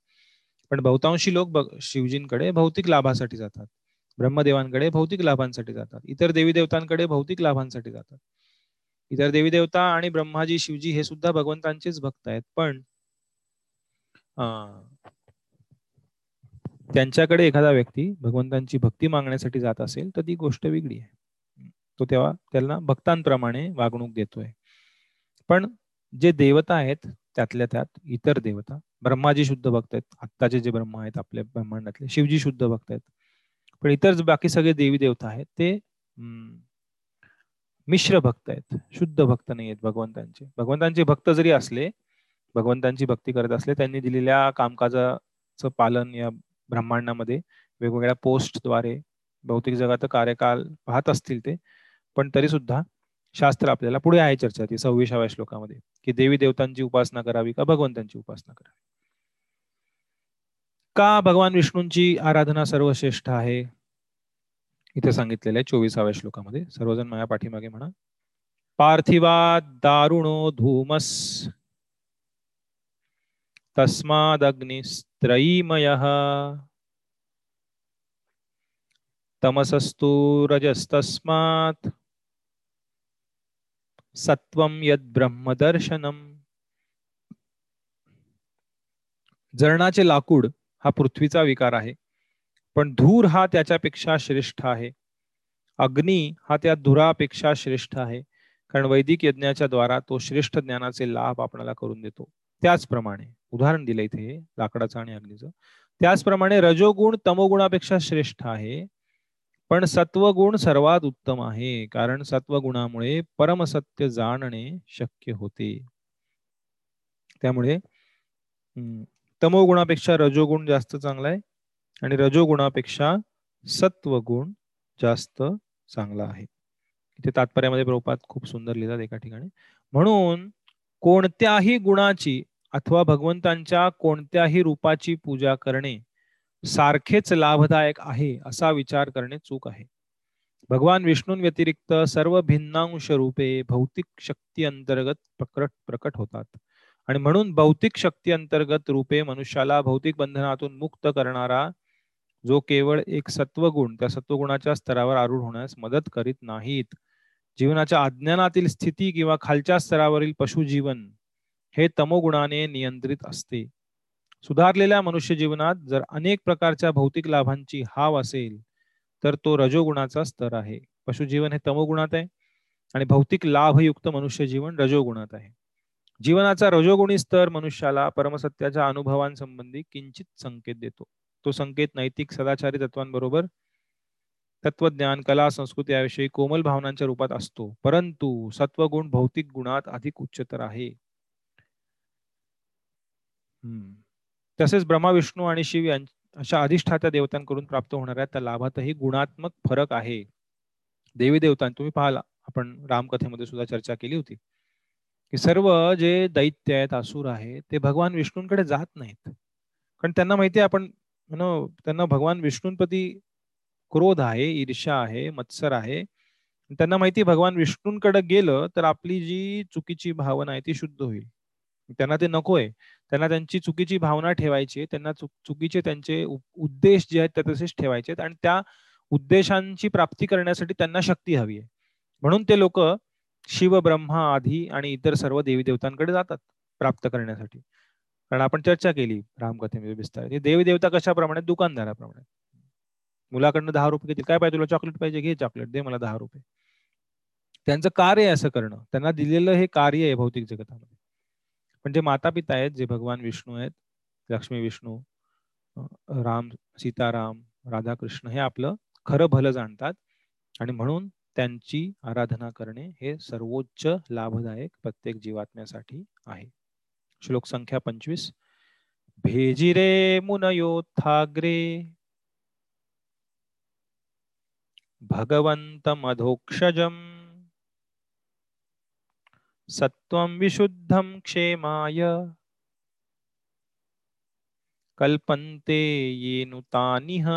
पण बहुतांशी लोक शिवजींकडे भौतिक लाभासाठी जातात. ब्रह्मदेवांकडे भौतिक लाभांसाठी जातात. इतर देवी देवतांकडे भौतिक लाभांसाठी जातात. इतर देवी देवता आणि ब्रह्माजी शिवजी हे सुद्धा भगवंतांचेच भक्त आहेत. पण त्यांच्याकडे एखादा व्यक्ती भगवंतांची भक्ती मागण्यासाठी जात असेल तर ती गोष्ट वेगळी आहे. तो तेव्हा त्यांना भक्तांप्रमाणे वागणूक देतोय. पण जे देवता आहेत त्यातल्या त्यात इतर देवता ब्रह्माजी शुद्ध भक्त आहेत आत्ताचे जे ब्रह्मा आहेत आपल्या ब्रह्मांडातले शिवजी शुद्ध भक्त आहेत पण इतर बाकी सगळे देवी देवता आहेत ते मिश्र भक्त आहेत शुद्ध भक्त नाही आहेत भगवंतांचे. भगवंतांचे भक्त जरी असले भगवंतांची भक्ती करत असले त्यांनी दिलेल्या कामकाजाचं पालन या ब्रह्मांडामध्ये वेगवेगळ्या पोस्टद्वारे भौतिक जगात कार्यकाल पाहत असतील ते पण तरी सुद्धा शास्त्र आपल्याला पुढे आहे चर्चा ती सव्वीसाव्या श्लोकामध्ये की देवी देवतांची उपासना करावी का भगवंतांची उपासना करावी? का भगवान विष्णूंची आराधना सर्वश्रेष्ठ आहे? इथे सांगितलेलं आहे चोवीसाव्या श्लोकामध्ये सर्वजण माझ्या पाठीमागे म्हणा. पार्थिवा दारुणो धूमस तस्मादग्निस्त्रयीमय तमसस्तु रजस्तस्मात्। सत्वं यद ब्रह्मदर्शनम। लाकूड हा पृथ्वीचा विकार आहे पण धूर हा त्याच्यापेक्षा श्रेष्ठ आहे. अग्नी हा त्या धुरापेक्षा श्रेष्ठ आहे कारण वैदिक यज्ञाच्या द्वारा तो श्रेष्ठ ज्ञानाचे लाभ आपल्याला करून देतो. त्याचप्रमाणे उदाहरण दिलं इथे लाकडाचं आणि अग्नीचं. त्याचप्रमाणे रजोगुण तमोगुणापेक्षा श्रेष्ठ आहे पण सत्वगुण सर्वात उत्तम आहे कारण सत्वगुणामुळे परमसत्य जाणणे शक्य होते. त्यामुळे हम्म, तमोगुणापेक्षा रजोगुण जास्त चांगला आहे आणि रजोगुणापेक्षा सत्वगुण जास्त चांगला आहे. इथे तात्पर्यामध्ये प्रभुपात खूप सुंदर लिहितात एका ठिकाणी. म्हणून कोणत्याही गुणाची अथवा भगवंतांच्या कोणत्याही रूपाची पूजा करणे सारखेच लाभदायक आहे असा विचार करणे चूक आहे. भगवान विष्णूं व्यतिरिक्त सर्व भिन्नांश रूपे भौतिक शक्ती अंतर्गत प्रकट प्रकट होतात. आणि म्हणून भौतिक शक्ती अंतर्गत रूपे मनुष्याला भौतिक बंधनातून मुक्त करणारा जो केवळ एक सत्वगुण त्या सत्वगुणाच्या स्तरावर आरूढ होण्यास मदत करीत नाहीत. जीवनाच्या अज्ञानातील स्थिती किंवा खालच्या स्तरावरील पशुजीवन हे तमोगुणाने नियंत्रित असते. सुधारलेल्या मनुष्य जीवनात जर अनेक प्रकारच्या भौतिक लाभांची हाव असेल तर तो रजोगुणाचा स्तर आहे. पशुजीवन हे तमोगुणात आहे आणि भौतिक लाभयुक्त मनुष्य जीवन रजोगुणात आहे. जीवनाचा रजोगुणी स्तर मनुष्याला परमसत्याच्या अनुभवांसंबंधी किंचित संकेत देतो. तो संकेत नैतिक सदाचारी तत्वांबरोबर तत्वज्ञान कला संस्कृती याविषयी कोमल भावनांच्या रूपात असतो. परंतु सत्वगुण भौतिक गुणात अधिक उच्चतर आहे. तसेच ब्रह्मा विष्णू आणि शिव अशा अधिष्ठात्या देवतांकडून प्राप्त होणाऱ्या त्या लाभातही गुणात्मक फरक आहे. देवी देवतां तुम्ही पाहाल आपण रामकथेमध्ये सुद्धा चर्चा केली होती. की सर्व जे दैत्य आहेत असुर आहेत ते भगवान विष्णूंकडे जात नाहीत. कारण त्यांना माहिती आहे आपण त्यांना भगवान विष्णूंप्रती क्रोध आहे ईर्ष्या आहे मत्सर आहे. त्यांना माहिती भगवान विष्णूंकडे गेलं तर आपली जी चुकीची भावना आहे ती शुद्ध होईल. त्यांना ते नकोय. त्यांना त्यांची चुकीची भावना ठेवायची आहे, त्यांना चुकीचे त्यांचे उद्देश जे आहेत ते तसेच ठेवायचे आहेत आणि त्या उद्देशांची प्राप्ती करण्यासाठी त्यांना शक्ती हवी आहे. म्हणून ते लोक शिव ब्रह्मा आधी आणि इतर सर्व देवी देवतांकडे जातात प्राप्त करण्यासाठी. कारण आपण चर्चा केली रामकथेमध्ये विस्तार. देवी देवता कशाप्रमाणे? दुकानदाराप्रमाणे. मुलाकडनं दहा रुपये घेतील. काय पाहिजे तुला? चॉकलेट पाहिजे? घे चॉकलेट. दे मला दहा रुपये. त्यांचं कार्य आहे असं करणं. त्यांना दिलेलं हे कार्य आहे भौतिक जगतामध्ये. पण जे माता पिता आहेत जे भगवान विष्णू आहेत लक्ष्मी विष्णू राम सीताराम राधाकृष्ण हे आपलं खरं भलं जाणतात. आणि म्हणून त्यांची आराधना करणे हे सर्वोच्च लाभदायक प्रत्येक जीवात्म्यासाठी आहे. श्लोक संख्या पंचवीस. भेजिरे मुनयोत्थाग्रे भगवन्तमधोक्षजम् सत्वं विशुद्धं क्षेमाय। कल्पन्ते येनुतानिह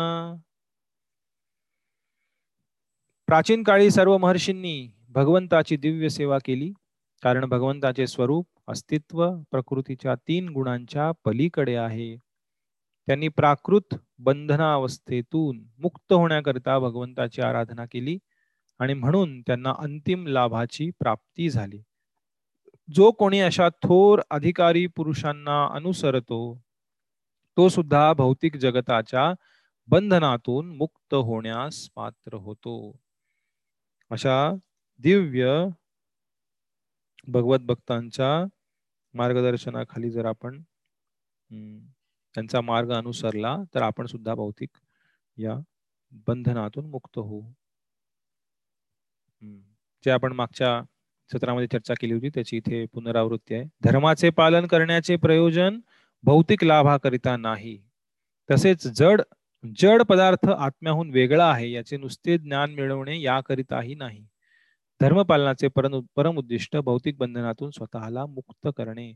प्राचीन काळी सर्व महर्षींनी भगवंताची दिव्य सेवा केली कारण भगवंताचे स्वरूप अस्तित्व प्रकृतीच्या तीन गुणांच्या पलीकडे आहे. त्यांनी प्राकृत बंधनावस्थेतून मुक्त होण्याकरिता भगवंताची आराधना केली आणि म्हणून त्यांना अंतिम लाभाची प्राप्ती झाली. जो कोणी अशा थोर अधिकारी पुरुषांना अनुसरतो तो सुद्धा भौतिक जगताच्या बंधनातून मुक्त होण्यास पात्र होतो अशा दिव्य भगवत भक्तांच्या मार्गदर्शनाखाली जर आपण हम्म, त्यांचा मार्ग अनुसरला तर आपण सुद्धा भौतिक या बंधनातून मुक्त होऊ हम्म. जे आपण मागच्या सत्रामध्ये चर्चा केली होती त्याची इथे पुनरावृत्ती आहे. धर्माचे पालन करण्याचे प्रयोजन भौतिक लाभाकरिता नाही. तसेच जड जड पदार्थ आत्म्याहून वेगळा आहे याचे नुसते ज्ञान मिळवणे याकरिताही नाही. धर्मपालनाचे परम परम उद्दिष्ट भौतिक बंधनातून स्वतःला मुक्त करणे.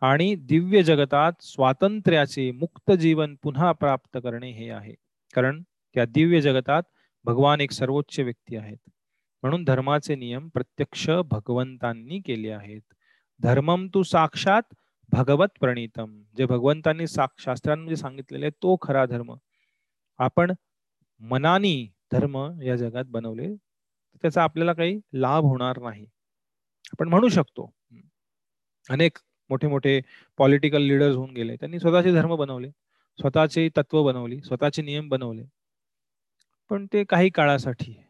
आणि दिव्य जगतात स्वातंत्र्याचे मुक्त जीवन पुन्हा प्राप्त करणे हे आहे. कारण त्या दिव्य जगतात भगवान एक सर्वोच्च व्यक्ती आहेत. म्हणून धर्माचे नियम प्रत्यक्ष भगवंतांनी केले आहेत. धर्मम तू साक्षात भगवत प्रणीतम. जे भगवंतांनी शास्त्रांमध्ये सांगितलेले तो खरा धर्म. आपण मनानी धर्म या जगात बनवले त्याचा आपल्याला काही लाभ होणार नाही. आपण म्हणू शकतो. अनेक मोठे मोठे पॉलिटिकल लिडर्स होऊन गेले. त्यांनी स्वतःचे धर्म बनवले. स्वतःचे तत्व बनवली. स्वतःचे नियम बनवले. पण ते काही काळासाठी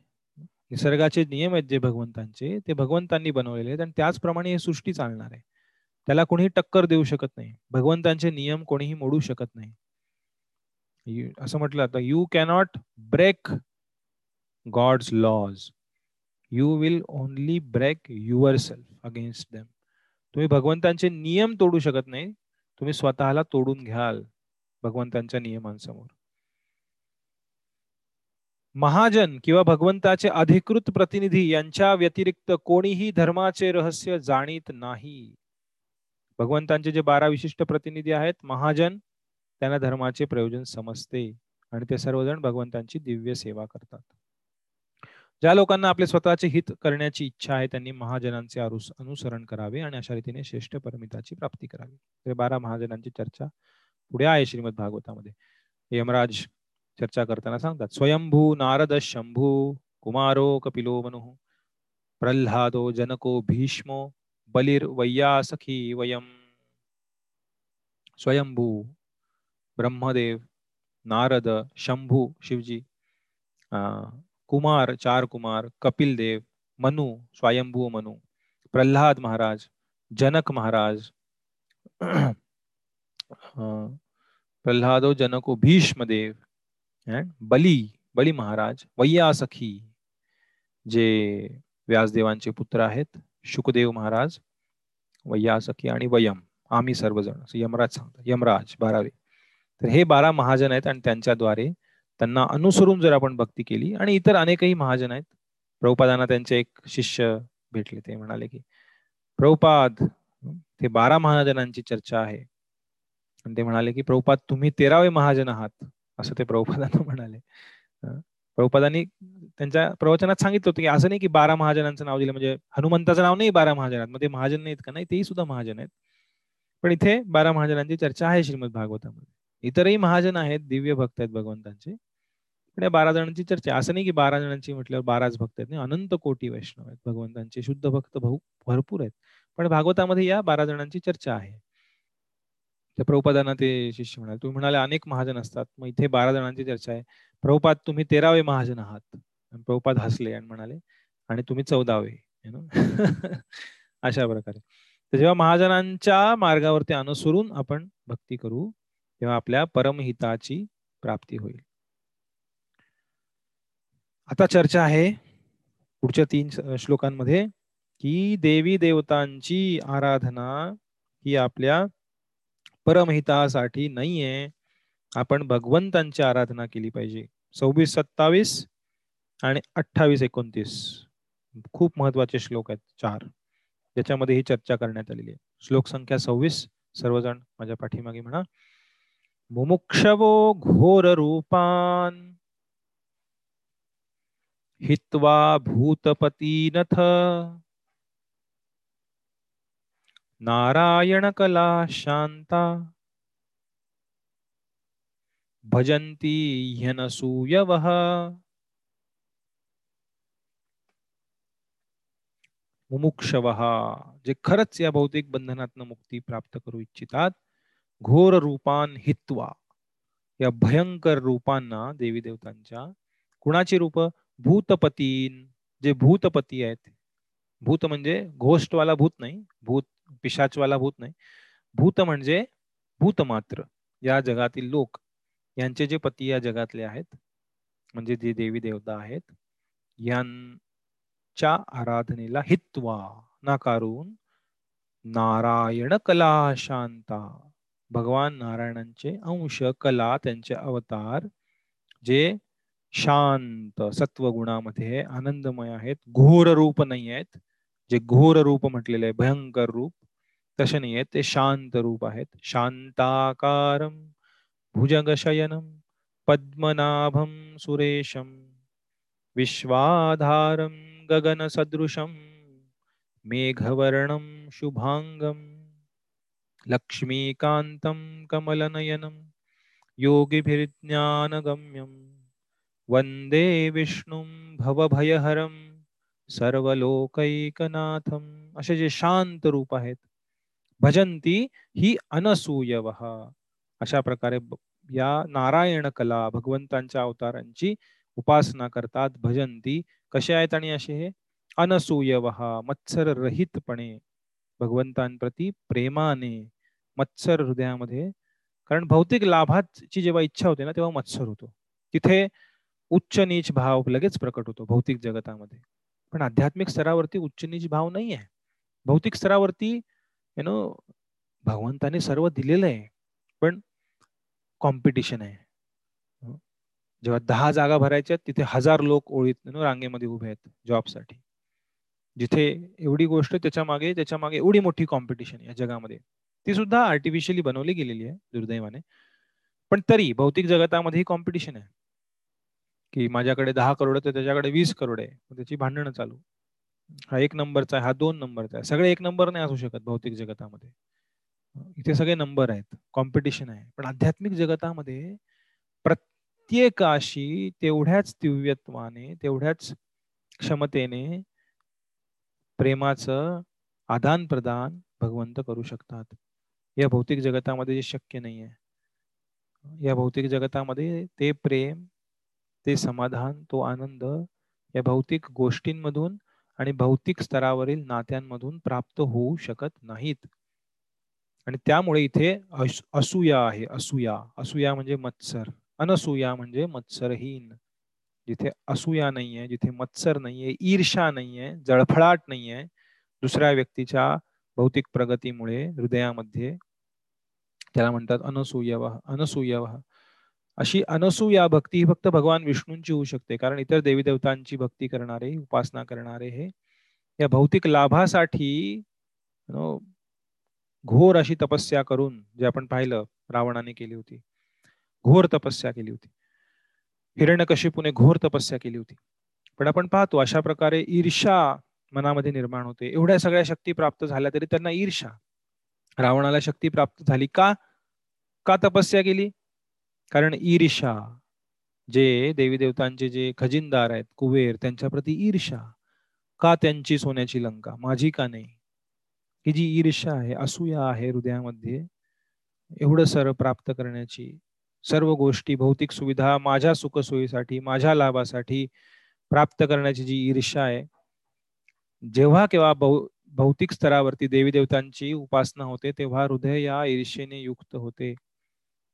निसर्गाचे नियम आहेत जे भगवंतांचे ते भगवंतांनी बनवलेले आहेत आणि त्याचप्रमाणे ही सृष्टी चालणार आहे. त्याला कोणीही टक्कर देऊ शकत नाही. भगवंतांचे नियम कोणीही मोडू शकत नाही. असं म्हटलं आता you cannot break God's laws you will only break yourself against them तुम्ही भगवंतांचे नियम तोडू शकत नाही. तुम्ही स्वतःला तोडून घ्याल भगवंतांच्या नियमांसमोर. महाजन किंवा भगवंताचे अधिकृत प्रतिनिधी यांच्या व्यतिरिक्त कोणीही धर्माचे रहस्य जाणीत नाही. भगवंतांचे जे बारा विशिष्ट प्रतिनिधी आहेत महाजन त्यांना धर्माचे प्रयोजन समजते आणि ते सर्वजण भगवंतांची दिव्य सेवा करतात. ज्या लोकांना आपले स्वतःचे हित करण्याची इच्छा आहे त्यांनी महाजनांचे अनुसरण करावे आणि अशा रीतीने श्रेष्ठ परमिताची प्राप्ती करावी. हे बारा महाजनांची चर्चा पुढे आहे श्रीमद भागवतामध्ये यमराज चर्चा करताना सांगतात. स्वयंभू नारद शंभू कुमारो कपिलो मनु प्रल्हादो जनको भीष्मो बलिर वय्यासखी वयम। स्वयंभू, ब्रह्मदेव, नारद, शंभु, शिवजी कुमार चार कुमार कपिल देव मनु, स्वयंभू मनु प्रल्हाद महाराज, जनक महाराज प्रल्हादो जनको, भीष्मदेव and बली बली महाराज वय्यासखी जे व्यासदेवांचे पुत्र आहेत शुकदेव महाराज वय्यासखी आणि वयम आम्ही सर्वजण यमराज सांगतात यमराज बारावे. तर हे बारा महाजन आहेत आणि त्यांच्याद्वारे त्यांना अनुसरून जर आपण भक्ती केली आणि इतर अनेकही महाजन आहेत प्रभुपादांना त्यांचे एक शिष्य भेटले ते म्हणाले की प्रभुपाद ते बारा महाजनांची चर्चा आहे. आणि ते म्हणाले की प्रभुपाद तुम्ही तेरावे महाजन आहात. असं ते प्रभुपादांना म्हणाले. प्रभुपादांनी त्यांच्या प्रवचनात सांगितलं होतं की असं नाही की बारा महाजनांचं नाव दिलं म्हणजे हनुमंताचं नाव नाही बारा महाजनात मग ते महाजन नाहीत का नाही तेही सुद्धा महाजन आहेत. पण इथे बारा महाजनांची चर्चा आहे श्रीमद भागवतामध्ये. इतरही महाजन आहेत दिव्य भक्त आहेत भगवंतांचे. पण या बारा जणांची चर्चा असं नाही की बारा जणांची म्हटल्यावर बाराच भक्त आहेत नाही अनंत कोटी वैष्णव आहेत. भगवंतांचे शुद्ध भक्त भाऊ भरपूर आहेत. पण भागवतामध्ये या बारा जणांची चर्चा आहे. त्या प्रभुपादांना ते शिष्य म्हणाले. तुम्ही म्हणाले अनेक महाजन असतात. मग इथे बारा जणांची चर्चा आहे. प्रभुपाद तुम्ही तेरावे महाजन आहात. प्रभुपाद हसले आणि म्हणाले आणि तुम्ही चौदावे अशा प्रकारे. तर जेव्हा महाजनांच्या मार्गावरती अनुसरून आपण भक्ती करू तेव्हा आपल्या परमहिताची प्राप्ती होईल. आता चर्चा आहे पुढच्या तीन श्लोकांमध्ये की देवी देवतांची आराधना ही आपल्या परमहितासाठी नाहीये. आपण भगवंतांची आराधना केली पाहिजे. सव्वीस सत्तावीस आणि अठ्ठावीस एकोणतीस. खूप महत्त्वाचे श्लोक आहेत चार. ज्याच्यामध्ये ही चर्चा करण्यात आलेली आहे. श्लोक संख्या सव्वीस. सर्वजण माझ्या पाठीमागे म्हणा. मुमुक्षवो घोर रूपान हित्वा भूतपतीनथ नारायण कला शांता। भजंती ह्यनसूयवः मुमुक्षव जे खरंच या भौतिक बंधनातनं मुक्ती प्राप्त करू इच्छितात घोर रूपान हित्वा। या भयंकर रूपांना देवी देवतांच्या कुणाची रूप भूतपतीन जे भूतपती आहेत भूत म्हणजे घोष्टवाला भूत नाही भूत पिशाचवाला भूत नाही. भूत म्हणजे भूत मात्र या जगातील लोक. यांचे जे पती या जगातले आहेत म्हणजे जे देवी देवता आहेत यांच्या आराधनेला हित्वा नाकारून नारायण कला शांता. भगवान नारायणांचे अंश कला त्यांचे अवतार जे शांत सत्वगुणामध्ये आनंदमय आहेत घोर रूप नाही आहेत जे घोर रूप म्हटलेले आहे भयंकर रूप तसे नाही आहेत. ते शांत रूप आहेत. शांताकारम भुजगशयनम पद्मनाभम सुरेशम विश्वाधारम गगन सदृशम मेघवर्णम शुभांगम लक्ष्मीकांतं कमलनयनं योगिभिर्ज्ञानगम्यं वन्दे विष्णुं सर्व लोकैकनाथम असे जे शांत रूप आहेत भजंती ही अनसूयव. अशा प्रकारे या नारायण कला भगवंतांच्या अवतारांची उपासना करतात भजंती. कसे आहेत आणि असे हे? अनसूयव मत्सर रहितपणे भगवंतांप्रती प्रेमाने मत्सर हृदयामध्ये. कारण भौतिक लाभाची जेव्हा इच्छा होते ना तेव्हा मत्सर होतो. तिथे उच्च नीच भाव लगेच प्रकट होतो भौतिक जगतामध्ये. पण आध्यात्मिक स्तरावरती उच्च नीच भाव नाही आहे भौतिक स्तरावरती यु नो भगवंताने सर्व दिलेलं आहे पण कॉम्पिटिशन आहे. जेव्हा दहा जागा भरायच्या आहेत, तिथे हजार लोक ओळीत रांगेमध्ये उभे आहेत जॉबसाठी. जिथे एवढी गोष्ट त्याच्यामागे त्याच्यामागे एवढी मोठी कॉम्पिटिशन या जगामध्ये. ती सुद्धा आर्टिफिशियली बनवली गेलेली आहे दुर्दैवाने. पण तरी भौतिक जगतामध्ये ही कॉम्पिटिशन आहे. की माझ्याकडे दहा करोड आहे तर त्याच्याकडे वीस करोड आहे. त्याची भांडणं चालू. हा एक नंबरचा आहे हा दोन नंबरचा आहे. सगळे एक नंबर नाही असू शकत भौतिक जगतामध्ये. इथे सगळे नंबर आहेत. कॉम्पिटिशन आहे. पण आध्यात्मिक जगतामध्ये प्रत्येकाशी तेवढ्याच दिव्यत्वाने तेवढ्याच क्षमतेने प्रेमाचं आदान प्रदान भगवंत करू शकतात. या भौतिक जगतामध्ये जे शक्य नाही आहे या भौतिक जगतामध्ये ते प्रेम ते समाधान तो आनंद या भौतिक गोष्टींमधून आणि भौतिक स्तरावरील नात्यांमधून प्राप्त होऊ शकत नाहीत. आणि त्यामुळे इथे असूया आहे असूया. असूया म्हणजे मत्सर. अनसूया म्हणजे मत्सरहीन. जिथे असूया नाहीये जिथे मत्सर नाहीये ईर्षा नाहीये जळफळाट नाहीये दुसऱ्या व्यक्तीच्या भौतिक प्रगतीमुळे हृदयामध्ये त्याला म्हणतात अनसूयव अनसूयव. अशी अनसूया भक्ती ही फक्त भगवान विष्णूंची होऊ शकते. कारण इतर देवी देवतांची भक्ती करणारे उपासना करणारे हे या भौतिक लाभासाठी घोर अशी तपस्या करून जे आपण पाहिलं रावणाने केली होती. घोर तपस्या केली होती. हिरण्यकशिपूने घोर तपस्या केली होती. पण आपण पाहतो अशा प्रकारे ईर्षा मनामध्ये निर्माण होते. एवढ्या सगळ्या शक्ती प्राप्त झाल्या तरी त्यांना ईर्षा रावणाला शक्ती प्राप्त झाली का? का तपस्या केली? कारण ईर्षा जे देवी देवतांचे जे खजिनदार आहेत कुबेर त्यांच्याप्रती ईर्षा का त्यांची सोन्याची लंका? माझी का नाही? ही जी ईर्षा आहे असूया आहे हृदयामध्ये एवढं सर प्राप्त करण्याची सर्व गोष्टी भौतिक सुविधा माझ्या सुखसोयीसाठी माझ्या लाभासाठी प्राप्त करण्याची जी ईर्षा आहे जेव्हा केव्हा भौ भौतिक स्तरावरती देवी देवतांची उपासना होते तेव्हा हृदय या ईर्षेने युक्त होते.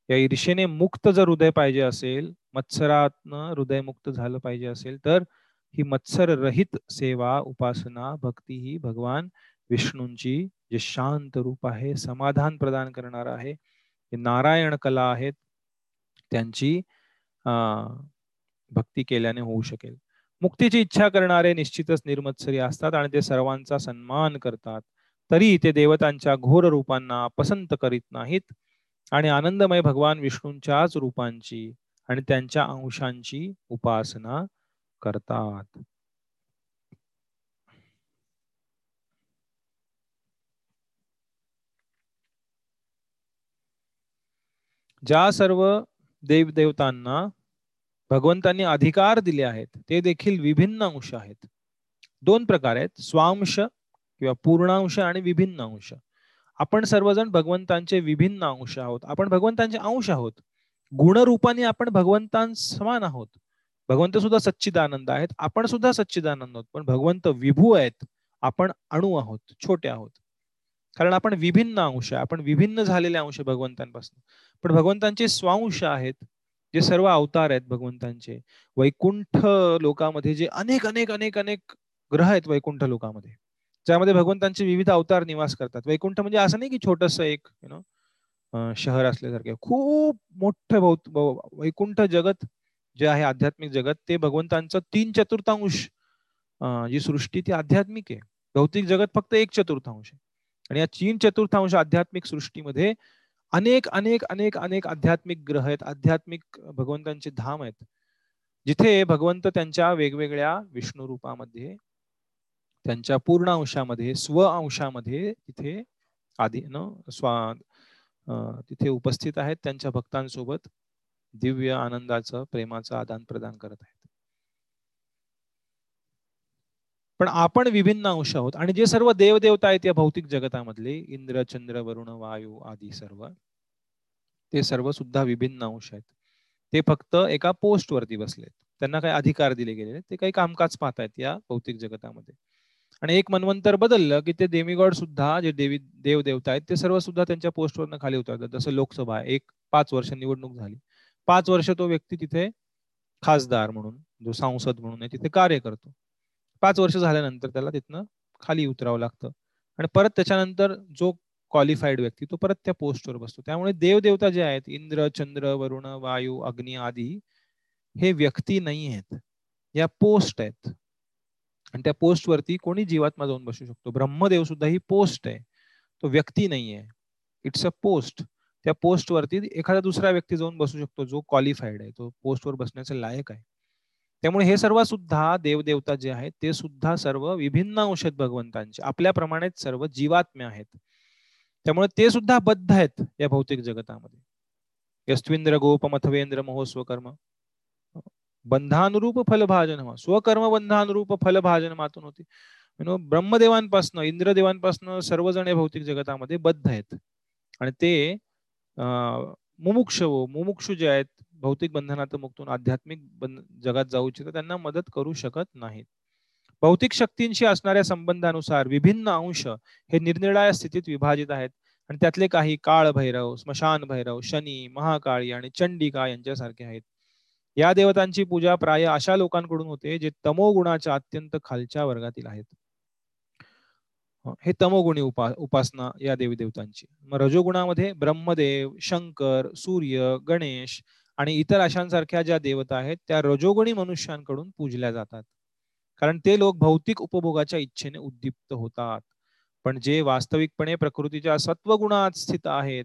या ईर्षेने मुक्त जर हृदय पाहिजे असेल मत्सरातनं हृदय मुक्त झालं पाहिजे असेल तर ही मत्सर रहित सेवा उपासना भक्ती ही भगवान विष्णूंची जे शांत रूप आहे समाधान प्रदान करणार आहे नारायण कला आहेत त्यांची भक्ती केल्याने होऊ शकेल. मुक्तीची इच्छा करणारे निश्चितच निर्मत्सरी असतात आणि ते सर्वांचा सन्मान करतात. तरी ते देवतांच्या घोर रूपांना पसंत करीत नाहीत. आणि आनंदमय भगवान विष्णूंच्याच रूपांची आणि त्यांच्या अंशांची उपासना करतात. ज्या सर्व देवदेवतांना भगवंतांनी अधिकार दिले आहेत ते देखील विभिन्न अंश आहेत. दोन प्रकार आहेत स्वांश किंवा पूर्णांश आणि विभिन्न अंश. आपण सर्वजण भगवंतांचे विभिन्न अंश आहोत. आपण भगवंतांचे अंश आहोत. गुणरूपाने आपण भगवंतां समान आहोत. भगवंत सुद्धा सच्चिदानंद आहेत. आपण सुद्धा सच्चिदानंद आहोत. पण भगवंत विभू आहेत. आपण अणू आहोत. छोटे आहोत. कारण आपण विभिन्न अंश आहे. आपण विभिन्न झालेले अंश भगवंतांपासून. पण भगवंतांचे स्वांश आहेत. जे सर्व अवतार आहेत भगवंतांचे. वैकुंठ लोकामध्ये जे अनेक अनेक अनेक अनेक ग्रह आहेत वैकुंठ लोकामध्ये. ज्यामध्ये भगवंतांचे विविध अवतार निवास करतात. वैकुंठ म्हणजे असं नाही की छोटस एक यु नो शहर असल्यासारखे. खूप मोठं वैकुंठ जगत जे आहे आध्यात्मिक जगत ते भगवंतांचं तीन चतुर्थांश जी सृष्टी ती आध्यात्मिक आहे. भौतिक जगत फक्त एक चतुर्थांश आहे. आणि या तीन चतुर्थांश आध्यात्मिक सृष्टीमध्ये अनेक अनेक अनेक अनेक आध्यात्मिक ग्रह आहेत आध्यात्मिक भगवंतांचे धाम आहेत. जिथे भगवंत त्यांच्या वेगवेगळ्या विष्णू रूपामध्ये त्यांच्या पूर्ण अंशामध्ये स्व अंशामध्ये तिथे आधी न स्वा तिथे उपस्थित आहेत. त्यांच्या भक्तांसोबत दिव्य आनंदाचं प्रेमाचं आदान प्रदान करत आहेत. पण आपण विभिन्न अंश आहोत आणि जे सर्व देवदेवता आहेत या भौतिक जगतामधले इंद्र चंद्र वरुण वायू आदी सर्व ते सर्व सुद्धा विभिन्न अंश आहेत. ते फक्त एका पोस्ट वरती बसलेत. त्यांना काही अधिकार दिले गेले ते काही कामकाज पाहतायत या भौतिक जगतामध्ये. आणि एक मनवंतर बदललं की ते देवीगड सुद्धा जे देवी देव देवता आहेत ते सर्व सुद्धा त्यांच्या पोस्टवरनं खाली उतरतात. जसं लोकसभा एक पाच वर्ष निवडणूक झाली. पाच वर्ष तो व्यक्ती तिथे खासदार म्हणून जो सांसद म्हणून आहे तिथे कार्य करतो. पाच वर्ष झाल्यानंतर त्याला तिथनं खाली उतरावं लागतं. आणि परत त्याच्यानंतर जो क्वालिफाईड व्यक्ती तो परत त्या पोस्टवर बसतो. त्यामुळे देवदेवता जे आहेत इंद्र चंद्र वरुण वायू अग्नी आदी हे व्यक्ती नाही आहेत. या पोस्ट आहेत. आणि त्या पोस्ट वरती कोणी जीवात्मा जाऊन बसू शकतो. ब्रह्मदेव सुद्धा ही पोस्ट आहे. तो व्यक्ती नाही आहे. इट्स अ पोस्ट त्या पोस्ट वरती एखादा दुसरा व्यक्ती जाऊन बसू शकतो जो क्वालिफाईड आहे. तो पोस्टवर बसण्याचा लायक आहे. त्यामुळे हे सर्व सुद्धा देवदेवता जे आहेत ते सुद्धा सर्व विभिन्न औषध भगवंतांचे आपल्याप्रमाणेच सर्व जीवात्म्य आहेत. त्यामुळे ते सुद्धा बद्ध आहेत या भौतिक जगतामध्ये. यस्विंद्र गोप मथवेंद्र महोस्व कर्म बंधानुरूप फलभाजन स्वकर्म बंधानुरूप फलभाजन मातून होते ब्रह्मदेवांपासनं इंद्रदेवांपासनं सर्वजण भौतिक जगतामध्ये बद्ध आहेत. आणि ते मुमुक्ष मुमुक्षु जे आहेत भौतिक बंधनात मुक्तून आध्यात्मिक जगात जाऊ इच्छितात त्यांना मदत करू शकत नाहीत. भौतिक शक्तींशी असणाऱ्या संबंधानुसार विभिन्न अंश हे निरनिराळ्या स्थितीत विभाजित आहेत. आणि त्यातले काही काळ भैरव स्मशान भैरव शनी महाकाळी आणि चंडिका यांच्यासारखे आहेत. या देवतांची पूजा प्राय अशा लोकांकडून होते जे तमोगुणाच्या अत्यंत खालच्या वर्गातील आहेत. हे तमोगुणी उपा उपासना या देवी देवतांची. मग रजोगुणामध्ये ब्रह्मदेव शंकर सूर्य गणेश आणि इतर अशांसारख्या ज्या देवता आहेत त्या रजोगुणी मनुष्यांकडून पूजल्या जातात. कारण ते लोक भौतिक उपभोगाच्या इच्छेने उद्दीप्त होतात. पण जे वास्तविकपणे प्रकृतीच्या सत्वगुणात स्थित आहेत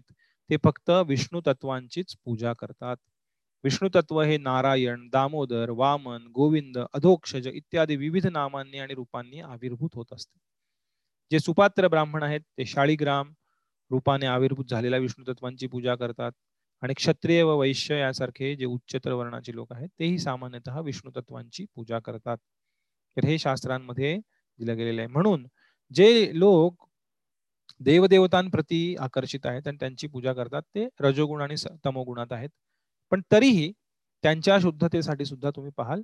ते फक्त विष्णू तत्वांचीच पूजा करतात. विष्णुतत्व हे नारायण दामोदर वामन गोविंद अधोक्षज इत्यादी विविध नामांनी आणि रूपांनी आविर्भूत होत असते. जे सुपात्र ब्राह्मण आहेत ते शाळीग्राम रूपाने आविर्भूत झालेल्या विष्णू तत्वांची पूजा करतात आणि क्षत्रिय व वैश्य यासारखे जे उच्चतर वर्णाचे लोक आहेत तेही सामान्यतः विष्णू तत्वांची पूजा करतात. तर हे शास्त्रांमध्ये दिलं गेलेलं आहे. म्हणून जे लोक देवदेवतांप्रती आकर्षित आहेत आणि त्यांची पूजा करतात ते रजोगुण आणि तमोगुणात आहेत. पण तरीही त्यांच्या शुद्धतेसाठी सुद्धा तुम्ही पाहाल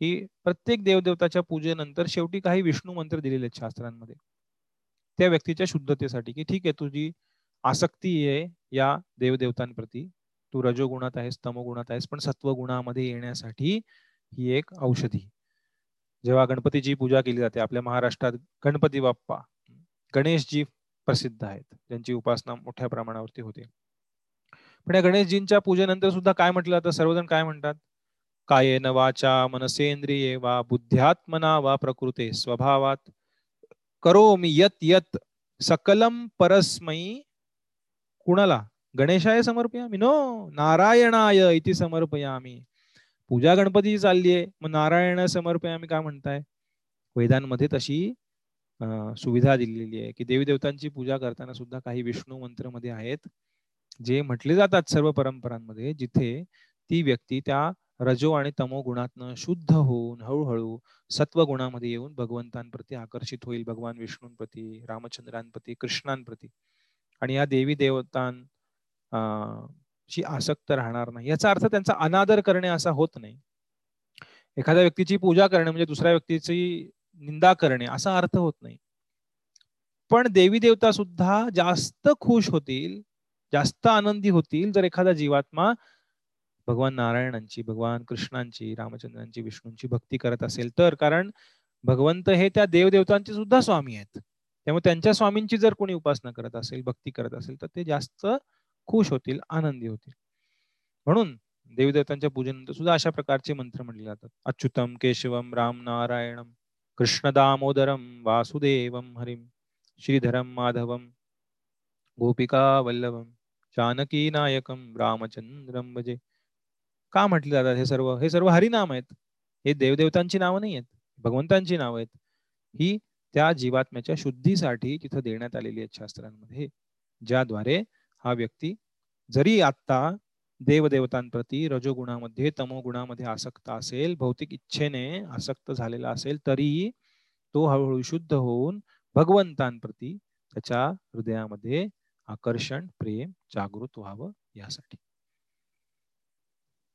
की प्रत्येक देवदेवताच्या पूजेनंतर शेवटी काही विष्णू मंत्र दिलेले आहेत शास्त्रांमध्ये. त्या व्यक्तीच्या शुद्धतेसाठी की ठीक आहे तुझी आसक्ती आहे या देवदेवतांप्रती. तू रजोगुणात आहेस तमोगुणात आहेस पण सत्वगुणामध्ये येण्यासाठी ही एक औषधी. जेव्हा गणपतीची पूजा केली जाते आपल्या महाराष्ट्रात गणपती बाप्पा गणेशजी प्रसिद्ध आहेत ज्यांची उपासना मोठ्या प्रमाणावरती होते. पण या गणेशजींच्या पूजेनंतर सुद्धा काय म्हटलं जातं? सर्वजण काय म्हणतात? कायेन वाचा मनसेंद्रिये वा बुद्ध्यात्मना वा प्रकृते स्वभावात करो मी यत यत सकलम परस्मयी कुणाला? गणेशाय समर्पयामी? नो! नारायणाय इति समर्पयामी। पूजा गणपतीची चालली आहे मग नारायण समर्पयामी काय म्हणताय? वेदांमध्ये तशी सुविधा दिलेली आहे की देवी देवतांची पूजा करताना सुद्धा काही विष्णू मंत्रमध्ये आहेत. जे म्हटले जातात सर्व परंपरांमध्ये जिथे ती व्यक्ती त्या रजो आणि तमो गुणातनं शुद्ध होऊन हळूहळू सत्व गुणामध्ये येऊन भगवंतांप्रती आकर्षित होईल भगवान विष्णूंप्रती रामचंद्रांप्रती कृष्णांप्रती. आणि या देवी देवतां ची आसक्त राहणार नाही. याचा अर्थ त्यांचा अनादर करणे असा होत नाही. एखाद्या व्यक्तीची पूजा करणे म्हणजे दुसऱ्या व्यक्तीची निंदा करणे असा अर्थ होत नाही. पण देवी देवता सुद्धा जास्त खुश होतील जास्त आनंदी होतील जर एखादा जीवात्मा भगवान नारायणांची भगवान कृष्णांची रामचंद्रांची विष्णूंची भक्ती करत असेल तर कारण भगवंत हे त्या देवदेवतांचे सुद्धा स्वामी आहेत. त्यामुळे त्यांच्या स्वामींची जर कोणी उपासना करत असेल भक्ती करत असेल तर ते जास्त खुश होतील आनंदी होतील. म्हणून देवदेवतांच्या पूजेनंतर सुद्धा अशा प्रकारचे मंत्र म्हटले जातात. अच्युतम केशवम राम नारायणम कृष्ण दामोदरम वासुदेवम हरिम श्रीधरम माधवम गोपिका वल्लभम. जानकी नायकम रामचंद्रम भजे म्हणजे का म्हटले जातात हे सर्व? हे सर्व हरिनाम आहेत. हे देवदेवतांची नावं नाही आहेत. भगवंतांची नावं आहेत. ही त्या जीवात्म्याच्या शुद्धीसाठी तिथं देण्यात आलेली आहेत शास्त्रांमध्ये ज्याद्वारे हा व्यक्ती जरी आत्ता देवदेवतांप्रती रजोगुणामध्ये तमोगुणामध्ये आसक्त असेल भौतिक इच्छेने आसक्त झालेला असेल तरी तो हळूहळू शुद्ध होऊन भगवंतांप्रती त्याच्या हृदयामध्ये आकर्षण प्रेम जागृत व्हावं यासाठी.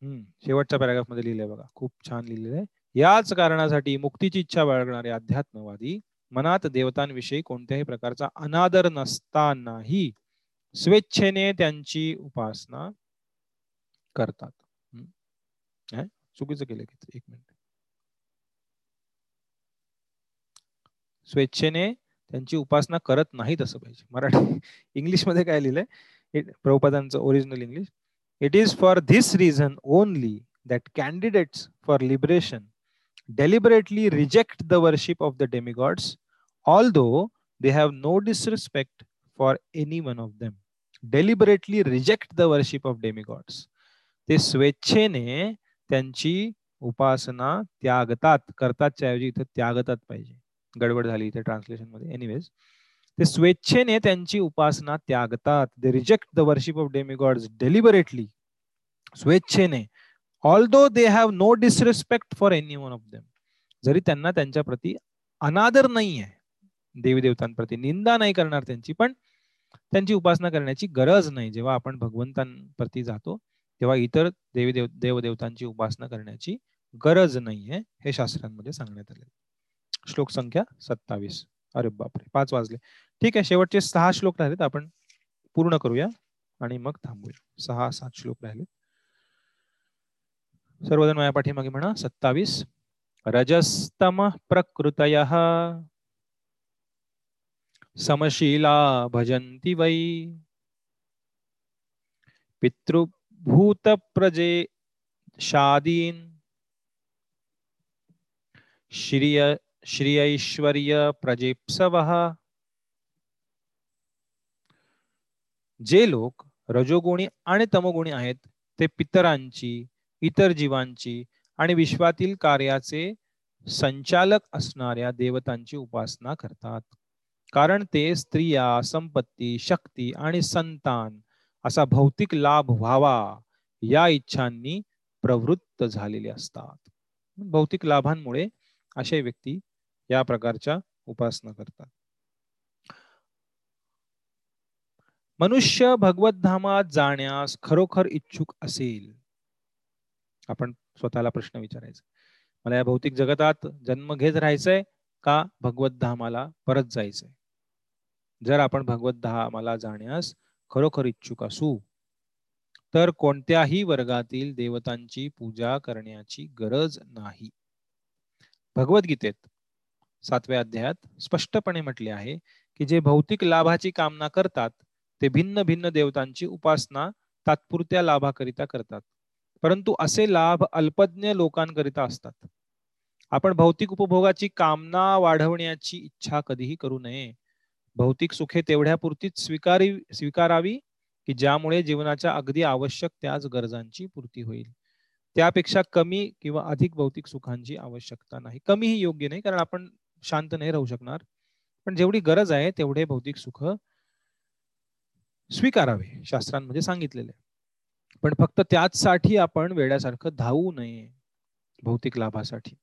हम्म शेवटच्या पॅराग्राफमध्ये लिहिलंय बघा. खूप छान लिहिलेलं आहे. याच कारणासाठी मुक्तीची इच्छा बाळगणारे अध्यात्मवादी मनात देवतांविषयी कोणत्याही प्रकारचा अनादर नसतानाही स्वेच्छेने त्यांची उपासना करतात. चुकीचं केलं की एक मिनिट. स्वेच्छेने त्यांची उपासना करत नाहीत असं पाहिजे. मराठी इंग्लिशमध्ये काय लिहिलंय? प्रभुपादांचं original English it is for this reason only that candidate for liberation deliberately reject the worship of the demigods although they have no disrespect for any one of them deliberately reject the worship of demigods ते स्वेच्छेने त्यांची उपासना त्यागतात करतात त्याऐवजी इथं त्यागतात पाहिजे. गडबड झाली इथे ट्रान्सलेशनमध्ये. एनिवेज ते स्वेच्छेने त्यांची उपासना त्यागतात. They reject the worship of demigods deliberately स्वेच्छेने. Although they have no disrespect for any one of them जरी त्यांना त्यांच्या प्रती अनादर नाही आहे देवी देवतांप्रती निंदा नाही करणार त्यांची पण त्यांची उपासना करण्याची गरज नाही. जेव्हा आपण भगवंतांप्रती जातो तेव्हा इतर देवी देव देवदेवतांची उपासना करण्याची गरज नाहीये हे शास्त्रांमध्ये सांगण्यात आले श्लोक संख्या सत्तावीस. अरे बापरे पाच वाजले. ठीक आहे शेवटचे सहा श्लोक राहिलेत आपण पूर्ण करूया आणि मग थांबूया. सहा सात श्लोक राहिलेत. सर्वजण माझ्या पाठीमागे म्हणा सत्तावीस. रजस्तम प्रकृतय समशीला भजन्ति वै। पितृभूत प्रजे शादीन श्रिय श्रियैश्वर्य प्रजेप्सव। जे लोक रजोगुणी आणि तमोगुणी आहेत ते पितरांची इतर जीवांची आणि विश्वातील कार्याचे संचालक असणाऱ्या देवतांची उपासना करतात. कारण ते स्त्रिया संपत्ती शक्ती आणि संतान असा भौतिक लाभ व्हावा या इच्छांनी प्रवृत्त झालेले असतात. भौतिक लाभांमुळे असे व्यक्ती या प्रकारच्या उपासना करतात. मनुष्य भगवत धामात जाण्यास खरोखर इच्छुक असेल. आपण स्वतःला प्रश्न विचारायचा. मला या भौतिक जगतात जन्म घेत राहायचंय का भगवत धामाला परत जायचंय? जर आपण भगवत धामाला जाण्यास खरोखर इच्छुक असू तर कोणत्याही वर्गातील देवतांची पूजा करण्याची गरज नाही. भगवद्गीतेत सातव्या अध्यायात स्पष्टपणे म्हटले आहे की जे भौतिक लाभाची कामना करतात ते भिन्न भिन्न देवतांची उपासना तात्पुरत्या लाभाकरिता करतात. परंतु असे लाभ अल्पज्ञ लोकांकरिता असतात. आपण भौतिक उपभोगाची कामना वाढवण्याची इच्छा कधीही करू नये. भौतिक सुखे तेवढ्यापुरतीच स्वीकारी स्वीकारावी की ज्यामुळे जीवनाच्या अगदी आवश्यक त्याच गरजांची पूर्ती होईल. त्यापेक्षा कमी किंवा अधिक भौतिक सुखांची आवश्यकता नाही. कमीही योग्य नाही कारण आपण शांत नाही राहू शकणार. पण जेवढी गरज आहे तेवढे भौतिक सुख स्वीकारावे शास्त्रांमध्ये सांगितलेले. पण फक्त त्याचसाठी आपण वेड्यासारखं धावू नये भौतिक लाभासाठी.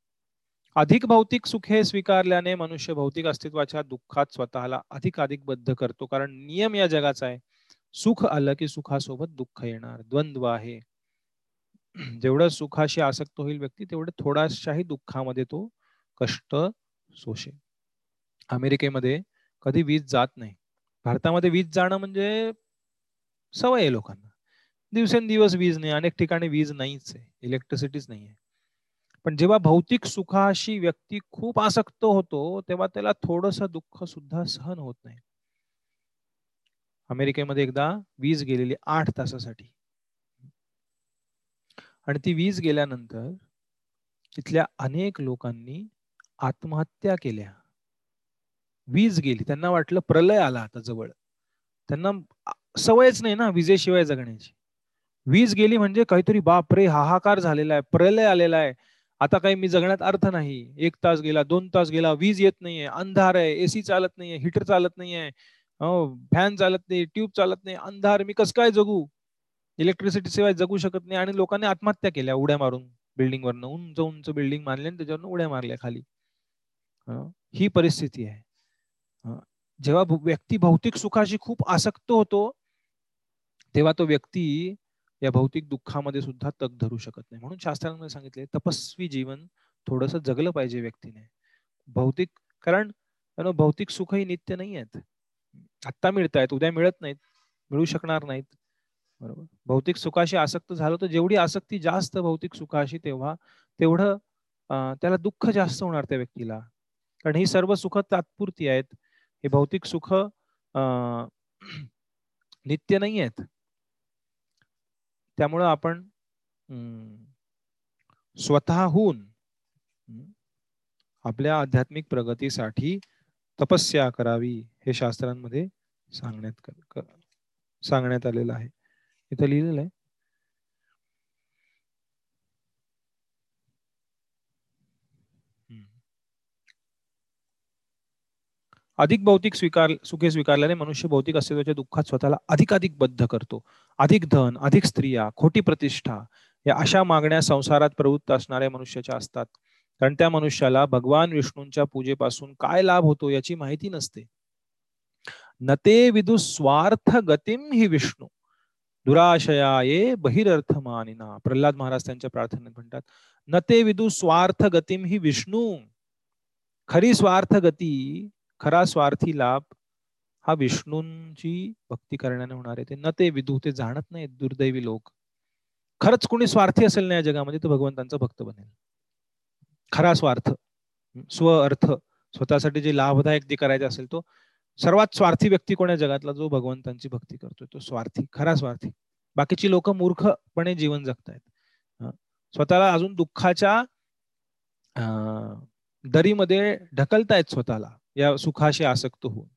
अधिक भौतिक सुखे स्वीकारल्याने मनुष्य भौतिक अस्तित्वाच्या दुःखात स्वतःला अधिक अधिक बद्ध करतो. कारण नियम या जगाचा आहे. सुख आलं की सुखासोबत दुःख येणार. द्वंद्व आहे. जेवढं सुखाशी आसक्त होईल व्यक्ती तेवढं थोडाशाही दुःखामध्ये तो कष्ट सोशे. अमेरिकेमध्ये कधी वीज जात नाही. भारतामध्ये वीज जाणं म्हणजे सवय आहे लोकांना. दिवसेंदिवस वीज नाही अनेक ठिकाणी वीज नाहीच आहे इलेक्ट्रिसिटीच नाही आहे. पण जेव्हा भौतिक सुखाशी व्यक्ती खूप आसक्त होतो तेव्हा त्याला थोडस दुःख सुद्धा सहन होत नाही. अमेरिकेमध्ये एकदा वीज गेलेली आठ तासासाठी. आणि ती वीज गेल्यानंतर तिथल्या अनेक लोकांनी आत्महत्या केल्या. वीज गेली. त्यांना वाटलं प्रलय आला आता जवळ. त्यांना सवयच नाही ना विजेशिवाय जगण्याची. वीज गेली म्हणजे काहीतरी बापरे हाहाकार झालेला आहे प्रलय आलेला आहे. आता काही मी जगण्यात अर्थ नाही. एक तास गेला दोन तास गेला वीज येत नाहीये अंधार आहे एसी चालत नाहीये हिटर चालत नाहीये फॅन चालत नाही ट्यूब चालत नाही अंधार मी कसं काय जगू? इलेक्ट्रिसिटी शिवाय जगू शकत नाही आणि लोकांनी आत्महत्या केल्या उड्या मारून. बिल्डिंगवरनं उंच उंच बिल्डिंग मानले आणि त्याच्यावरनं उड्या मारल्या खाली. ही? परिस्थिती आहे. जेव्हा व्यक्ती भौतिक सुखाशी खूप आसक्त होतो तेव्हा तो व्यक्ती या भौतिक दुःखामध्ये सुद्धा तग धरू शकत नाही. म्हणून शास्त्रांमध्ये सांगितले तपस्वी जीवन थोडस जगलं पाहिजे व्यक्तीने. भौतिक कारण भौतिक सुखही नित्य नाही आहेत. आत्ता मिळत आहेत उद्या मिळत नाहीत मिळू शकणार नाहीत. बरोबर? भौतिक सुखाशी आसक्त झालं तर जेवढी आसक्ती जास्त भौतिक सुखाशी तेव्हा तेवढं त्याला दुःख जास्त होणार त्या व्यक्तीला. कारण ही सर्व सुख तात्पुरती आहेत. हे भौतिक सुख नित्य नाही आहेत. त्यामुळं आपण स्वतःहून आपल्या आध्यात्मिक प्रगतीसाठी तपस्या करावी हे शास्त्रांमध्ये सांगण्यात सांगण्यात आलेलं आहे. इथं लिहिलेलं आहे. अधिक भौतिक स्वीकार सुखे स्वीकारल्याने मनुष्य भौतिक अस्तित्वाच्या दुःखात स्वतःला अधिकाधिक बद्ध करतो. अधिक धन अधिक स्त्रिया खोटी प्रतिष्ठा या अशा मागण्या संसारात प्रवृत्त असणाऱ्या मनुष्याच्या असतात. कारण त्या मनुष्याला भगवान विष्णूंच्या पूजेपासून काय लाभ होतो याची माहिती नसते. न विदु स्वार्थ गतीम ही विष्णू. दुराशयाये बहिरर्थ मानिना प्रल्हाद महाराज त्यांच्या प्रार्थनेत म्हणतात न ते विदु स्वार्थ गतीम ही विष्णू. खरी स्वार्थ गती खरा स्वार्थी लाभ हा विष्णूंची भक्ती करण्याने होणार आहे. ते न ते विदू ते जाणत नाहीत दुर्दैवी लोक. खरंच कोणी स्वार्थी असेल ना या जगामध्ये तो भगवंतांचा भक्त बनेल. खरा स्वार्थ स्व अर्थ स्वतःसाठी जे लाभदायक जे करायचे असेल तो सर्वात स्वार्थी व्यक्ती कोण जगातला? जो भगवंतांची भक्ती करतोय तो स्वार्थी खरा स्वार्थी. बाकीची लोक मूर्खपणे जीवन जगतायत. स्वतःला अजून दुःखाच्या दरीमध्ये ढकलतायत स्वतःला. या सुखाशी आसक्त होऊन.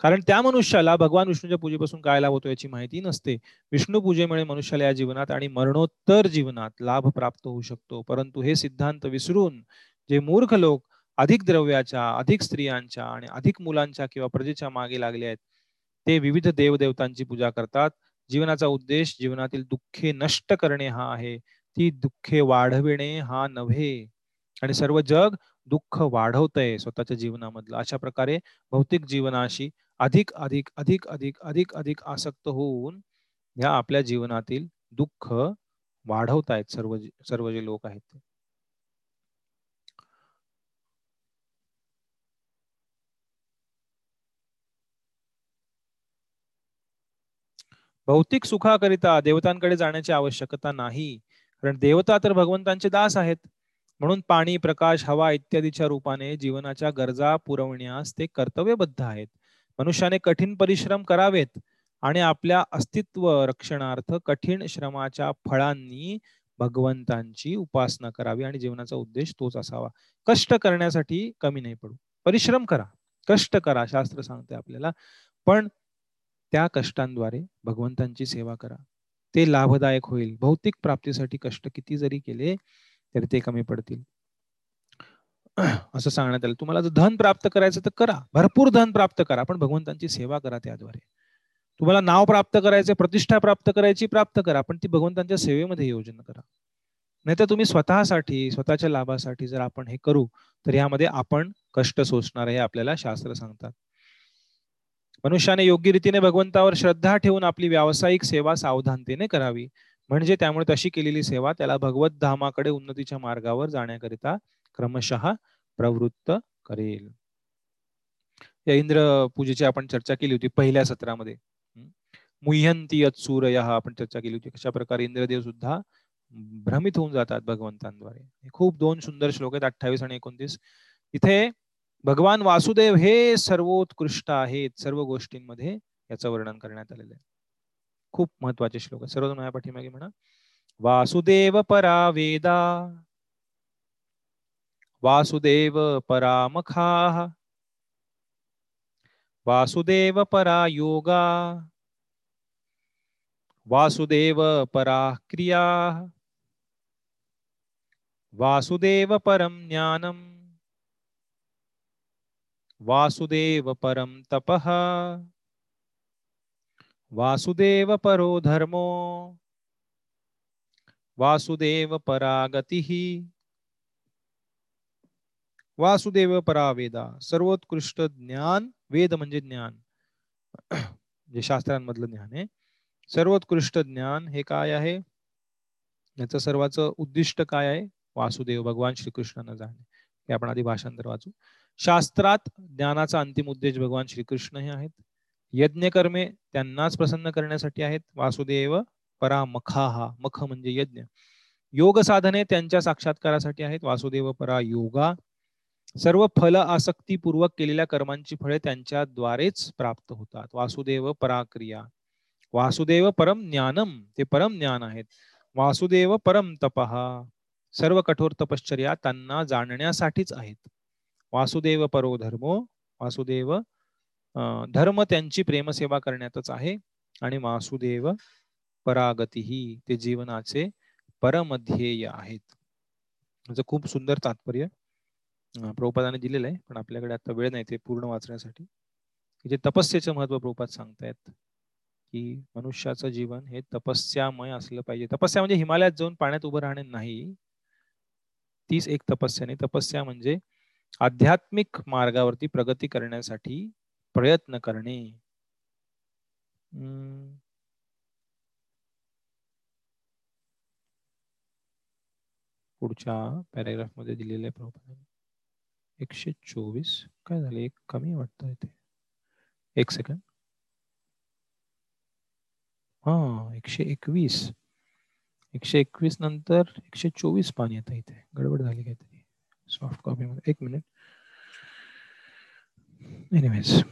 कारण त्या मनुष्याला भगवान विष्णूच्या पूजेपासून काय लाभ होतो याची माहिती नसते. विष्णू पूजेमुळे मनुष्याला या जीवनात आणि मरणोत्तर जीवनात लाभ प्राप्त होऊ शकतो. परंतु हे सिद्धांत विसरून जे मूर्ख लोक अधिक द्रव्याच्या अधिक स्त्रियांच्या आणि अधिक मुलांच्या किंवा प्रजेच्या मागे लागले आहेत ते विविध देवदेवतांची पूजा करतात. जीवनाचा उद्देश जीवनातील दुःखे नष्ट करणे हा आहे. ती दुःखे वाढविणे हा नव्हे. आणि सर्व जग दुःख वाढवतंय स्वतःच्या जीवनामधलं. अशा प्रकारे भौतिक जीवनाशी अधिक अधिक अधिक अधिक अधिक अधिक आसक्त होऊन या आपल्या जीवनातील दुःख वाढवतायत सर्व सर्व जे लोक आहेत भौतिक सुखाकरिता देवतांकडे जाण्याची आवश्यकता नाही. कारण देवता तर भगवंतांचे दास आहेत. म्हणून पाणी प्रकाश हवा इत्यादीच्या रूपाने जीवनाच्या गरजा पुरवण्यास ते कर्तव्यबद्ध आहेत. मनुष्याने कठीण परिश्रम करावेत आणि आपल्या अस्तित्व रक्षणार्थ कठीण श्रमाच्या फळांनी भगवंतांची उपासना करावी आणि जीवनाचा उद्देश तोच असावा. कष्ट करण्यासाठी कमी नाही पडू. परिश्रम करा. कष्ट करा शास्त्र सांगते आपल्याला. पण त्या कष्टांद्वारे भगवंतांची सेवा करा. ते लाभदायक होईल. भौतिक प्राप्तीसाठी कष्ट किती जरी केले तर ते कमी पडतील. असं सांगण्यात आलं. तुम्हाला जर धन प्राप्त करायचं तर करा. भरपूर धन प्राप्त करा. पण भगवंतांची सेवा करा त्याद्वारे. तुम्हाला नाव प्राप्त करायचे प्रतिष्ठा प्राप्त करायची प्राप्त करा पण ती भगवंतांच्या सेवेमध्ये योजना करा. नाही तर तुम्ही स्वतःसाठी स्वतःच्या लाभासाठी जर आपण हे करू तर यामध्ये आपण कष्ट सोसणार हे आपल्याला शास्त्र सांगतात. मनुष्याने योग्य रीतीने भगवंतावर श्रद्धा ठेवून आपली व्यावसायिक सेवा सावधानतेने करावी. म्हणजे त्यामुळे तशी केलेली सेवा त्याला भगवत धामाकडे उन्नतीच्या मार्गावर जाण्याकरिता क्रमशः प्रवृत्त करेल. या इंद्र पूजेची आपण चर्चा केली होती पहिल्या सत्रामध्ये. मुह्यंती सूर्य आपण चर्चा केली होती. कशा प्रकारे इंद्रदेव सुद्धा भ्रमित होऊन जातात भगवंतांद्वारे. खूप दोन सुंदर श्लोक आहेत अठ्ठावीस आणि एकोणतीस. इथे भगवान वासुदेव हे सर्वोत्कृष्ट आहेत सर्व गोष्टींमध्ये याचं वर्णन करण्यात आलेलं आहे. खूप महत्त्वाचे श्लोक आहे सर्वजण माझ्या पाठीमागे म्हणा. वासुदेव परा वेदा वासुदेव परामखा वासुदेव परा योगा वासुदेव परा क्रिया वासुदेव परम ज्ञानम वासुदेव परम तपः वासुदेव परो धर्मो। वासुदेव परा गतिः वासुदेव परा वेदा। सर्वोत्कृष्ट ज्ञान वेद म्हणजे ज्ञान. जे शास्त्रांमधलं ज्ञान आहे. सर्वोत्कृष्ट ज्ञान हे काय आहे? याचं सर्वाचं उद्दिष्ट काय आहे? वासुदेव भगवान श्रीकृष्णांना जाणे. हे आपण आधी भाषांतर वाचू. शास्त्रात ज्ञानाचा अंतिम उद्देश भगवान श्रीकृष्ण हे आहेत. यज्ञकर्मे त्यांनाच प्रसन्न करण्यासाठी आहेत. वासुदेव परामखाहा मख म्हणजे यज्ञ. योग साधने त्यांच्या साक्षात्कारासाठी आहेत. वासुदेव परा योगा सर्व फल आसक्तीपूर्वक केलेल्या कर्मांची फळे त्यांच्याद्वारेच प्राप्त होतात. वासुदेव पराक्रिया. वासुदेव परम ज्ञानम ते परम ज्ञान आहेत. वासुदेव परम तपहा सर्व कठोर तपश्चर्या त्यांना जाणण्यासाठीच आहेत. वासुदेव परो धर्मो वासुदेव धर्म त्यांची प्रेमसेवा करण्यातच आहे. आणि वासुदेव परागतीही ते जीवनाचे परमध्येय आहेत. म्हणजे खूप सुंदर तात्पर्य प्रभुपादाने दिलेलं आहे. पण आपल्याकडे आता वेळ नाही ते पूर्ण वाचण्यासाठी. जे तपस्येचं महत्त्व प्रभुपाद सांगतायत की मनुष्याचं जीवन हे तपस्यामय असलं पाहिजे. तपस्या म्हणजे हिमालयात जाऊन पाण्यात उभं राहणे नाही. तीच एक तपस्या नाही तपस्या म्हणजे आध्यात्मिक मार्गावरती प्रगती करण्यासाठी प्रयत्न करणे. पुढच्या पॅरेग्राफ मध्ये दिलेले एकशे चोवीस काय झाले? एक कमी वाटतं इथे. एक सेकंड हा, एकशे एकवीस. एकशे एकवीस नंतर एकशे चोवीस पाणी येतं इथे. गडबड झाली काहीतरी. सॉफ्ट कॉपी मध्ये. एक मिनिट एनिवेज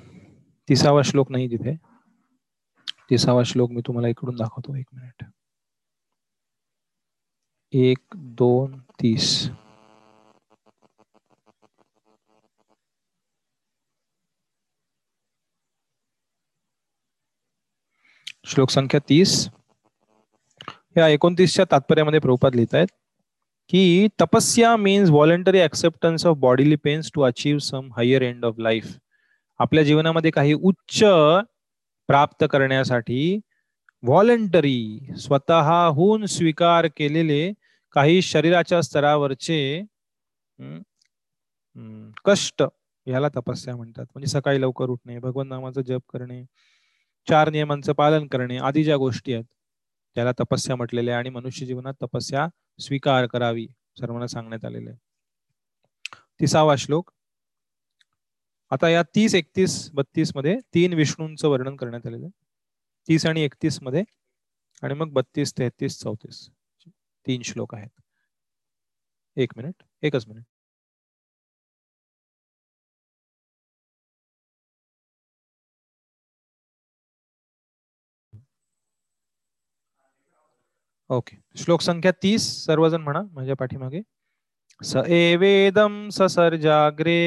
तिसावा श्लोक नाही तिथे. तिसावा श्लोक मी तुम्हाला इकडून दाखवतो, एक मिनिट. एक, दोन, तीस. श्लोक संख्या तीस. या एकोणतीसच्या तात्पर्यामध्ये प्रभुपाद लिहित आहेत की, तपस्या means voluntary acceptance of bodily pains to achieve some higher end of life आपल्या जीवनामध्ये काही उच्च प्राप्त करण्यासाठी व्हॉलेंटरी स्वतःहून स्वीकार केलेले काही शरीराच्या स्तरावरचे कष्ट याला तपस्या म्हणतात. म्हणजे सकाळी लवकर उठणे भगवान नामाचं जप करणे चार नियमांचं पालन करणे आदी ज्या गोष्टी आहेत त्याला तपस्या म्हटलेल्या आहे आणि मनुष्य जीवनात तपस्या स्वीकार करावी सर्वांना सांगण्यात आलेले तिसावा श्लोक आता या तीस एकतीस बत्तीसमध्ये तीन विष्णूंचं वर्णन करण्यात आलेलं आहे. तीस आणि एकतीसमध्ये आणि मग बत्तीस तेहतीस चौतीस तीन श्लोक आहेत. एक मिनिट एकच मिनिट. ओके श्लोक संख्या तीस सर्वजण म्हणा माझ्या पाठीमागे. स एवेदम ससर्जाग्रे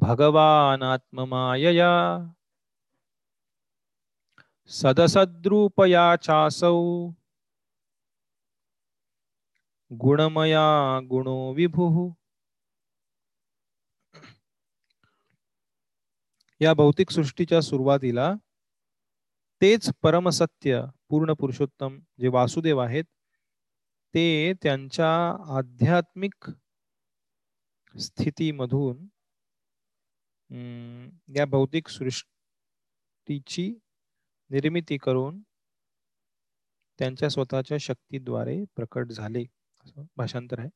भगवानात्ममायया। सदसद्रूपया चासौ गुणमया गुणो विभुः। या भौतिक सृष्टीच्या सुरुवातीला तेच परमसत्य पूर्ण पुरुषोत्तम जे वासुदेव आहेत ते त्यांच्या आध्यात्मिक स्थितीमधून या भौतिक सृष्टीची निर्मिती करून त्यांच्या स्वतःच्या शक्तीद्वारे प्रकट झाले. असं भाषांतर आहे.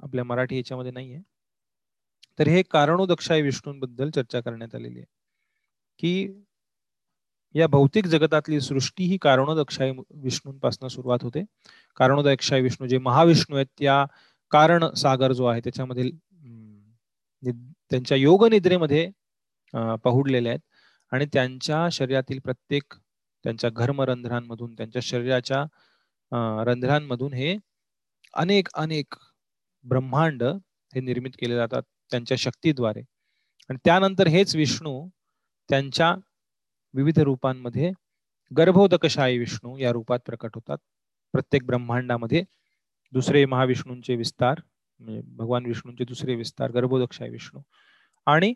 आपल्या मराठी याच्यामध्ये नाही आहे. तर हे कारणोदक्षाय विष्णूंबद्दल चर्चा करण्यात आलेली आहे. की या भौतिक जगतातली सृष्टी ही कारणोदक्षाय विष्णूंपासून सुरुवात होते. कारणोदक्षाय विष्णू जे महाविष्णू आहेत त्या कारण सागर जो आहे त्याच्यामध्ये त्यांच्या योग निद्रेमध्ये पहुडलेले आहेत. आणि त्यांच्या शरीरातील प्रत्येक त्यांच्या घर्मरंध्रांमधून त्यांच्या शरीराच्या रंध्रांमधून हे अनेक अनेक ब्रह्मांड हे निर्मित केले जातात त्यांच्या शक्तीद्वारे. आणि त्यानंतर हेच विष्णू त्यांच्या विविध रूपांमध्ये गर्भोदकशाही विष्णू या रूपात प्रकट होतात. प्रत्येक ब्रह्मांडामध्ये दुसरे महाविष्णूंचे विस्तार म्हणजे भगवान विष्णूंचे दुसरे विस्तार गर्भोदकशाही विष्णू. आणि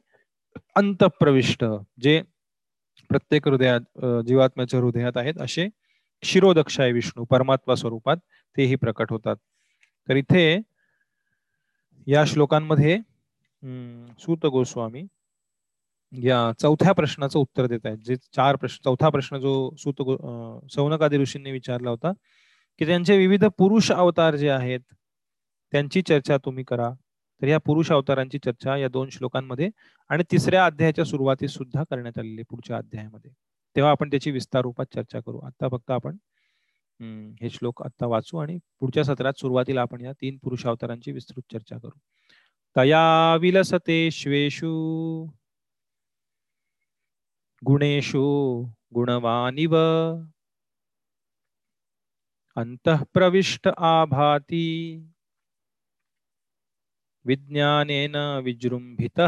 अंतप्रविष्ट जे प्रत्येक हृदयात जीवात्म्याच्या हृदयात आहेत असे शिरोदक्षाय विष्णू परमात्मा स्वरूपात तेही प्रकट होतात. तर इथे या श्लोकांमध्ये सूत गोस्वामी या चौथ्या प्रश्नाचं उत्तर देत आहेत. जे चार प्रश्न चौथा प्रश्न जो सूत सौनकादी ऋषींनी विचारला होता की त्यांचे विविध पुरुष अवतार जे आहेत त्यांची चर्चा तुम्ही करा. तर या पुरुष अवतारांची चर्चा या दोन श्लोकांमध्ये आणि तिसऱ्या अध्यायाच्या सुरुवातीस सुद्धा करण्यात आलेली पुढच्या अध्यायामध्ये. तेव्हा आपण त्याची विस्तार रूपात चर्चा करू. आता फक्त आपण हे श्लोक आता वाचू आणि पुढच्या सत्रात सुरुवातीला आपण या तीन पुरुष अवतारांची विस्तृत चर्चा करू. तया विलसते श्वेषु गुणेशु गुणवानिव अंतःप्रविष्ट आभाती। विज्ञानेन विजृंभित.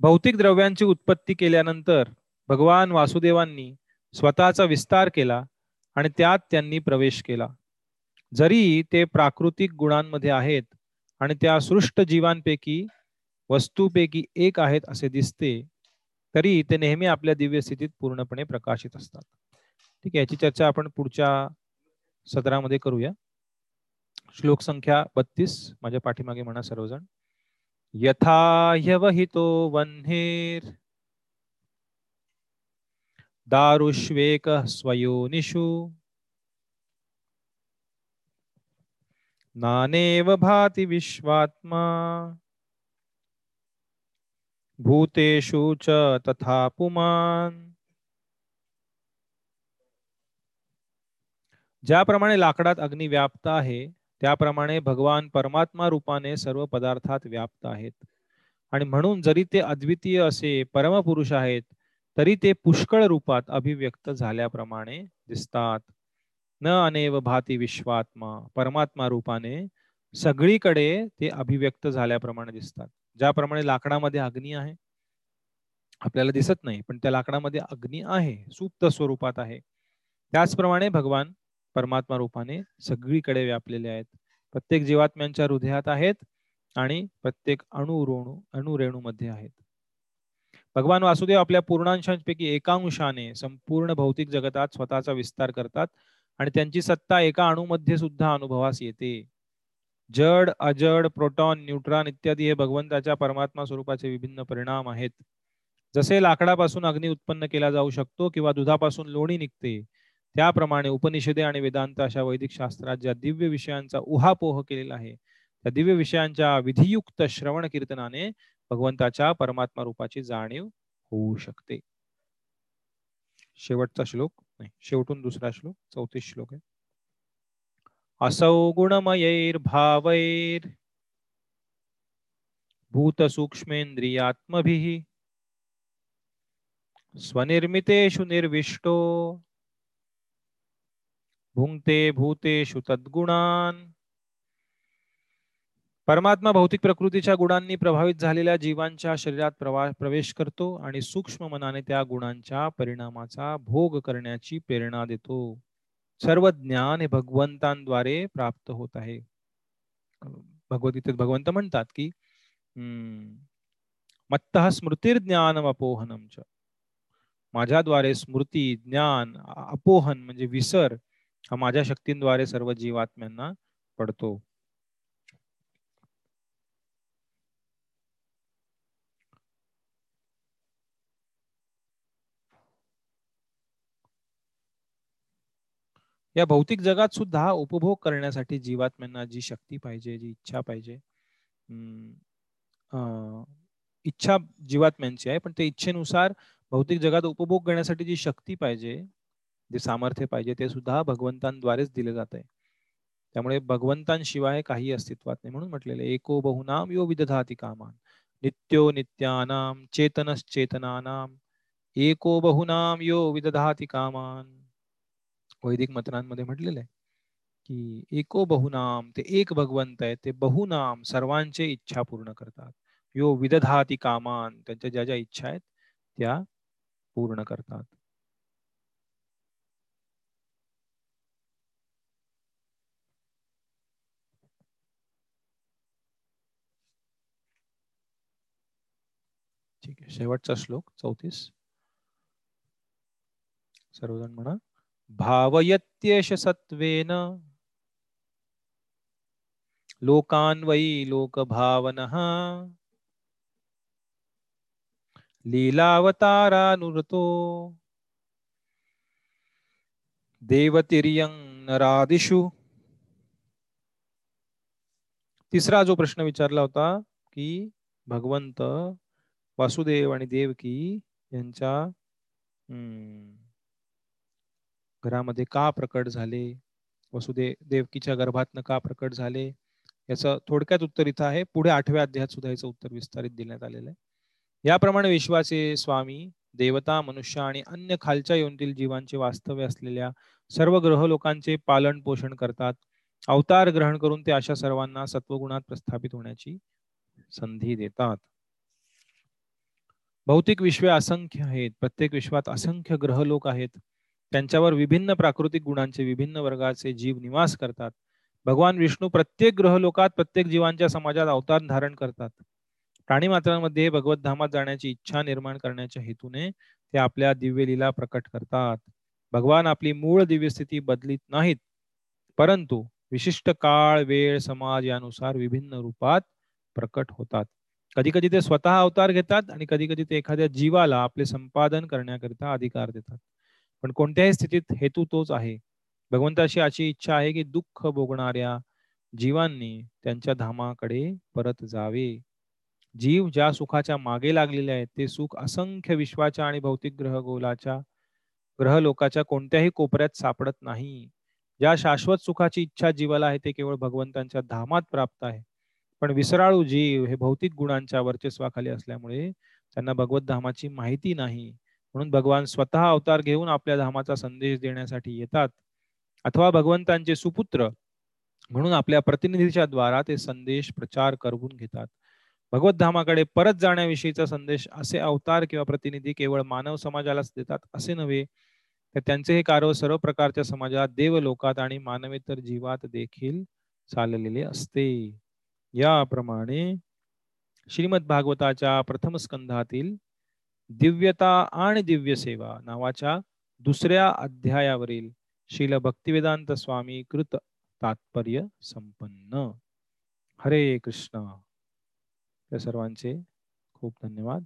भौतिक द्रव्यांची उत्पत्ती केल्यानंतर भगवान वासुदेवांनी स्वतःचा विस्तार केला आणि त्यात त्यांनी प्रवेश केला. जरी ते प्राकृतिक गुणांमध्ये आहेत आणि त्या सृष्ट जीवांपैकी वस्तूपैकी एक आहेत असे दिसते तरी ते नेहमी आपल्या दिव्य स्थितीत पूर्णपणे प्रकाशित असतात. ठीक आहे याची चर्चा आपण पुढच्या सत्रामध्ये करूया. श्लोक संख्या बत्तीस माझ्या पाठीमागे म्हणा सर्वजण. यथा ह्यवहितो वह्नेर दारुष्वेक स्वयोनिषु। नानेव भाति विश्वात्मा। भूतेषु च तथा पुमान। ज्याप्रमाणे लाकडात अग्नी व्याप्त आहे त्याप्रमाणे भगवान परमात्मा रूपाने सर्व पदार्थात व्याप्त आहेत. आणि म्हणून जरी ते अद्वितीय असे परमपुरुष आहेत तरी ते पुष्कळ रूपात अभिव्यक्त झाल्याप्रमाणे दिसतात. न अनेव भाती विश्वात्मा परमात्मा रूपाने सगळीकडे ते अभिव्यक्त झाल्याप्रमाणे दिसतात. ज्याप्रमाणे लाकडामध्ये अग्नी आहे. आपल्याला दिसत नाही पण त्या लाकडामध्ये अग्नी आहे सुप्त स्वरूपात आहे. त्याचप्रमाणे भगवान परमात्मा रूपाने सगळीकडे व्यापलेले आहेत. प्रत्येक जीवात्म्यांच्या हृदयात आहेत आणि प्रत्येक अणुरेणू अणुरेणूमध्ये आहेत. भगवान वासुदेव आपल्या पूर्णांशांपैकी एकांशाने संपूर्ण भौतिक जगतात स्वतःचा विस्तार करतात आणि त्यांची सत्ता एका अणुमध्ये सुद्धा अनुभवास येते. जड अजड प्रोटॉन न्यूट्रॉन इत्यादी हे भगवंताच्या परमात्मा स्वरूपाचे विभिन्न परिणाम आहेत. जसे लाकडापासून अग्नी उत्पन्न केला जाऊ शकतो किंवा दुधापासून लोणी निघते त्याप्रमाणे उपनिषदे आणि वेदांत अशा वैदिक शास्त्रात ज्या दिव्य विषयांचा उहापोह केलेला आहे. त्या दिव्य विषयांच्या विधियुक्त श्रवण कीर्तनाने भगवंताच्या परमात्मा रूपाची जाणीव होऊ शकते. शेवटचा श्लोक नाही शेवटून दुसरा श्लोक चौतीस श्लोक आहे. असौ गुणमयैर भावैर भूत सूक्ष्मेंद्रियात्मभिः स्वनिर्मितेषु निर्विष्टो भुंगते भूतेषु तद्गुणान। परमात्मा भौतिक प्रकृतीच्या गुणांनी प्रभावित झालेल्या जीवांच्या शरीरात प्रवा प्रवेश करतो आणि सूक्ष्म मनाने त्या गुणांच्या परिणामाचा भोग करण्याची प्रेरणा देतो. सर्व ज्ञान हे भगवंतांद्वारे प्राप्त होत आहे. भगवद्गीतेत भगवंत म्हणतात की हम्म मत्त स्मृतिर्ज्ञानम अपोहनम च. माझ्याद्वारे स्मृती ज्ञान अपोहन म्हणजे विसर हा माझ्या शक्तींद्वारे सर्व जीवात्म्यांना पडतो. या भौतिक जगात सुद्धा उपभोग करण्यासाठी जीवात्म्यांना जी शक्ती पाहिजे जी इच्छा पाहिजे इच्छा जीवात्म्यांची आहे पण ते इच्छेनुसार भौतिक जगात उपभोग करण्यासाठी जी शक्ती पाहिजे जे सामर्थ्य पाहिजे ते सुद्धा भगवंतांद्वारेच दिले जात आहे. त्यामुळे भगवंतांशिवाय काही अस्तित्वात नाही म्हणून म्हटलेले एको बहुनाम यो विदधाती कामान. नित्यो नित्यानाम चेतनश्चेतनानाम एको बहुनाम यो विदधाती कामान. वैदिक मतनांमध्ये म्हटलेलं आहे की एको बहुनाम ते एक भगवंत आहे ते बहुनाम सर्वांचे इच्छा पूर्ण करतात. यो विदधाती कामान त्यांच्या ज्या ज्या इच्छा आहेत त्या पूर्ण करतात. ठीक आहे. शेवटचा श्लोक चौतीस. सर्वजण म्हणा. भावयत्येष सत्वेन लोकान्वयी लोकभावन लोकभावनः लीलावतारानुरतो देवतिर्यं नरादिषु। तिसरा जो प्रश्न विचारला होता की भगवंत वासुदेव आणि देवकी यांच्या घरामध्ये का प्रकट झाले? वसुदेव देवकीच्या गर्भातनं का प्रकट झाले? याचं थोडक्यात उत्तर इथं आहे. पुढे आठव्या अध्यायात सुद्धा याचं उत्तर विस्तारित देण्यात आलेलं आहे. याप्रमाणे विश्वाचे स्वामी देवता मनुष्य आणि अन्य खालच्या योनीतील जीवांचे वास्तव्य असलेल्या सर्व ग्रह लोकांचे पालन पोषण करतात. अवतार ग्रहण करून ते अशा सर्वांना सत्वगुणात प्रस्थापित होण्याची संधी देतात. भौतिक विश्वे असंख्य आहेत प्रत्येक विश्वात असंख्य ग्रह लोक आहेत. त्यांच्यावर विभिन्न प्राकृतिक गुणांचे विभिन्न वर्गाचे जीव निवास करतात. भगवान विष्णू प्रत्येक ग्रह लोकात प्रत्येक जीवांच्या समाजात अवतार धारण करतात. प्राणी मात्रांमध्ये भगवत धामात जाण्याची इच्छा निर्माण करण्याच्या हेतूने ते आपल्या दिव्य लीला प्रकट करतात. भगवान आपली मूळ दिव्य स्थिती बदलीत नाहीत परंतु विशिष्ट काळ वेळ समाज यानुसार विभिन्न रूपात प्रकट होतात. कधी कधी ते स्वतः अवतार घेतात आणि कधी कधी ते एखाद्या जीवाला आपले संपादन करण्याकरिता अधिकार देतात. पण कोणत्याही स्थितीत हेतू तोच आहे. भगवंताशी अशी इच्छा आहे की दुःख भोगणाऱ्या जीवांनी त्यांच्या धामाकडे परत जावे. जीव ज्या सुखाच्या मागे लागलेले आहेत ते सुख असंख्य विश्वाच्या आणि भौतिक ग्रह गोलाच्या ग्रह लोकाच्या कोणत्याही कोपऱ्यात सापडत नाही. ज्या शाश्वत सुखाची इच्छा जीवाला आहे ते केवळ भगवंतांच्या धामात प्राप्त आहे. पण विसराळू जीव हे भौतिक गुणांच्या वर्चस्वाखाली असल्यामुळे त्यांना भगवत धामाची माहिती नाही. म्हणून भगवान स्वतः अवतार घेऊन आपल्या धामाचा संदेश देण्यासाठी येतात. अथवा भगवंतांचे सुपुत्र म्हणून आपल्या प्रतिनिधीच्या द्वारा ते संदेश प्रचार करून घेतात. भगवत धामाकडे परत जाण्याविषयीचा संदेश असे अवतार किंवा प्रतिनिधी केवळ मानव समाजालाच देतात असे नव्हे तर त्यांचे हे कार्य सर्व प्रकारच्या समाजात देवलोकात आणि मानवेतर जीवात देखील चाललेले असते. याप्रमाणे श्रीमद भागवताच्या प्रथम स्कंधातील दिव्यता आणि दिव्य सेवा नावाच्या दुसऱ्या अध्यायावरील शील भक्तिवेदांत स्वामी कृत तात्पर्य संपन्न. हरे कृष्ण. या सर्वांचे खूप धन्यवाद.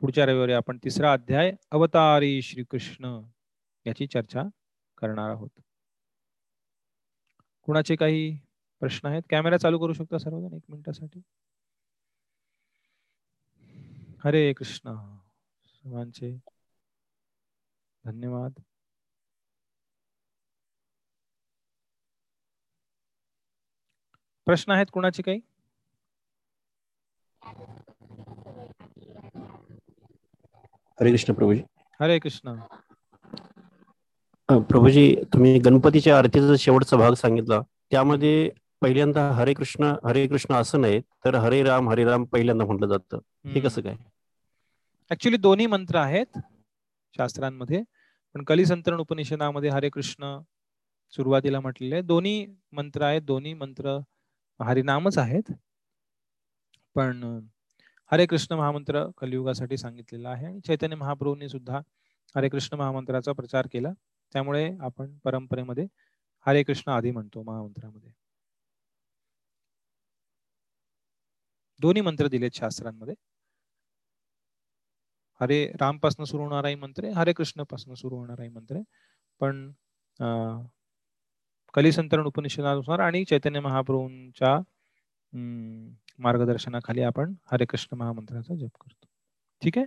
पुढच्या रविवारी आपण तिसरा अध्याय अवतारी श्रीकृष्ण याची चर्चा करणार आहोत. कुणाचे काही प्रश्न आहेत. कॅमेरा चालू करू शकता सर्वजण एक मिनिटासाठी. हरे कृष्ण. सर्वांचे धन्यवाद. प्रश्न आहेत कुणाचे काही? हरे कृष्ण प्रभूजी. हरे कृष्ण. प्रभूजी तुम्ही गणपतीच्या आरतीचा शेवटचा भाग सांगितला त्यामध्ये पहिल्यांदा हरे कृष्ण हरे कृष्ण असं नाही तर हरे राम हरे राम पहिल्यांदा म्हटलं जातं. हे कसं काय? ऍक्च्युली दोन्ही मंत्र आहेत शास्त्रांमध्ये पण कलिसंतरण उपनिषदामध्ये हरे कृष्ण सुरुवातीला म्हटलेले. दोन्ही मंत्र आहेत दोन्ही मंत्र हरिनामच आहेत. पण हरे कृष्ण महामंत्र कलियुगासाठी सांगितलेला आहे आणि चैतन्य महाप्रभूंनी सुद्धा हरे कृष्ण महामंत्राचा प्रचार केला. त्यामुळे आपण परंपरेमध्ये हरे कृष्ण आधी म्हणतो महामंत्रामध्ये. दोन्ही मंत्र दिलेत शास्त्रांमध्ये. हरे रामपासून सुरू होणाराही मंत्र आहे हरे कृष्णपासून सुरू होणाराही मंत्र. आहे पण अं, कलिसंतरण उपनिषदानुसार आणि चैतन्य महाप्रभूंच्या मार्गदर्शनाखाली आपण हरे कृष्ण महामंत्राचा जप करतो. ठीक आहे?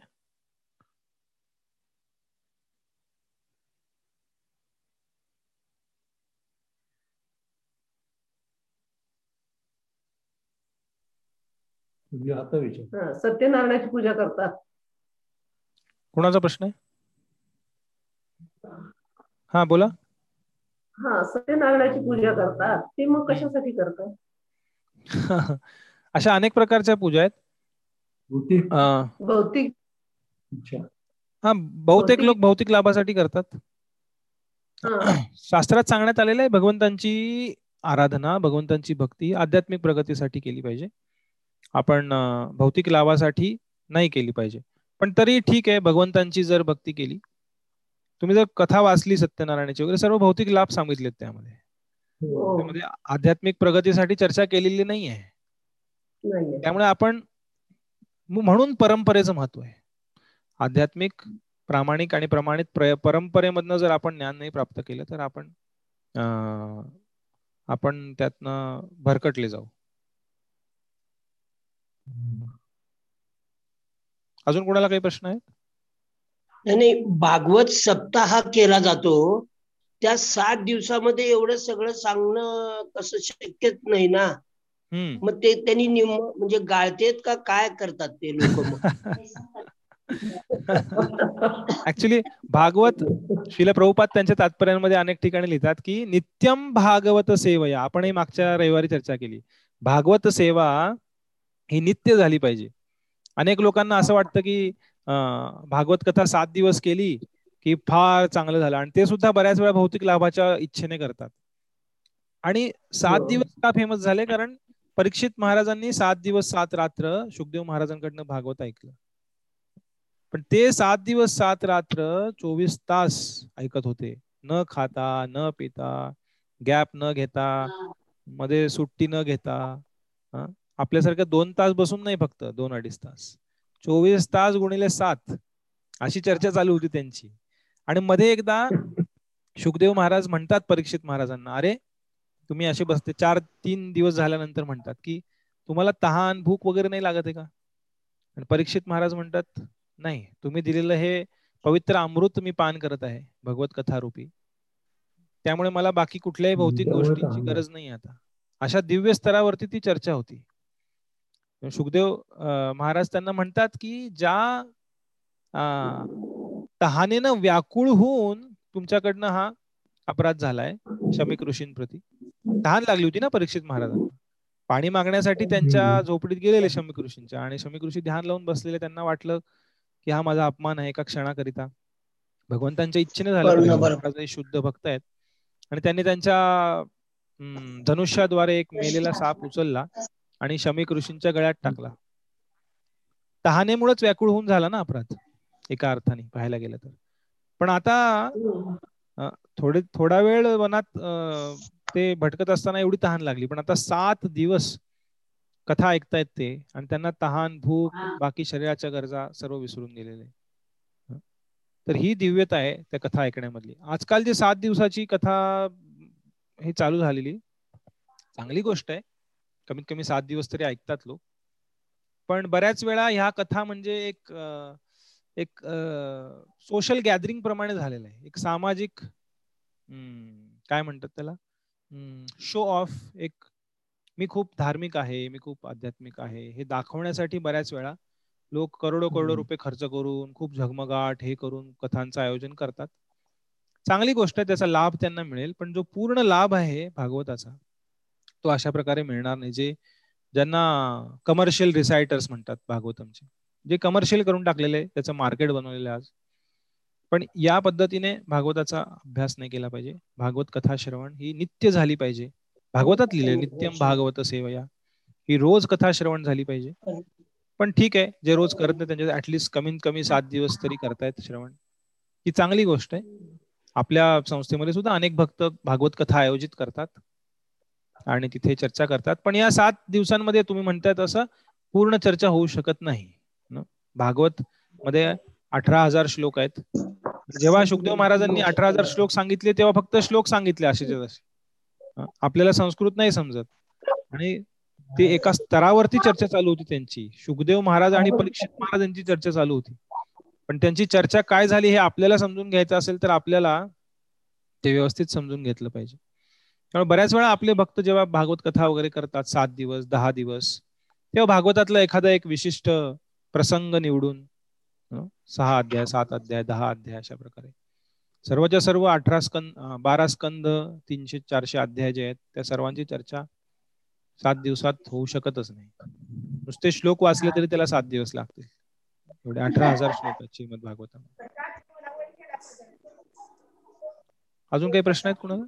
आता विचार. हा, सत्यनारायणाची पूजा करतात. कोणाचा प्रश्न आहे? हा बोला. हा सत्यनारायणाची पूजा करतात. ते मग कशासाठी करतात? अशा अनेक प्रकारच्या पूजा आहेत. अं, भौतिक. हा बहुतेक लोक भौतिक लाभासाठी करतात. हा. शास्त्रात सांगण्यात आलेलं आहे भगवंतांची आराधना भगवंतांची भक्ती आध्यात्मिक प्रगतीसाठी केली पाहिजे. आपण भौतिक लाभासाठी नाही केली पाहिजे. पण तरी ठीक आहे भगवंतांची जर भक्ती केली तुम्ही जर कथा वाचली सत्यनारायणाची वगैरे सर्व भौतिक लाभ सांगितलेत त्यामध्ये. हो. त्यामध्ये आध्यात्मिक प्रगतीसाठी चर्चा केलेली नाही आहे. त्यामुळे आपण म्हणून परंपरेचं महत्त्व आहे. आध्यात्मिक प्रामाणिक आणि प्रमाणित परंपरेमधनं जर आपण ज्ञान नाही प्राप्त केलं तर आपण आपण त्यातनं भरकटले जाऊ. अजून कोणाला काही प्रश्न आहेत? नाही भागवत सप्ताह केला जातो. त्या सात दिवसामध्ये एवढं सगळं सांगणं कसं शक्यच नाही ना. मग ते त्यांनी निम म्हणजे गाळतेत का काय करतात ते लोक ऍक्च्युली भागवत शिला प्रभुपाद त्यांच्या तात्पर्यांमध्ये अनेक ठिकाणी लिहितात की नित्यम भागवत सेवया. आपणही मागच्या रविवारी चर्चा केली. भागवत सेवा ही नित्य झाली पाहिजे. अनेक लोकांना असं वाटतं की भागवत कथा सात दिवस केली की फार चांगलं झालं आणि ते सुद्धा बऱ्याच वेळा भौतिक लाभाच्या इच्छेने करतात. आणि सात हो. दिवस का फेमस झाले? कारण परीक्षित महाराजांनी सात दिवस सात रात्र सुखदेव महाराजांकडनं भागवत ऐकलं. पण ते सात दिवस सात रात्र चोवीस तास ऐकत होते. न खाता न पिता गॅप न घेता मध्ये सुट्टी न घेता आपल्यासारखं दोन तास बसून नाही फक्त दोन अडीच तास. चोवीस तास गुणिले सात अशी चर्चा चालू होती त्यांची. आणि मध्ये एकदा सुखदेव महाराज म्हणतात परीक्षित महाराजांना अरे तुम्ही असे बसते चार तीन दिवस झाल्यानंतर म्हणतात की तुम्हाला तहान भूक वगैरे नाही लागत आहे का? आणि परीक्षित महाराज म्हणतात नाही तुम्ही दिलेलं हे पवित्र अमृत मी पान करत आहे भगवत कथा रूपी त्यामुळे मला बाकी कुठल्याही भौतिक गोष्टींची गरज नाही आता. अशा दिव्य स्तरावरती ती चर्चा होती. सुखदेव महाराज त्यांना म्हणतात की ज्या तहानेनं व्याकुळ होऊन तुमच्याकडनं हा अपराध झालाय शमिक ऋषींप्रती तहान लागली होती ना परीक्षित महाराजांना. पाणी मागण्यासाठी त्यांच्या झोपडीत गेलेले शमिक ऋषींच्या आणि शमिक ऋषी ध्यान लावून बसलेले त्यांना वाटलं की हा माझा अपमान आहे एका क्षणाकरिता. भगवंतांच्या इच्छेने झाला शुद्ध भक्त आहेत. आणि त्यांनी त्यांच्या धनुष्याद्वारे एक मेलेला साप उचलला. आणि शमिक ऋषींच्या गळ्यात टाकला. तहानेमुळेच व्याकुळ होऊन झाला ना अपराध एका अर्थाने पाहायला गेलं तर. पण आता अं, थोडे थोडा वेळ वनात ते भटकत असताना एवढी तहान लागली. पण आता सात दिवस कथा ऐकतायत ते आणि त्यांना तहान भूक बाकी शरीराच्या गरजा सर्व विसरून गेलेले. हं. तर ही दिव्यता आहे त्या कथा ऐकण्यामधली. आजकाल जी सात दिवसाची कथा हे चालू झालेली चांगली गोष्ट आहे. कमीत कमी सात दिवस तरी ऐकतात लोक. पण बऱ्याच वेळा ह्या कथा म्हणजे एक एक सोशल गॅदरिंग प्रमाणे झालेलं आहे. एक सामाजिक काय म्हणतात त्याला? शो ऑफ एक मी खूप धार्मिक आहे मी खूप आध्यात्मिक आहे हे दाखवण्यासाठी बऱ्याच वेळा लोक करोडो करोडो रुपये खर्च करून खूप झगमगाट हे करून कथांचं आयोजन करतात. चांगली गोष्ट आहे त्याचा लाभ त्यांना मिळेल पण जो पूर्ण लाभ आहे भागवताचा तो अशा प्रकारे मिळणार नाही जे ज्यांना कमर्शियल रिसायटर्स म्हणतात भागवतमचे. जे कमर्शियल करून टाकलेले त्याचं मार्केट बनवलेलं आज. पण या पद्धतीने भागवताचा अभ्यास नाही केला पाहिजे. भागवत कथा श्रवण ही नित्य झाली पाहिजे. भागवतात लिहिले नित्यम भागवत सेवया. ही रोज कथा श्रवण झाली पाहिजे. पण ठीक आहे जे रोज करत नाही त्यांच्या ऍटलिस्ट कमीत कमी सात दिवस तरी करतायत श्रवण. ही चांगली गोष्ट आहे. आपल्या संस्थेमध्ये सुद्धा अनेक भक्त भागवत कथा आयोजित करतात. आणि तिथे चर्चा करतात. पण या सात दिवसांमध्ये तुम्ही म्हणताय तसं पूर्ण चर्चा होऊ शकत नाही. भागवत मध्ये अठरा हजार श्लोक आहेत. जेव्हा सुखदेव महाराजांनी अठरा हजार श्लोक सांगितले तेव्हा फक्त श्लोक सांगितले असे तसे. आपल्याला संस्कृत नाही समजत. आणि ते एका स्तरावरती चर्चा चालू होती त्यांची. सुखदेव महाराज आणि परीक्षित महाराज यांची चर्चा चालू होती. पण त्यांची चर्चा काय झाली हे आपल्याला समजून घ्यायचं असेल तर आपल्याला ते व्यवस्थित समजून घेतलं पाहिजे. त्यामुळे बऱ्याच वेळा आपले भक्त जेव्हा भागवत कथा वगैरे करतात सात दिवस दहा दिवस तेव्हा भागवतातला एखादा एक विशिष्ट प्रसंग निवडून सहा अध्याय सात अध्याय दहा अध्याय अशा प्रकारे. सर्वच्या सर्व अठरा स्कंद बारा स्कंद तीनशे चारशे अध्याय जे आहेत त्या सर्वांची चर्चा सात दिवसात होऊ शकतच नाही. नुसते श्लोक वाचले तरी त्याला सात दिवस लागतील. एवढे अठरा हजार श्लोक आहेत श्रीमद भागवतामध्ये अजून काही प्रश्न आहेत कुणाला?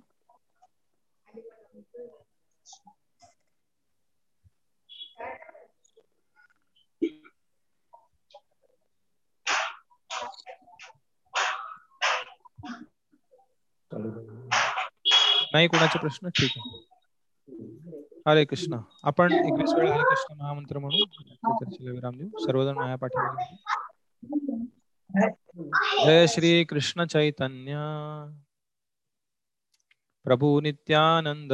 नाही कोणाचे प्रश्न? ठीक आहे. हरे कृष्ण. आपण एकवीस वेळा हरे कृष्ण महामंत्र म्हणून चर्चेला विराम देऊ. सर्वजण माया पाठीमागे जय श्री कृष्ण चैतन्य. प्रभु नित्यानंद.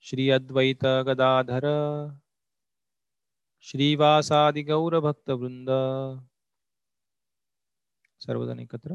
श्री अद्वैत गदाधर. श्रीवासादि गौर भक्त वृंद सर्वजण एकत्र.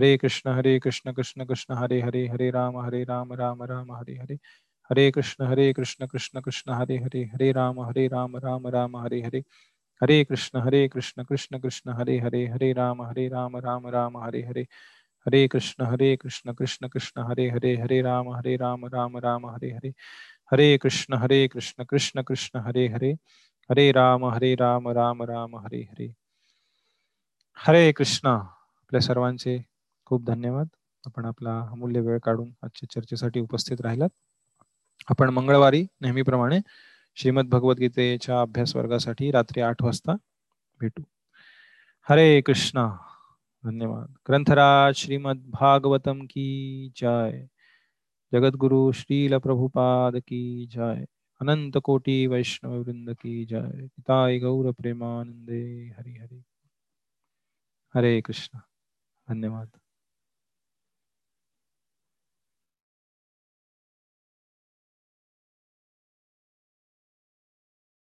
हरे कृष्ण हरे कृष्ण कृष्ण कृष्ण हरे हरे हरे राम हरे राम राम राम हरे हरे हरे कृष्ण हरे कृष्ण कृष्ण कृष्ण हरे हरे हरे राम हरे राम राम राम हरे हरे हरे कृष्ण हरे कृष्ण कृष्ण कृष्ण हरे हरे हरे राम हरे राम राम राम हरे हरे हरे कृष्ण हरे कृष्ण कृष्ण कृष्ण हरे हरे हरे राम हरे राम राम राम हरे हरे हरे कृष्ण हरे कृष्ण कृष्ण कृष्ण हरे हरे हरे राम हरे राम राम राम हरे हरे हरे कृष्ण आपल्या सर्वांचे खूप धन्यवाद. आपण आपला अमूल्य वेळ काढून आजच्या चर्चेसाठी उपस्थित राहिलात. आपण मंगळवारी नेहमीप्रमाणे श्रीमद भगवद्गीतेच्या अभ्यास वर्गासाठी रात्री आठ वाजता भेटू. हरे कृष्ण. धन्यवाद. ग्रंथराज श्रीमद् भागवतम की जय. जगद्गुरु श्रील प्रभुपाद की जय. अनंत कोटी वैष्णव वृंद की जय. पिताय गौर प्रेमानंदे हरि हरि. हरे कृष्ण. धन्यवाद.